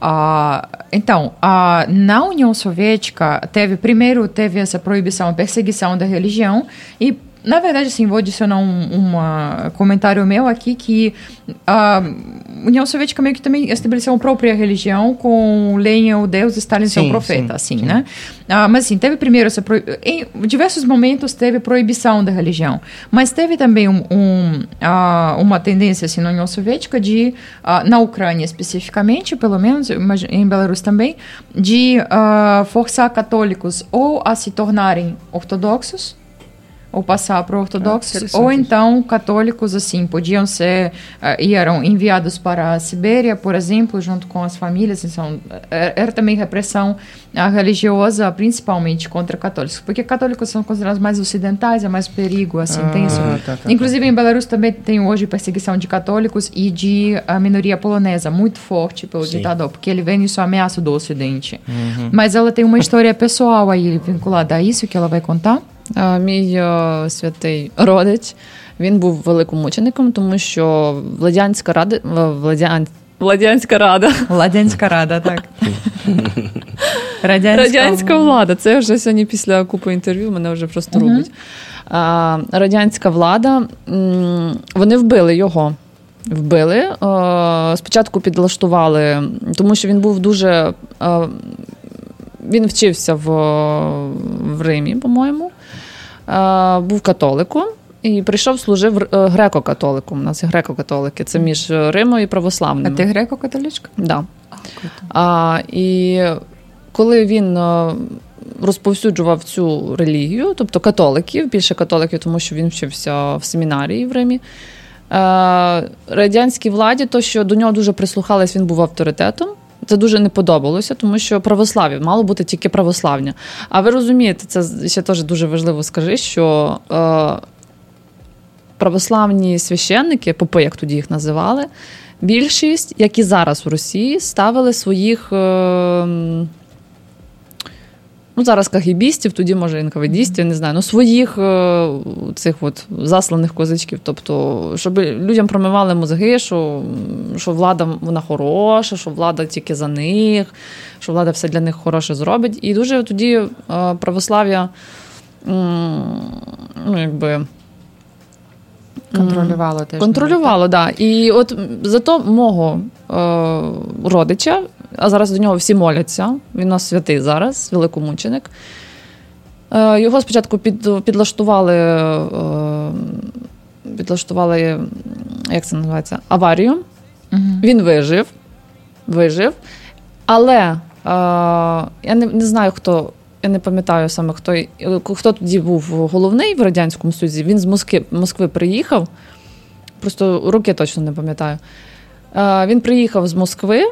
Ah, então, ah, na União Soviética, teve, primeiro teve essa proibição, a perseguição da religião, e, na verdade, assim, vou adicionar um comentário meu aqui, que a União Soviética meio que também estabeleceu uma própria religião com lenha o Deus Stalin seu Sim, profeta, sim, assim, sim. né? Ah, mas assim, teve primeiro essa pro... em diversos momentos teve proibição da religião, mas teve também um, um, ah, uma tendência assim na União Soviética de ah, na Ucrânia especificamente, pelo menos em Belarus também, de ah, forçar católicos ou a se tornarem ortodoxos ou passar para ortodoxos, interessante ou então católicos assim podiam ser ah, e eram enviados para a Sibéria, por exemplo, junto com as famílias. Então era, era também repressão ah, religiosa, principalmente contra católicos, porque católicos são considerados mais ocidentais, é mais perigo, assim tem isso. Ah, tá, tá, Inclusive em Belarus também tem hoje perseguição de católicos e de a minoria polonesa muito forte pelo Sim. ditador, porque ele vê nisso ameaça do Ocidente. Uhum. Mas ela tem uma história pessoal aí vinculada a isso que ela vai contar. Е, Мій е, святий родич він був великомучеником, тому що Владянська рада е, Владян, Владянська рада. Владянська рада, так. Радянська, Радянська влада. Це вже сьогодні після купи інтерв'ю мене вже просто Мгм. рубить. Радянська влада, вони вбили його. Вбили. Спочатку підлаштували, тому що він був дуже. Він вчився в, в Римі, по-моєму. Е, Був католиком і прийшов, служив е, греко-католиком. У нас греко-католики. Це між Римом і А православними. ти греко-католичка? Да. А, і коли він е, розповсюджував цю релігію, тобто католиків, більше католиків, тому що він вчився в семінарії в Римі. Радянській владі, то що до нього дуже прислухались, він був авторитетом. Це дуже не подобалося, тому що православ'я мало бути тільки православня. А ви розумієте, це ще теж дуже важливо скажи, що е, православні священники, попи, як тоді їх називали, більшість, як і зараз в Росії, ставили своїх. Е, Ну, зараз кагібістів, тоді може НКВДістів, не знаю, ну своїх е, цих от засланих козачків. Тобто, щоб людям промивали мозги, що, що влада вона хороша, що влада тільки за них, що влада все для них хороше зробить. І дуже тоді е, православ'я, ну, якби. Контролювало теж. Контролювало, так. Да. І от зато мого е, родича, а зараз до нього всі моляться, він у нас святий зараз, великомученик. Е, його спочатку під, підлаштували, е, підлаштували, як це називається, аварію. Мгм. Він вижив, вижив. Але е, я не, не знаю, хто. Я не пам'ятаю саме, хто, хто тоді був головний в Радянському Союзі. Він з Москви, Москви приїхав. Просто роки точно не пам'ятаю. Він приїхав з Москви.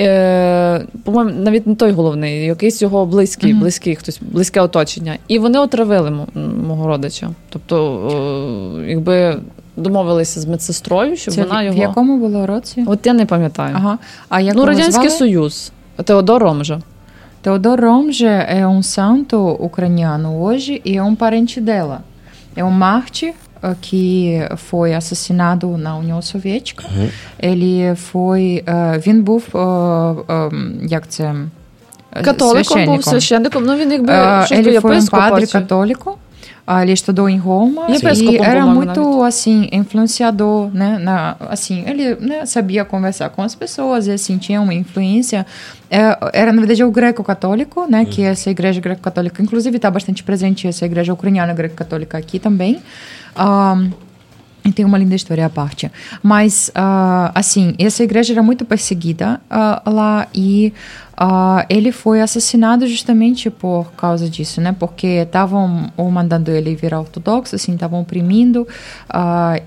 Е, по-моєму, навіть не той головний, якийсь його близький, Мгм. близький, хтось близьке оточення. І вони отравили мо- мого родича. Тобто, е, якби домовилися з медсестрою, щоб Це вона в його. якому було році? От я не пам'ятаю. Ага. А як ну, Радянський звали? Союз. Теодор Ромжа. Teodor Romje é um santo ucraniano hoje e é um parente dela. É mártir que foi assassinado na União Soviética. Ele foi. ah, Він був, ah, ah, як це? е, Католиком був священником. священником. Ну він якби Ah, щось ele до foi um єпископа. padre чи- católico. ah, ele estudou em Roma Sim. e era Epescopo, muito assim influenciador, né? Na, assim, ele né, sabia conversar com as pessoas e assim tinha uma influência. É, era na verdade o greco-católico, né? Que essa igreja greco-católica, inclusive, está bastante presente essa igreja ucraniana greco-católica aqui também. E tem uma linda história à parte. Mas, uh, assim, essa igreja era muito perseguida uh, lá e uh, ele foi assassinado justamente por causa disso, né? Porque estavam mandando ele virar ortodoxo, assim, estavam oprimindo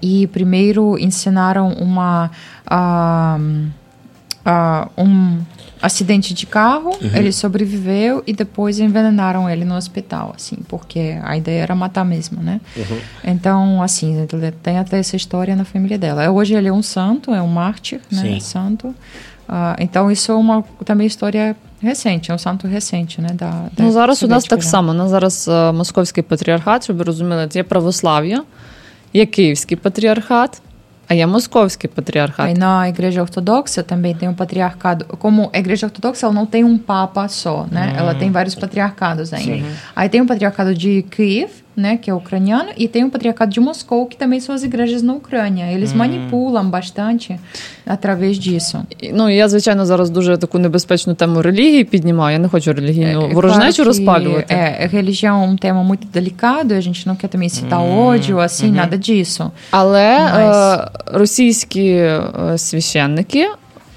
e primeiro ensinaram uma um acidente de carro, uhum. ele sobreviveu e depois envenenaram ele no hospital, assim, porque a ideia era matar mesmo, né? Uhum. Então, assim, tem até essa história na família dela. Hoje ele é um santo, é um mártir, né? Sim. Santo. Uh, então, isso é uma também história recente, é um santo recente, né? Да, ну, зараз у нас так само. У нас зараз uh, московський патріархат, щоб ви розуміли, є православ'я, є київський патріархат, Aí é moscovski patriarcado. Aí na igreja ortodoxa também tem um patriarcado. Como a igreja ortodoxa ela não tem um papa só, né? Hum. Ela tem vários patriarcados ainda. Sim. Aí tem o patriarcado de Kiev, né, que é ucraniano, e tem o patriarcado de Moscou, que também são as igrejas na Ucrânia. Eles mm. manipulam bastante através disso. Ну, я, звичайно, зараз дуже таку небезпечну тему релігії піднімаю. Я не хочу релігійну é, ворожнечу claro розпалювати. É, religião é um tema muito delicado, a gente não quer também citar mm. ódio, assim, mm -hmm. nada disso. Але Mas... е, російські е, священники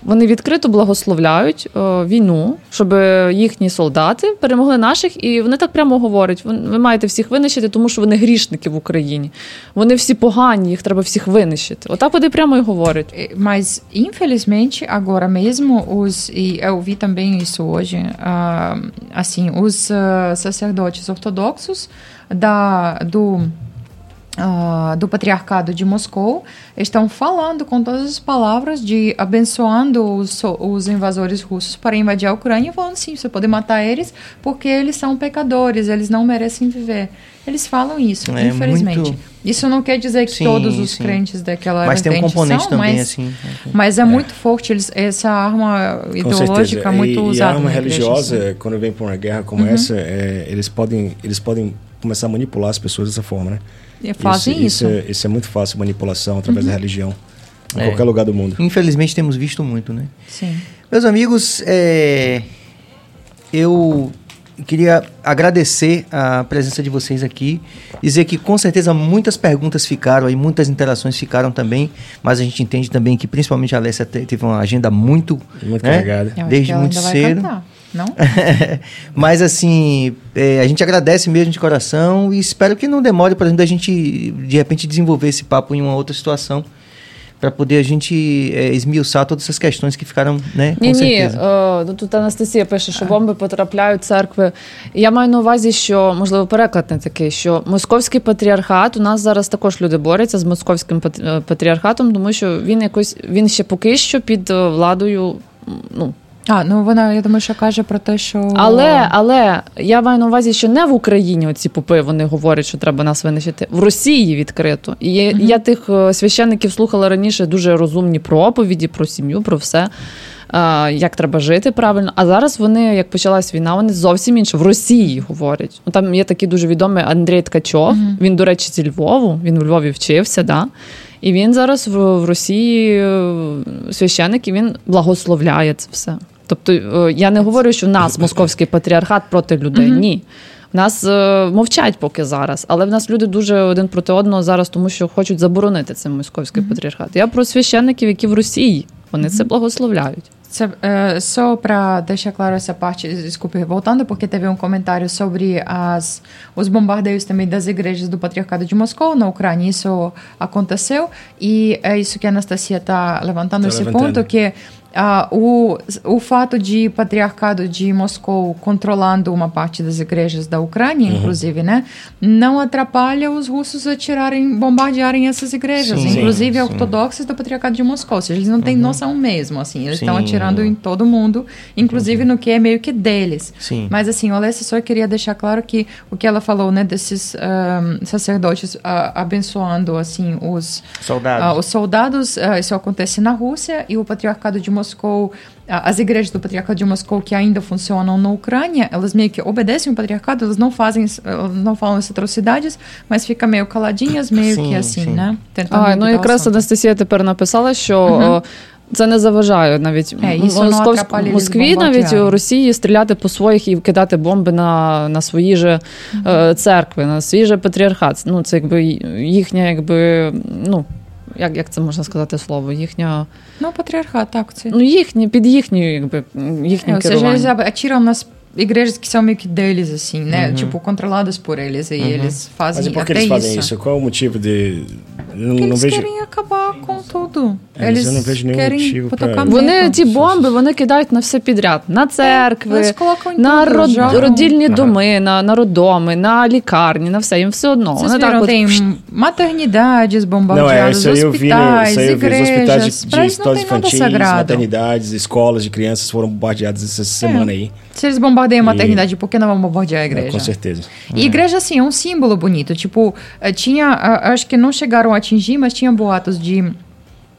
Вони відкрито благословляють о, е, війну, щоб їхні солдати перемогли наших, і вони так прямо говорять: ви маєте всіх винищити, тому що вони грішники в Україні. Вони всі погані, їх треба всіх винищити. Отак вони прямо і говорять. Mas, infelizmente, agora mesmo, os, e eu vi também isso hoje, uh, assim, os uh, sacerdotes ortodoxos da, do Uh, do patriarcado de Moscou estão falando com todas as palavras de abençoando os, os invasores russos para invadir a Ucrânia, falando sim, você pode matar eles porque eles são pecadores, eles não merecem viver. Eles falam isso, é, infelizmente. Muito... Isso não quer dizer que sim, todos os sim. crentes daquela Mas tem um componente são, também mas, assim. Mas é, é, muito forte eles, essa arma ideológica é muito e, usada. E a arma religiosa, igreja, quando vem para uma guerra como uhum. essa, é, eles podem eles podem começar a manipular as pessoas dessa forma, né? Fazem isso. Isso, isso. É, isso é muito fácil, manipulação através uhum. da religião. Em é. qualquer lugar do mundo. Infelizmente temos visto muito, né? Sim. Meus amigos, é, eu queria agradecer a presença de vocês aqui, dizer que com certeza muitas perguntas ficaram aí, muitas interações ficaram também, mas a gente entende também que principalmente a Alessia teve uma agenda muito, muito né? carregada, desde muito cedo Não? Mas assim, é, a gente agradece mesmo de coração e espero que não demore, por exemplo, da gente de repente desenvolver esse papo em uma outra situação para poder a gente é, esmiuçar todas essas questões que ficaram, né, com ні, certeza. Ні, тут Анастасія пише, що бомби потрапляють в церкви. Я маю на увазі, що, можливо, переклад не такий, що московський патріархат, у нас зараз також люди борються з московським патріархатом, тому що він якось, він ще поки що під владою, ну, а, ну вона, я думаю, що каже про те, що. Але але я маю на увазі, що не в Україні оці попи вони говорять, що треба нас винищити. В Росії відкрито. І я, mm-hmm. я тих е, священників слухала раніше дуже розумні проповіді про сім'ю, про все. Як треба жити правильно, а зараз вони, як почалась війна, вони зовсім інше в Росії говорять. Ну, Там є такий дуже відомий Андрій Ткачов. Mm-hmm. Він, до речі, зі Львову, він у Львові вчився, да. І він зараз в, в Росії е, священик і він благословляє це все. Тобто е, я не говорю, що в нас московський патріархат проти людей. Ні. В нас е, мовчать поки зараз, але в нас люди дуже один проти одного зараз, тому що хочуть заборонити цей московський патріархат. Я про священників, які в Росії вони це благословляють. Це, só para deixar claro essa parte, desculpe, voltando, porque teve um comentário sobre as, os bombardeios também das igrejas do Patriarcado de Moscou na Ucrânia. Isso aconteceu e é isso que a Anastasia está levantando, tá esse levantando. ponto, que Uh, o, o fato de patriarcado de Moscou controlando uma parte das igrejas da Ucrânia, uhum. inclusive, né, não atrapalha os russos a tirarem, bombardearem essas igrejas, sim, inclusive sim, ortodoxas do patriarcado de Moscou. Ou seja, eles não têm uhum. noção mesmo, assim, eles estão atirando em todo mundo, inclusive uhum. no que é meio que deles. Sim. Mas assim, o Alessia só queria deixar claro que o que ela falou, né, desses um, sacerdotes uh, abençoando assim os soldados, uh, os soldados, isso acontece na Rússia e o patriarcado de Moscou, as igrejas do patriarcado de Moscou que ainda funcionam na Ucrânia, elas meio que obedecem o patriarcado, elas não fazem, não falam essas atrocidades, mas fica meio caladinhas, meio sim, que assim, sim. né? Tentando а, ну якраз Анастасія тепер написала, що Це не заважає навіть Е, і в соно Московськ- атрапали Москві, навіть у Росії стріляти по своїх і кидати бомби на, на свої же е, церкви, на свій же патріархат. Ну, це якби їхня, якби, ну. Як, як це можна сказати слово? Їхня, Ну, патриархат, так. Це. ну їхні, під їхньою, якби їхнім Ou seja, eles керуванням. atiram nas igrejas que são meio que deles, assim, né? Tipo, controladas por eles. E eles Mas fazem e por que até eles fazem isso. isso? Qual o motivo de. Eu não, Porque não eles vejo. querem acabar com tudo. É, mas eu não vejo nenhum querem motivo pra- botar Вони medo. ті бомби вони кидають на все підряд: на церкви, Eles colocam em на tudo, род, jogam. родільні доми, на, на роддоми, на лікарні, на все. Їм все одно. Vocês Вони так viram, от tem maternidades Não, é, bombardeadas, isso aí eu vi, no, hospitais, isso aí eu vi. Os hospitais igrejas. de, Pra de eles não escolas tem nada infantis, sagrado. maternidades, escolas de crianças foram bombardeadas essa semana aí. Se eles bombardeiam a E- maternidade, por que não vão bombardear a É, igreja? com certeza. E igreja, assim, é um símbolo bonito. Tipo, eh, tinha. ah, Acho que não chegaram a atingir, mas tinha boatos de.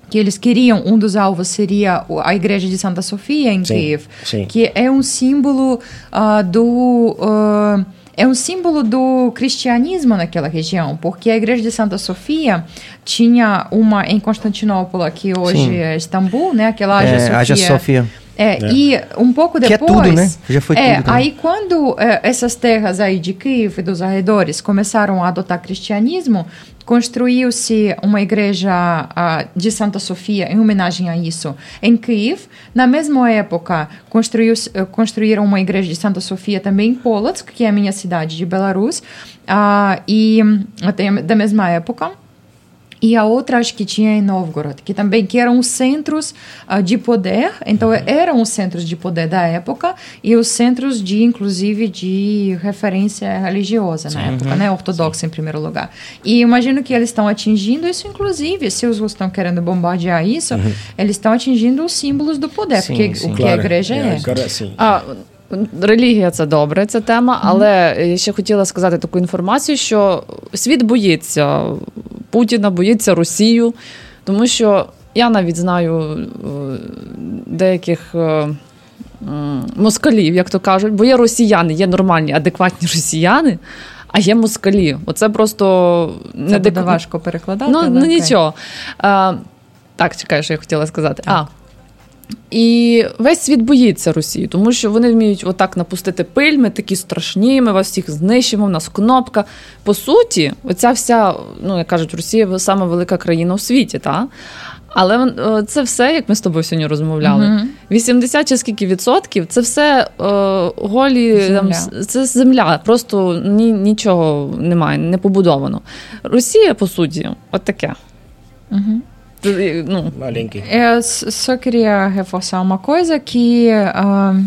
Que eles queriam, um dos alvos seria a igreja de Santa Sofia, em Sim, Kiev. sim. Que é um símbolo ah, do. ah, é um símbolo do cristianismo naquela região, porque a igreja de Santa Sofia tinha uma em Constantinopla, que hoje Sim. é Istambul, né? Aquela Hagia É, Sofia. Hagia Sofia. É, e um pouco Que é depois. tudo, né? Já foi é, tudo também. aí quando é, essas terras aí de Kiev e dos arredores começaram a adotar cristianismo, construiu-se uma igreja ah, de Santa Sofia em homenagem a isso em Kiev. Na mesma época, construiu construíram uma igreja de Santa Sofia também em Polotsk, que é a minha cidade de Belarus, ah, e hum, da mesma época. E a outra acho que tinha em Novgorod, que também que eram os centros ah, de poder, então eram os centros de poder da época e os centros de, inclusive, de referência religiosa na época, né, ortodoxa em primeiro lugar. E imagino que eles estão atingindo isso, inclusive, se os russos estão querendo bombardear isso, eles estão atingindo os símbolos do poder, Sim, porque sim. o que a igreja é. Agora, assim, А, релігія це добре, ця тема, але я ще хотіла сказати таку інформацію, що світ боїться Путіна, боїться Росію, тому що я навіть знаю е, деяких. е, Москалів, як то кажуть, бо є росіяни, є нормальні, адекватні росіяни, а є москалі. Оце просто Це буде дек- важко перекладати. Ну, ну нічого. А, так, чекай, що я хотіла сказати. А. І весь світ боїться Росії, тому що вони вміють отак напустити пиль, ми такі страшні, ми вас всіх знищимо, в нас кнопка. По суті, оця вся, ну як кажуть, Росія саме велика країна у світі, та? Але е, це все, як ми з тобою сьогодні розмовляли. Мгм. 80 чи скільки відсотків це все е, голі Земля. Там, це земля, просто ні, нічого немає, не побудовано. Росія, по суті, от таке. Uhum. Malenque. Eu só queria reforçar uma coisa que ah,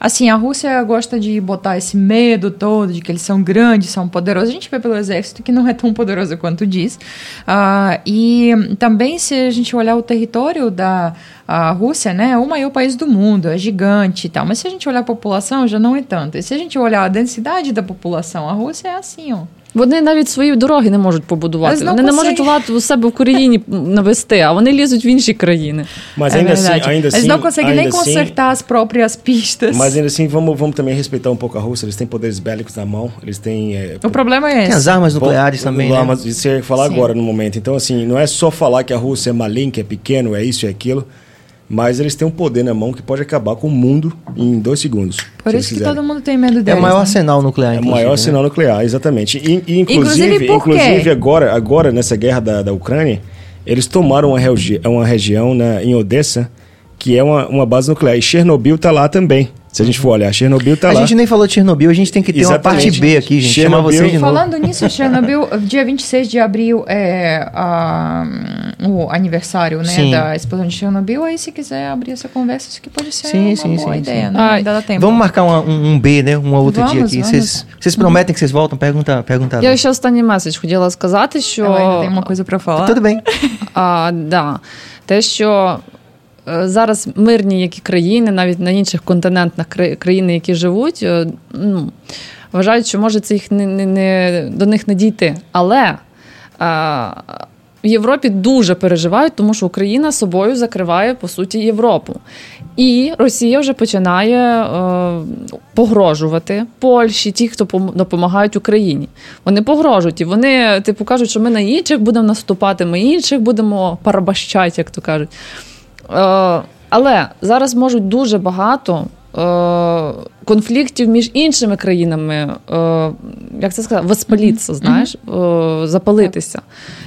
assim a Rússia gosta de botar esse medo todo de que eles são grandes, são poderosos. A gente vê pelo exército que não é tão poderoso quanto diz. Ah, e também se a gente olhar o território da a Rússia, né, é o maior país do mundo, é gigante e tal. Mas se a gente olhar a população, já não é tanto. E se a gente olhar a densidade da população, a Rússia é assim, ó. вони навіть свої дороги не можуть побудувати. Mas não Вони не можуть conseguem. лад у себе в країні навести, а вони лізуть в інші країни. Mas é ainda assim, verdade. ainda eles assim, não conseguem nem ainda assim, consertar as próprias pistas. mas ainda assim, vamos, vamos também respeitar um pouco a Rússia. Eles têm poderes bélicos na mão, eles têm. É, O problema é Tem esse. as armas nucleares Bom, também, lá, né? Mas isso eu ia falar Sim. agora no momento. Então, assim, não é só falar que a Rússia é maligna, é pequeno, é isso e aquilo, mas eles têm um poder na mão que pode acabar com o mundo em dois segundos. Por se isso que quiserem. todo mundo tem medo É deles. o maior né? arsenal nuclear, É o maior né? sinal nuclear, exatamente. E, e inclusive, Inclusive inclusive agora, agora nessa guerra da, da Ucrânia, eles tomaram uma, regi uma região na, em Odessa que é uma, uma base nuclear. E Chernobyl tá lá também. Se a gente for olhar, Chernobyl tá A lá. gente nem falou de Chernobyl, a gente tem que ter uma parte Exatamente. B aqui, gente. Chamar Chernobyl- vocês de novo. Falando nisso, Chernobyl, dia 26 de abril é a- o aniversário né, Sim. da explosão de Chernobyl. Aí, se quiser abrir essa conversa, isso aqui pode ser Sim, uma sim, boa sim, ideia, sim. né? Ah, Ainda dá tempo. Vamos marcar uma- um, um B, né? Um outro dia Vamos, aqui. vamos. Vocês, vocês prometem que vocês voltam? Pergunta, pergunta. Я ще останній меседж хотіла сказати, що Eu ainda tenho uma coisa pra falar. Tudo bem. А, да. Те, що е, зараз мирні які країни, навіть на інших континентах країни, які живуть, е, ну, вважають, що може це їх не, не, не, до них не дійти. Але а, в Європі дуже переживають, тому що Україна собою закриває по суті Європу. І Росія вже починає е, погрожувати Польщі, ті, хто пом- допомагають Україні. Вони погрожують і вони, типу, кажуть, що ми на інших будемо наступати, ми інших будемо парабащати, як то кажуть. Е, але зараз можуть дуже багато е, конфліктів між іншими країнами, е, як це сказати, воспалітися, знаєш, е, запалитися.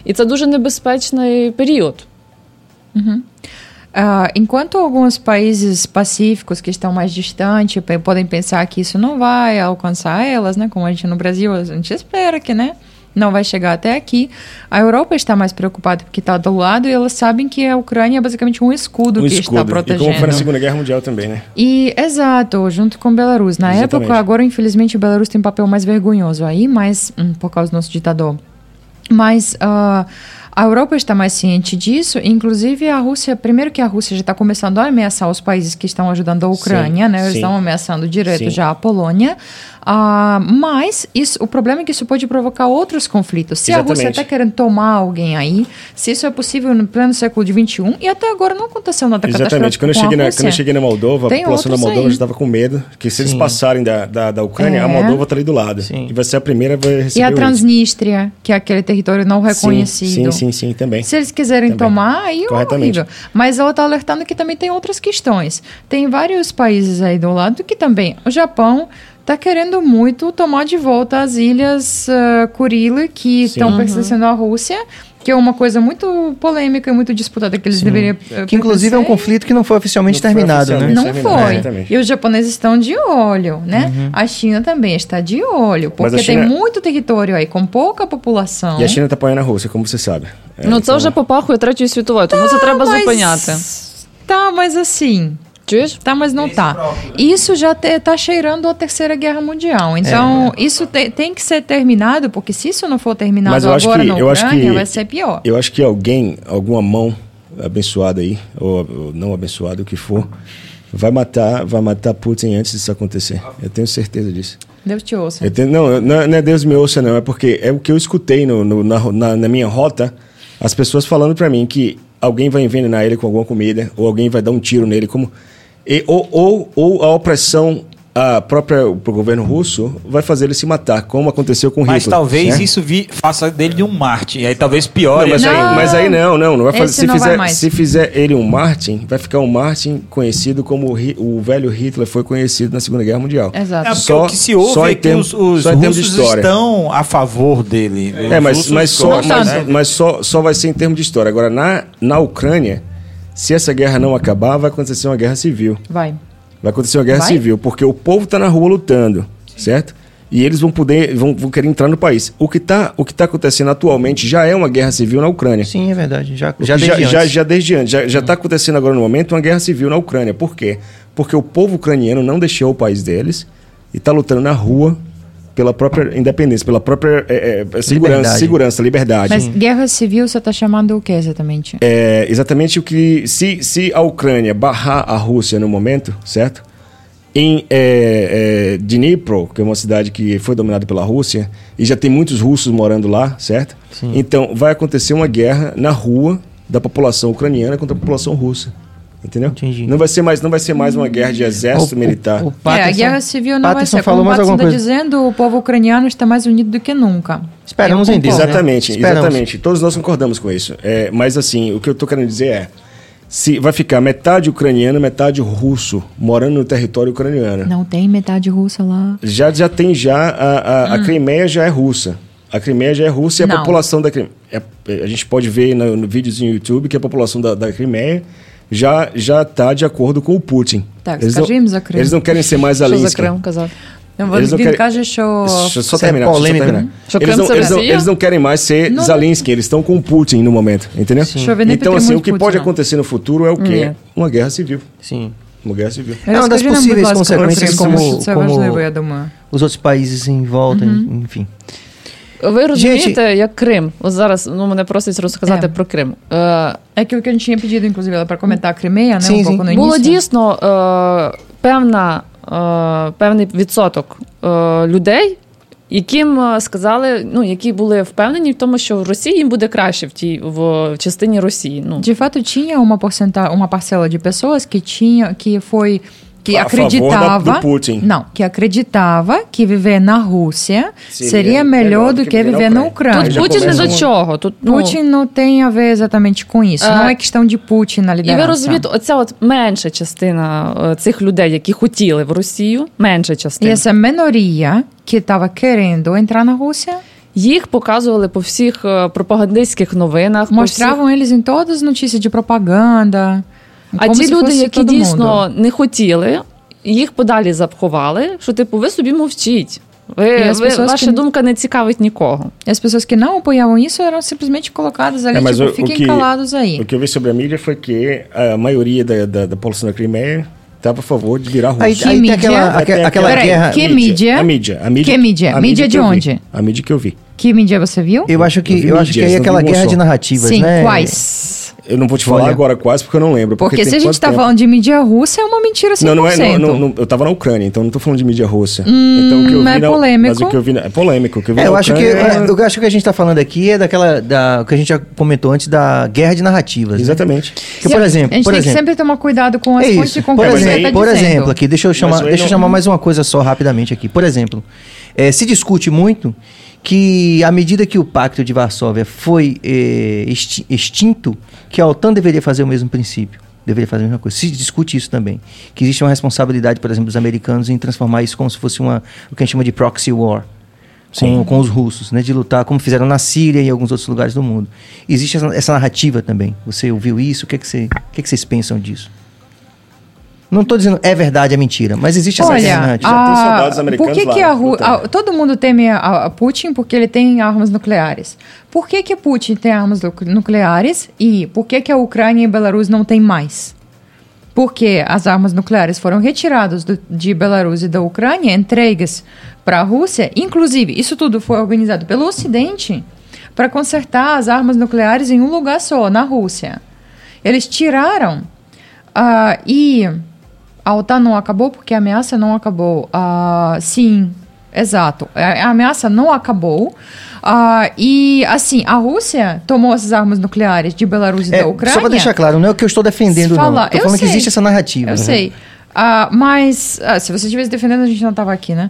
І це дуже небезпечний період. Ah, enquanto alguns países pacíficos que estão mais distantes podem pensar que isso não vai alcançar elas, né? Como a gente no Brasil, a gente espera que, né? Não vai chegar até aqui. A Europa está mais preocupada porque está do lado e elas sabem que a Ucrânia é basicamente um escudo Um que está escudo. E como protegendo. foi na Segunda Guerra Mundial também, né? E, exato, junto com Belarus. Na Exatamente. época, agora, infelizmente, o Belarus tem um papel mais vergonhoso aí, mas hum, por causa do nosso ditador. Mas ah, a Europa está mais ciente disso, inclusive a Rússia, primeiro que a Rússia já está começando a ameaçar os países que estão ajudando a Ucrânia, Sim, né? Eles sim. estão ameaçando direto Sim. já a Polônia. Ah, mas isso, o problema é que isso pode provocar outros conflitos. Se a Rússia Exatamente. está querendo tomar alguém aí, se isso é possível no pleno século XXI, e até agora não aconteceu nada Exatamente. Quando eu, a cheguei na, quando eu cheguei na Moldova, a Tem população da Moldova já estava com medo, que se eles Sim. passarem da, da, da Ucrânia, É. a Moldova está ali do lado. Sim. E vai ser a primeira a vai E receber a. Transnistria, que é aquele território não reconhecido. Sim, sim, sim, também. Se eles quiserem Também. tomar, aí é horrível. Mas ela está alertando que também tem outras questões. Tem vários países aí do lado que também. O Japão está querendo muito tomar de volta as ilhas uh, Kurila, que Sim. estão pertencendo à Rússia, que é uma coisa muito polêmica e muito disputada que eles deveriam. uh, Que inclusive é um pertencer. conflito que não foi oficialmente Não foi terminado, né? oficialmente. Não Terminar, foi. exatamente. E os japoneses estão de olho, né? A China também está de olho, Mas a porque China- tem muito território aí com pouca população. E a China está apoiando a Rússia, como você sabe. É, Ну, це então- вже попахує Третьою світовою, тому це треба mas- зупиняти. Tá, mas assim. tá, mas não tá. Próprio, né? Isso já te, tá cheirando a Terceira Guerra Mundial. Então, é. Né? isso te, tem que ser terminado, porque se isso não for terminado mas eu acho agora que, na eu acho que, vai ser pior. Eu acho que alguém, alguma mão abençoada aí, ou, ou não abençoada, o que for, vai matar, vai matar Putin antes disso acontecer. Eu tenho certeza disso. Deus te ouça. Eu tenho, não, não, é, não é Deus me ouça, não. É porque é o que eu escutei no, no na, na, na minha rota, as pessoas falando para mim que alguém vai envenenar ele com alguma comida, ou alguém vai dar um tiro nele, como e- ou, ou, ou a opressão a própria pro governo russo vai fazer ele se matar, como aconteceu com Mas Hitler. talvez né? isso vi- faça dele de um Marte. E aí talvez Não, piore. mas, Aí, mas aí não, não, não vai fazer. Esse Se não vai fizer, mais. se fizer ele um Martin, vai ficar um Martin conhecido como o, o velho Hitler foi conhecido na Segunda Guerra Mundial. Exato. É Só- o que se ouve só é que os, os russos estão a favor dele. É, mas, mas, só, mas, mas só, só vai ser em termos de história. Agora, na, na Ucrânia, se essa guerra não acabar, vai acontecer uma guerra civil. Vai. Vai acontecer uma guerra Vai? civil, porque o povo está na rua lutando, certo? E eles vão poder, vão, vão querer entrar no país. O que está tá acontecendo atualmente já é uma guerra civil na Ucrânia. Sim, é verdade. Já, Já, já já, desde já, antes. já desde antes. Já, já está acontecendo agora no momento uma guerra civil na Ucrânia. Por quê? Porque o povo ucraniano não deixou o país deles e está lutando na rua pela própria independência, pela própria é, é, segurança, Liberdade. segurança, liberdade. Mas guerra civil você está chamando o que exatamente? É exatamente o que. Se, se a Ucrânia barrar a Rússia no momento, certo? Em é, é, Dnipro, que é uma cidade que foi dominada pela Rússia, e já tem muitos russos morando lá, certo? Então vai acontecer uma guerra na rua da população ucraniana contra a população russa. Entendeu? Entendi. Não vai ser mais, não vai ser mais uma guerra de exército O- o- militar. o é, a Patterson- guerra civil não Patterson vai ser. falou Como o mais Patterson alguma está coisa. dizendo, o povo ucraniano está mais unido do que nunca. Esperamos em Deus, né? Exatamente, Esperamos. exatamente. Todos nós concordamos com isso. É, mas assim, o que eu tô querendo dizer é. Se vai ficar metade ucraniano, metade russo morando no território ucraniano. Não tem metade russa lá. Já, já tem já a, a, a Crimeia já é russa. A Crimeia já é russa e a Hum. Não. população da Crimeia. a gente pode ver no, no vídeos no YouTube que a população da, da Crimeia já já está de acordo com o Putin. Так, eles, скажи não, їм за Крим. eles não querem ser mais Що за Alinsky. Крим казав? Eles não Він querem- каже, що Deixa eu só Isso é terminar. deixa eu só polêmica, terminar. né? Що Eles, Крим não, це eles, não, Росія? eles não querem mais ser Não, Zelensky, eles estão com o Putin no momento, entendeu? Що вони Então, assim, o підтримують que pode Путіна. acontecer no futuro é o quê? Ні. Uma guerra civil. Sim. Uma guerra civil. É uma das Розкажи нам, будь possíveis ласка, про consequências Крим, como- тому що це como- важливо, я думаю. Os outros países em volta, enfim. Ви розумієте, як Крим? От зараз ну, мене просять розказати Е. про Крим. Е, para comentar a Crimeia, né? Sim, um pouco sim. no Було дійсно е, певна, певний відсоток людей, яким сказали, ну які були впевнені в тому, що в Росії їм буде краще в тій в частині Росії. Ну De fato, tinha uma, porcenta uma parcela de pessoas que tinha que foi que a favor acreditava da- do Putin. não que acreditava que viver na Rússia Seria seria, melhor do que, viver na Ucrânia. Тут Путін не до чого. Тут, ну, Putin não tem a ver exatamente com isso. Ah. não é questão de Putin na І ви розумієте, оця от менша частина е, цих людей, які хотіли в Росію, менша E частина. essa minoria que estava querendo entrar na Rússia Їх показували по всіх е, пропагандистських новинах. по всіх- eles em todas as notícias de propaganda. А como ті se люди, fosse які todo дійсно не хотіли, їх подалі запховали, що типу, ви собі мовчіть. Ви, Я ви, сподіваюсь, ваша que- думка не цікавить нікого. E as pessoas que não apoiavam isso eram simplesmente colocadas ali, É, mas tipo, o- o fiquem que- calados aí. O que eu vi sobre a mídia foi que a maioria da, da, da população da Crimeia estava a favor de virar russo. Aí, Que aí tem mídia? aquela, Até aquela, aquela Peraí, guerra. que mídia? A mídia. A mídia Que mídia? a Mídia que de eu vi. onde? A mídia que eu vi. Que mídia você viu? Eu acho que, Eu vi eu acho que mídias, aí é não vi aquela guerra moção. de narrativas, Sim, né? quais? Eu não vou te falar Olha. agora quase porque eu não lembro. Porque, tem se a gente tempo? falando de mídia russa, é uma mentira 100%. Não, não é. Não, não, não, eu tava na Ucrânia, então não tô falando de mídia russa. então, o que eu é vi na- polêmico. Mas o que eu vi na- é polêmico. O que eu vi É, eu acho que Ucrânia eu acho que o que a gente está falando aqui é daquela da o que a gente já comentou antes da guerra de narrativas. né? Exatamente. Que, por exemplo, a gente por tem exemplo, que sempre tomar cuidado com as é fontes de. Por, exemplo, tá por exemplo, aqui, deixa eu chamar, deixa eu não- chamar mais uma coisa só rapidamente aqui. Por exemplo, eh, se discute muito que à medida que o Pacto de Varsóvia foi eh, exti- extinto, que a OTAN deveria fazer o mesmo princípio. Deveria fazer a mesma coisa. Se discute isso também. Que existe uma responsabilidade, por exemplo, dos americanos em transformar isso como se fosse uma, o que a gente chama de proxy war. Com, com os russos, né, de lutar como fizeram na Síria e em alguns outros lugares do mundo. Existe essa, essa narrativa também. Você ouviu isso? O que, é que, você, o que, é que vocês pensam disso? Não estou dizendo é verdade, é mentira, mas existe essa Olha, narrativa. Já tem a- soldados americanos por que, lá, que a Ru- a- todo mundo teme a, a Putin porque ele tem armas nucleares? Por que, que Putin tem armas nu- nucleares e por que, que a Ucrânia e Belarus não têm mais? Porque as armas nucleares foram retiradas do- de Belarus e da Ucrânia, entregues para a Rússia. Inclusive, isso tudo foi organizado pelo Ocidente para consertar as armas nucleares em um lugar só, na Rússia. Eles tiraram ah, e a OTAN não acabou porque a ameaça não acabou. Ah, sim, exato. A, ameaça não acabou. Ah, e, assim, a Rússia tomou essas armas nucleares de Belarus e É, da Ucrânia. só para deixar claro, não é o que eu estou defendendo, Fala, não. Estou falando que sei. existe essa narrativa. Eu né? sei. Ah, mas ah, se você estivesse defendendo, a gente não estava aqui, né?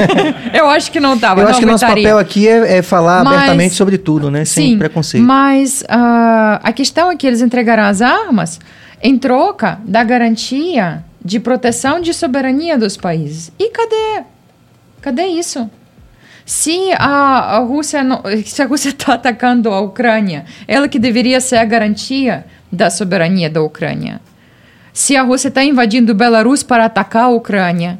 eu acho que não estava. Eu não acho que nosso papel aqui é, é falar Mas- abertamente sobre tudo, né? Sem Sim, preconceito. Mas ah, a questão é que eles entregaram as armas em troca da garantia de proteção de soberania dos países. E cadê? Cadê isso? Se a, a Rússia se a Rússia está atacando a Ucrânia, ela que deveria ser a garantia da soberania da Ucrânia. Se a Rússia está invadindo Belarus para atacar a Ucrânia,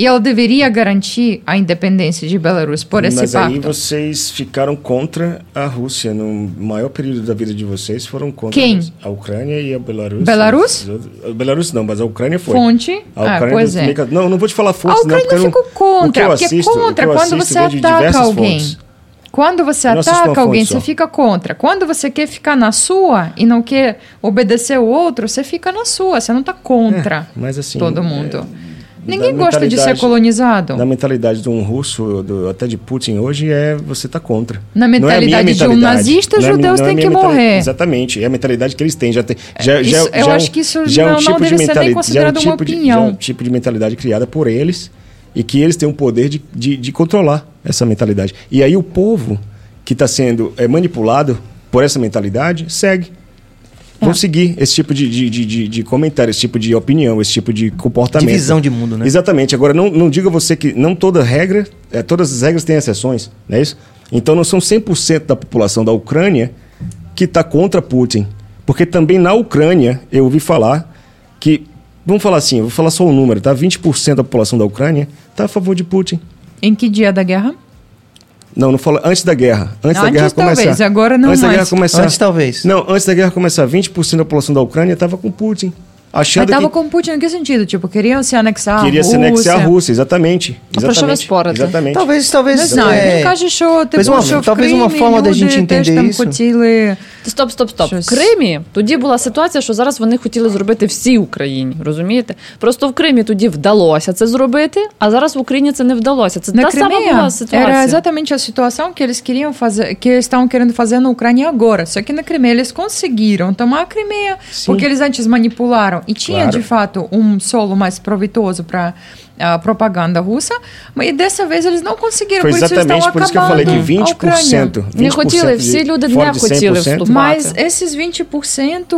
e ela deveria garantir a independência de Belarus por esse Mas pacto. aí vocês ficaram contra a Rússia. No maior período da vida de vocês foram contra Quem? a Ucrânia e a Belarus. Belarus? A Belarus não, mas a Ucrânia foi. Fonte? A Ah, Ucrânia pois é. Não, não vou te falar A fontes, não, Ucrânia não- ficou contra, o que eu porque assisto, é o que contra quando assisto você ataca alguém. fontes. Quando você Eu assisto ataca alguém, fonte você só. fica contra. Quando você quer ficar na sua e não quer obedecer o outro, você fica na sua. Você não está contra Mas assim. todo é, mundo. Ninguém gosta de ser mentalidade- colonizado. Na mentalidade de um russo, do- até de Putin hoje, é você tá contra. Na Não é mentalidade de um mentalidade. nazista, Não é judeus não é têm minha que morrer. Exatamente, é a mentalidade que eles têm. Já tem, já, isso- já, eu já é acho um- que isso já é um não- não tipo de deve ser nem é um considerado uma tipo de- opinião. já é um tipo de mentalidade criada por eles e que eles têm o poder de, de, de controlar essa mentalidade. E aí o povo que está sendo é, manipulado por essa mentalidade segue. É. Vão seguir esse tipo de, de, de, de- de comentário, esse tipo de opinião, esse tipo de comportamento. De visão de mundo, né? Exatamente. Agora, não, não diga você que não toda regra, é, todas as regras têm exceções, não é isso? Então, não são 100% da população da Ucrânia que está contra Putin. Porque também na Ucrânia, eu ouvi falar que, vamos falar assim, eu vou falar só o número, tá? 20% da população da Ucrânia está a favor de Putin. Em que dia da guerra? Não, não fala antes da guerra. Antes, da Antes, guerra talvez, começar. agora não antes da mais. guerra começar. Antes, talvez. Não, antes da guerra começar, 20% da população da Ucrânia estava com Putin Mas Achando tava que com Putin em que sentido? Tipo, queriam se anexar queria a se Rússia. anexar a Rússia, exatamente. А про що ви Exatamente. спорите? exatamente. Talvez, talvez. Не знаю, é, він каже, що типу, Mas uma- що в talvez uma Кримі forma da люди gente entender теж там isso. хотіли... Стоп, стоп, стоп. Щось. В Кримі тоді була ситуація, що зараз вони хотіли зробити всій Україні. Розумієте? Просто в Кримі тоді вдалося це зробити, а зараз в Україні це не вдалося. Це Na та сама Crimeia, була era ситуація. exatamente a situação que eles queriam fazer, que eles estavam querendo fazer na Ucrânia agora. Só que na Crimeia eles conseguiram tomar a Crimeia, porque eles antes manipularam fizeram. E tinha, Claro. de fato, um solo mais proveitoso para a propaganda russa, mas dessa vez eles não conseguiram, Foi por isso eles estão exatamente por isso que eu falei que acabando a Ucrânia. 20%. 20% Не хотіли, всі люди de, fora не de хотіли 100%, вступати. Mas esses 20%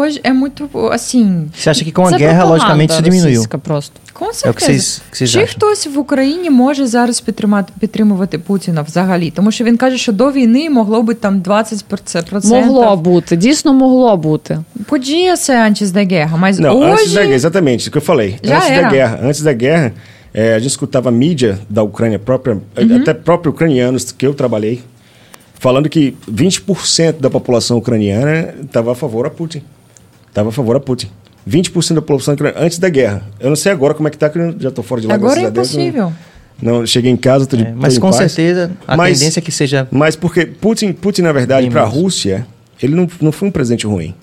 hoje é muito, assim, Você acha que com a Це guerra, пропаганда logicamente, isso diminuiu? російська просто. com É o que certeza. vocês, que vocês Чи acham? хтось в Україні може зараз підтримати, підтримувати Путіна взагалі? Тому що він каже, що до війни могло бути там 20%. Могло бути, дійсно могло бути. Podia ser antes da guerra, mas Não, antes hoje... da guerra, exatamente, isso que eu falei. Já antes era. da guerra, antes da guerra, eh, a gente escutava a mídia da Ucrânia própria, eh, Uhum. até próprio ucranianos que eu trabalhei, falando que 20% da população ucraniana estava a favor a Putin. Estava a favor a Putin. 20% da população ucraniana antes da guerra. Eu não sei agora como é que tá, que eu já estou fora de lá. Agora é a Deus, não- impossível. Não, cheguei em casa, tô de, É, mas com paz. certeza a Mas- tendência é que seja. Mas porque Putin, Putin na verdade, para a. Rússia, ele não, não foi um presidente ruim.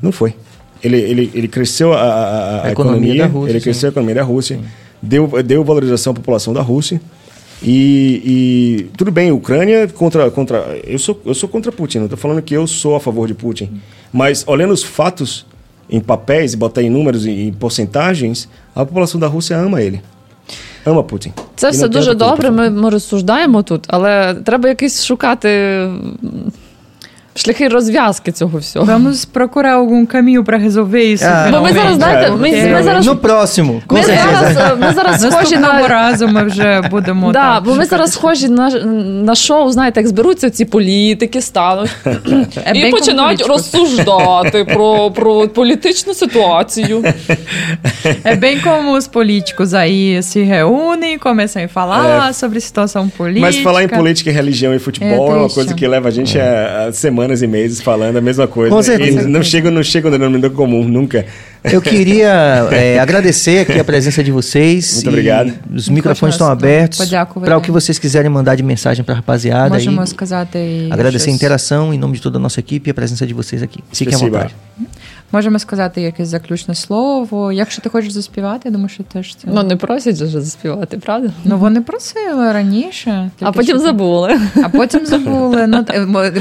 Não foi. Ele, ele, ele cresceu a, a, a- economia economia, da Rússia, ele sim. cresceu a economia da Rússia, deu, deu valorização à população da Rússia. E, e tudo bem, Ucrânia contra, contra. Eu sou, eu sou contra Putin, não estou falando que eu sou a favor de Putin. Mas olhando os fatos em papéis e botar em números e em porcentagens, a população da Rússia ama ele. Ama Putin. Це E все não tem дуже outra coisa добре. pra Ми, ми розсуждаємо тут, але треба якісь шукати м, шляхи розв'язки цього всього. Vamos procurar algum caminho para resolver isso. Ah, Бо ми зараз, finalmente. знаєте, É, ми, Porque ми зараз, No próximo, com ми certeza. зараз, ми зараз схожі Наступного на. разу ми вже будемо Да, так бо ми шукати. зараз схожі на, на шоу, знаєте, як зберуться ці політики, стануть Е, і бейкон починають політику. розсуждати про, про політичну ситуацію. É bem como os políticos aí se reúnem e começam a falar sobre situação política. Mas falar em política, religião e futebol é, uma triste. coisa que leva a gente a, a semanas e meses falando a mesma coisa. Com certeza. E não chega, não chega no denominador é comum, nunca. Eu queria é, agradecer aqui a presença de vocês. Muito obrigado. Os microfones estão abertos para o que vocês quiserem mandar de mensagem para a rapaziada. E agradecer a interação em nome de toda a nossa equipe e a presença de vocês aqui. Fiquem à vontade. Можемо сказати якесь заключне слово. Якщо ти хочеш заспівати, я думаю, що теж це. Ну, не просять вже заспівати, правда? Ну, вони просили раніше. А потім що- забули. А потім забули. Ну,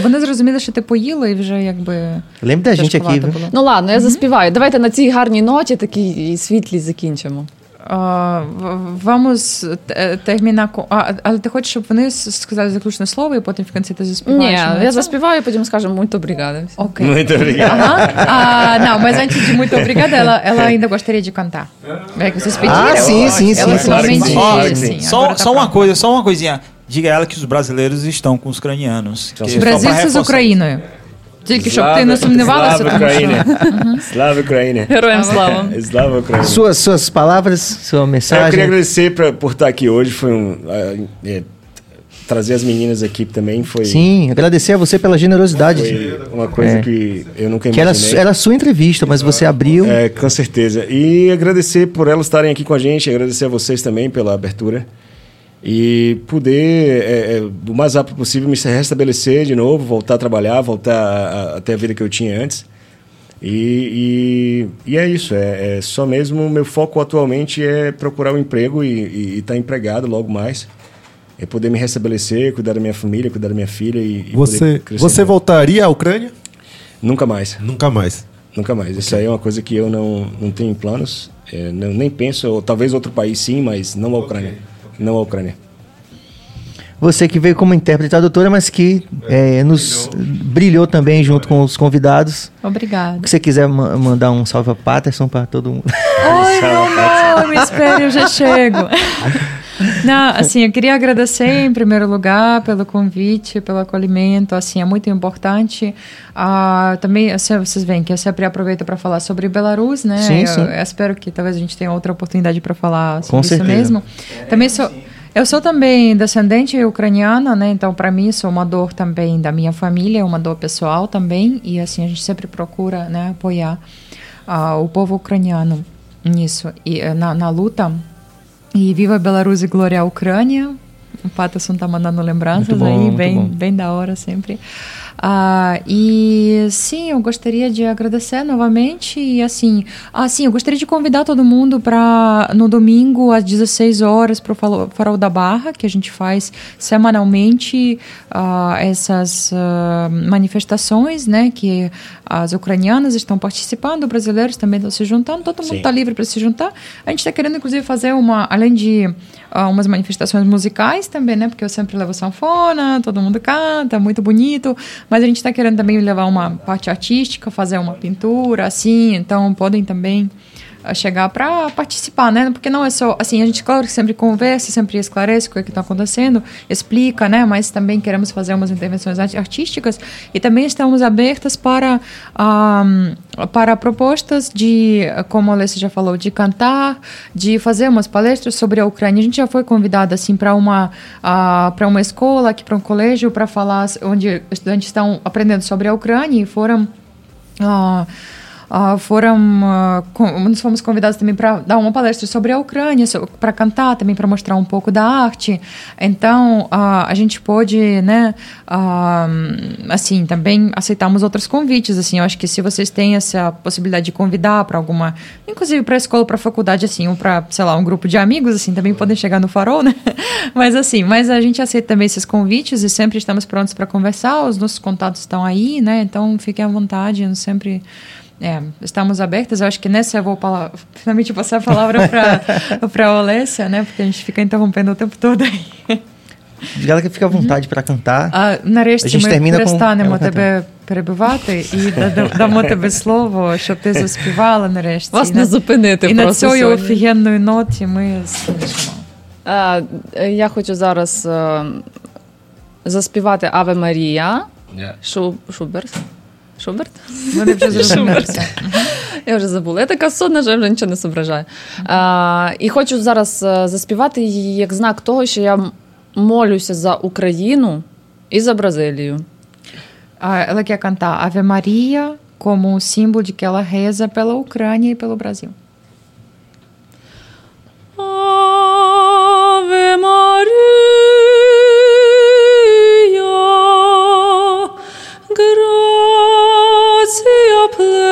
вони зрозуміли, що ти поїла, і вже якби. Лим теж було. Ну ладно, я заспіваю. Давайте на цій гарній ноті такій світлій закінчимо. А, в- Vamos е, terminar com... А, але ти хочеш, щоб вони с- сказали заключне слово, і потім в кінці ти Ні, заспіваєш? на я цьому? заспіваю, потім скажемо muito obrigada. Окей. Muito obrigado. Aham. Ah, não, mas antes de muito obrigada, ela, ela ainda gostaria de cantar. É que vocês pediram. Ah, sim, sim, sim, Ela sim, finalmente. claro que sim, sim. Só, agora tá só uma pronta. coisa, só uma coisinha. Diga a ela que os brasileiros estão com os ucranianos. Que só pra Бразильці з reforçar. Україною. Тільки щоб ти не Slava- сумнівалася, Slava тому що Ukraine. Slava Ukraine. Героям слава! Slava Ukraine. Suas, suas palavras, sua É, eu mensagem. queria agradecer pra, por estar aqui hoje. Foi um. ah, é, trazer as meninas aqui também foi, Sim, agradecer a você pela generosidade. foi uma coisa É. que eu nunca Que era, imaginei. era a sua entrevista, mas você abriu. É, com certeza. E agradecer por elas estarem aqui com a gente, agradecer a vocês também pela abertura. E poder, é, é, o mais rápido possível, me restabelecer de novo, voltar a trabalhar, voltar a, a- ter a vida que eu tinha antes. E, e, e é isso, é, é só mesmo. Meu foco atualmente é procurar um emprego e estar empregado logo mais. É poder me restabelecer, cuidar da minha família, cuidar da minha filha e, e Você, você mais. voltaria à Ucrânia? Nunca mais. Nunca mais. Nunca mais. Isso aí é uma coisa que eu não, não tenho planos. É, não- nem penso, ou talvez outro país sim, mas não a Ucrânia. Não a Ucrânia. Você que veio como intérprete e tradutora, mas que é, nos brilhou também junto com os convidados. Obrigada. Se você quiser ma- mandar um salve a Patterson para todo mundo. Oi, meu nome, espere, eu já chego. Não, assim, eu queria agradecer em primeiro lugar pelo convite, pelo acolhimento, assim, é muito importante. Ah, também, assim, vocês veem que eu sempre aproveito para falar sobre Belarus, né? Sim, eu, sim. eu espero que talvez a gente tenha outra oportunidade para falar sobre Com isso certeza. mesmo. Também sou eu sou também descendente ucraniana, né? Então, para mim, isso é uma dor também da minha família, uma dor pessoal também. E, assim, a gente sempre procura né, apoiar ah, o povo ucraniano nisso, e, eh, na, na luta. E viva Belarus e glória à Ucrânia. O Patterson tá mandando lembranças bom, aí, bem, bem da hora sempre. Ah, e sim, eu gostaria de agradecer novamente e assim, ah, sim, eu gostaria de convidar todo mundo para no domingo às 16 horas para o Farol- da Barra, que a gente faz semanalmente ah, essas manifestações, né, que as ucranianas estão participando, brasileiros também estão se juntando, todo mundo está livre para se juntar. A gente está querendo, inclusive, fazer uma, além de umas manifestações musicais também, né? Porque eu sempre levo sanfona, todo mundo canta, muito bonito. Mas a gente está querendo também levar uma parte artística, fazer uma pintura, assim. Então, podem também ah, chegar para participar, né? Porque não é só assim, a gente claro que sempre conversa, sempre esclarece o que está acontecendo, explica, né? Mas também queremos fazer umas intervenções art- artísticas e também estamos abertas para ah, para propostas de, como a Alessia já falou, de cantar, de fazer umas palestras sobre a Ucrânia. A gente já foi convidada assim para uma ah, para uma escola, aqui para um colégio, para falar onde estudantes estão aprendendo sobre a Ucrânia e foram ah, ah, foram ah, com- nós fomos convidados também para dar uma palestra sobre a Ucrânia para cantar também para mostrar um pouco da arte. Então ah, a gente pôde né assim também aceitamos outros convites assim. Eu acho que se vocês têm essa possibilidade de convidar para alguma inclusive para escola para faculdade assim ou para sei lá um grupo de amigos assim também podem chegar no farol né? Mas assim mas a gente aceita também esses convites e sempre estamos prontos para conversar. Os nossos contatos estão aí né? Então fiquem à vontade sempre é, estamos abertas. Eu acho que nessa eu vou finalmente passar a palavra para a Olessia, né? Porque a gente fica interrompendo o tempo todo aí. Ela que fica à vontade para cantar. А нарешті A gente ми termina com перестанемо тебе перебивати і да- дамо тобі слово, щоб ти заспівала нарешті. Вас не зупинити І на цій офігенної ноті ми е, Я хочу зараз заспівати Аве Марія. Шу, Шуберт. Шуберт? Вони вже зрозумілися. Я вже забула. Я така сонна, що я вже нічого не зображаю. А, і хочу зараз е, заспівати її як знак того, що я молюся за Україну і за Бразилію. Ela quer cantar Ave Maria como um símbolo de que ela reza pela Ucrânia e pelo Brasil. Ave Maria, your place.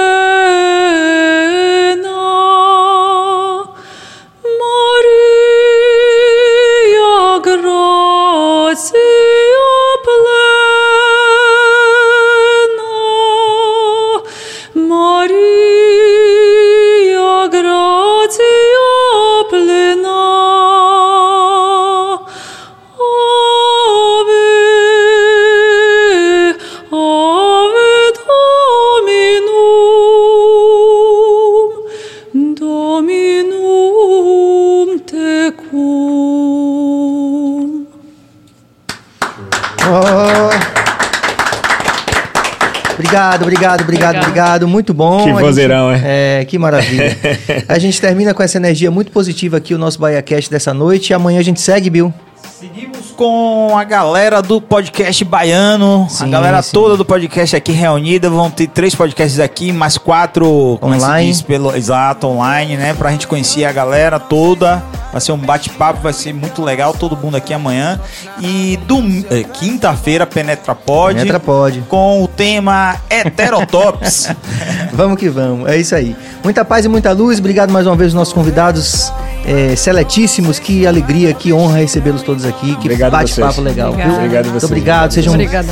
Obrigado, obrigado, obrigado, obrigado. Muito bom. Que gente- vozeirão, É, que maravilha. a gente termina com essa energia muito positiva aqui, o nosso BaiaCast dessa noite. E amanhã a gente segue, Bill. Seguimos com a galera do podcast baiano, Sim, a galera sim. toda do podcast aqui reunida. Vão ter três podcasts aqui, mais quatro como é que se Online. diz, pelo exato online, né? Pra gente conhecer a galera toda. Vai ser um bate-papo, vai ser muito legal. Todo mundo aqui amanhã. E dom- eh, quinta-feira, Penetra Pod. Penetra Pod. Com o tema Heterotops. Vamos que vamos, é isso aí. Muita paz e muita luz. Obrigado mais uma vez aos nossos convidados é, seletíssimos. Que alegria, que honra recebê-los todos aqui. Que bate-papo legal. Obrigado a Muito vocês. obrigado. Sejam, Obrigada.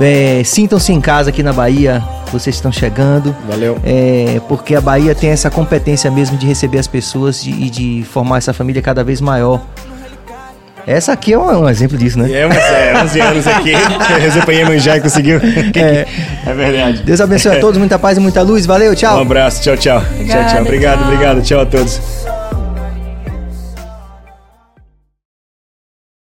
é, Sintam-se em casa aqui na Bahia. Vocês estão chegando. Valeu. É, porque a Bahia tem essa competência mesmo de receber as pessoas de- e de formar essa família cada vez maior. Essa aqui é um, um exemplo disso, né? É, mas é 11 anos aqui. Resenha Manjá conseguiu. É. é verdade. Deus abençoe a todos, muita paz e muita luz. Valeu, tchau. Um abraço, tchau, tchau. tchau, tchau. Obrigado, obrigado. Tchau a todos.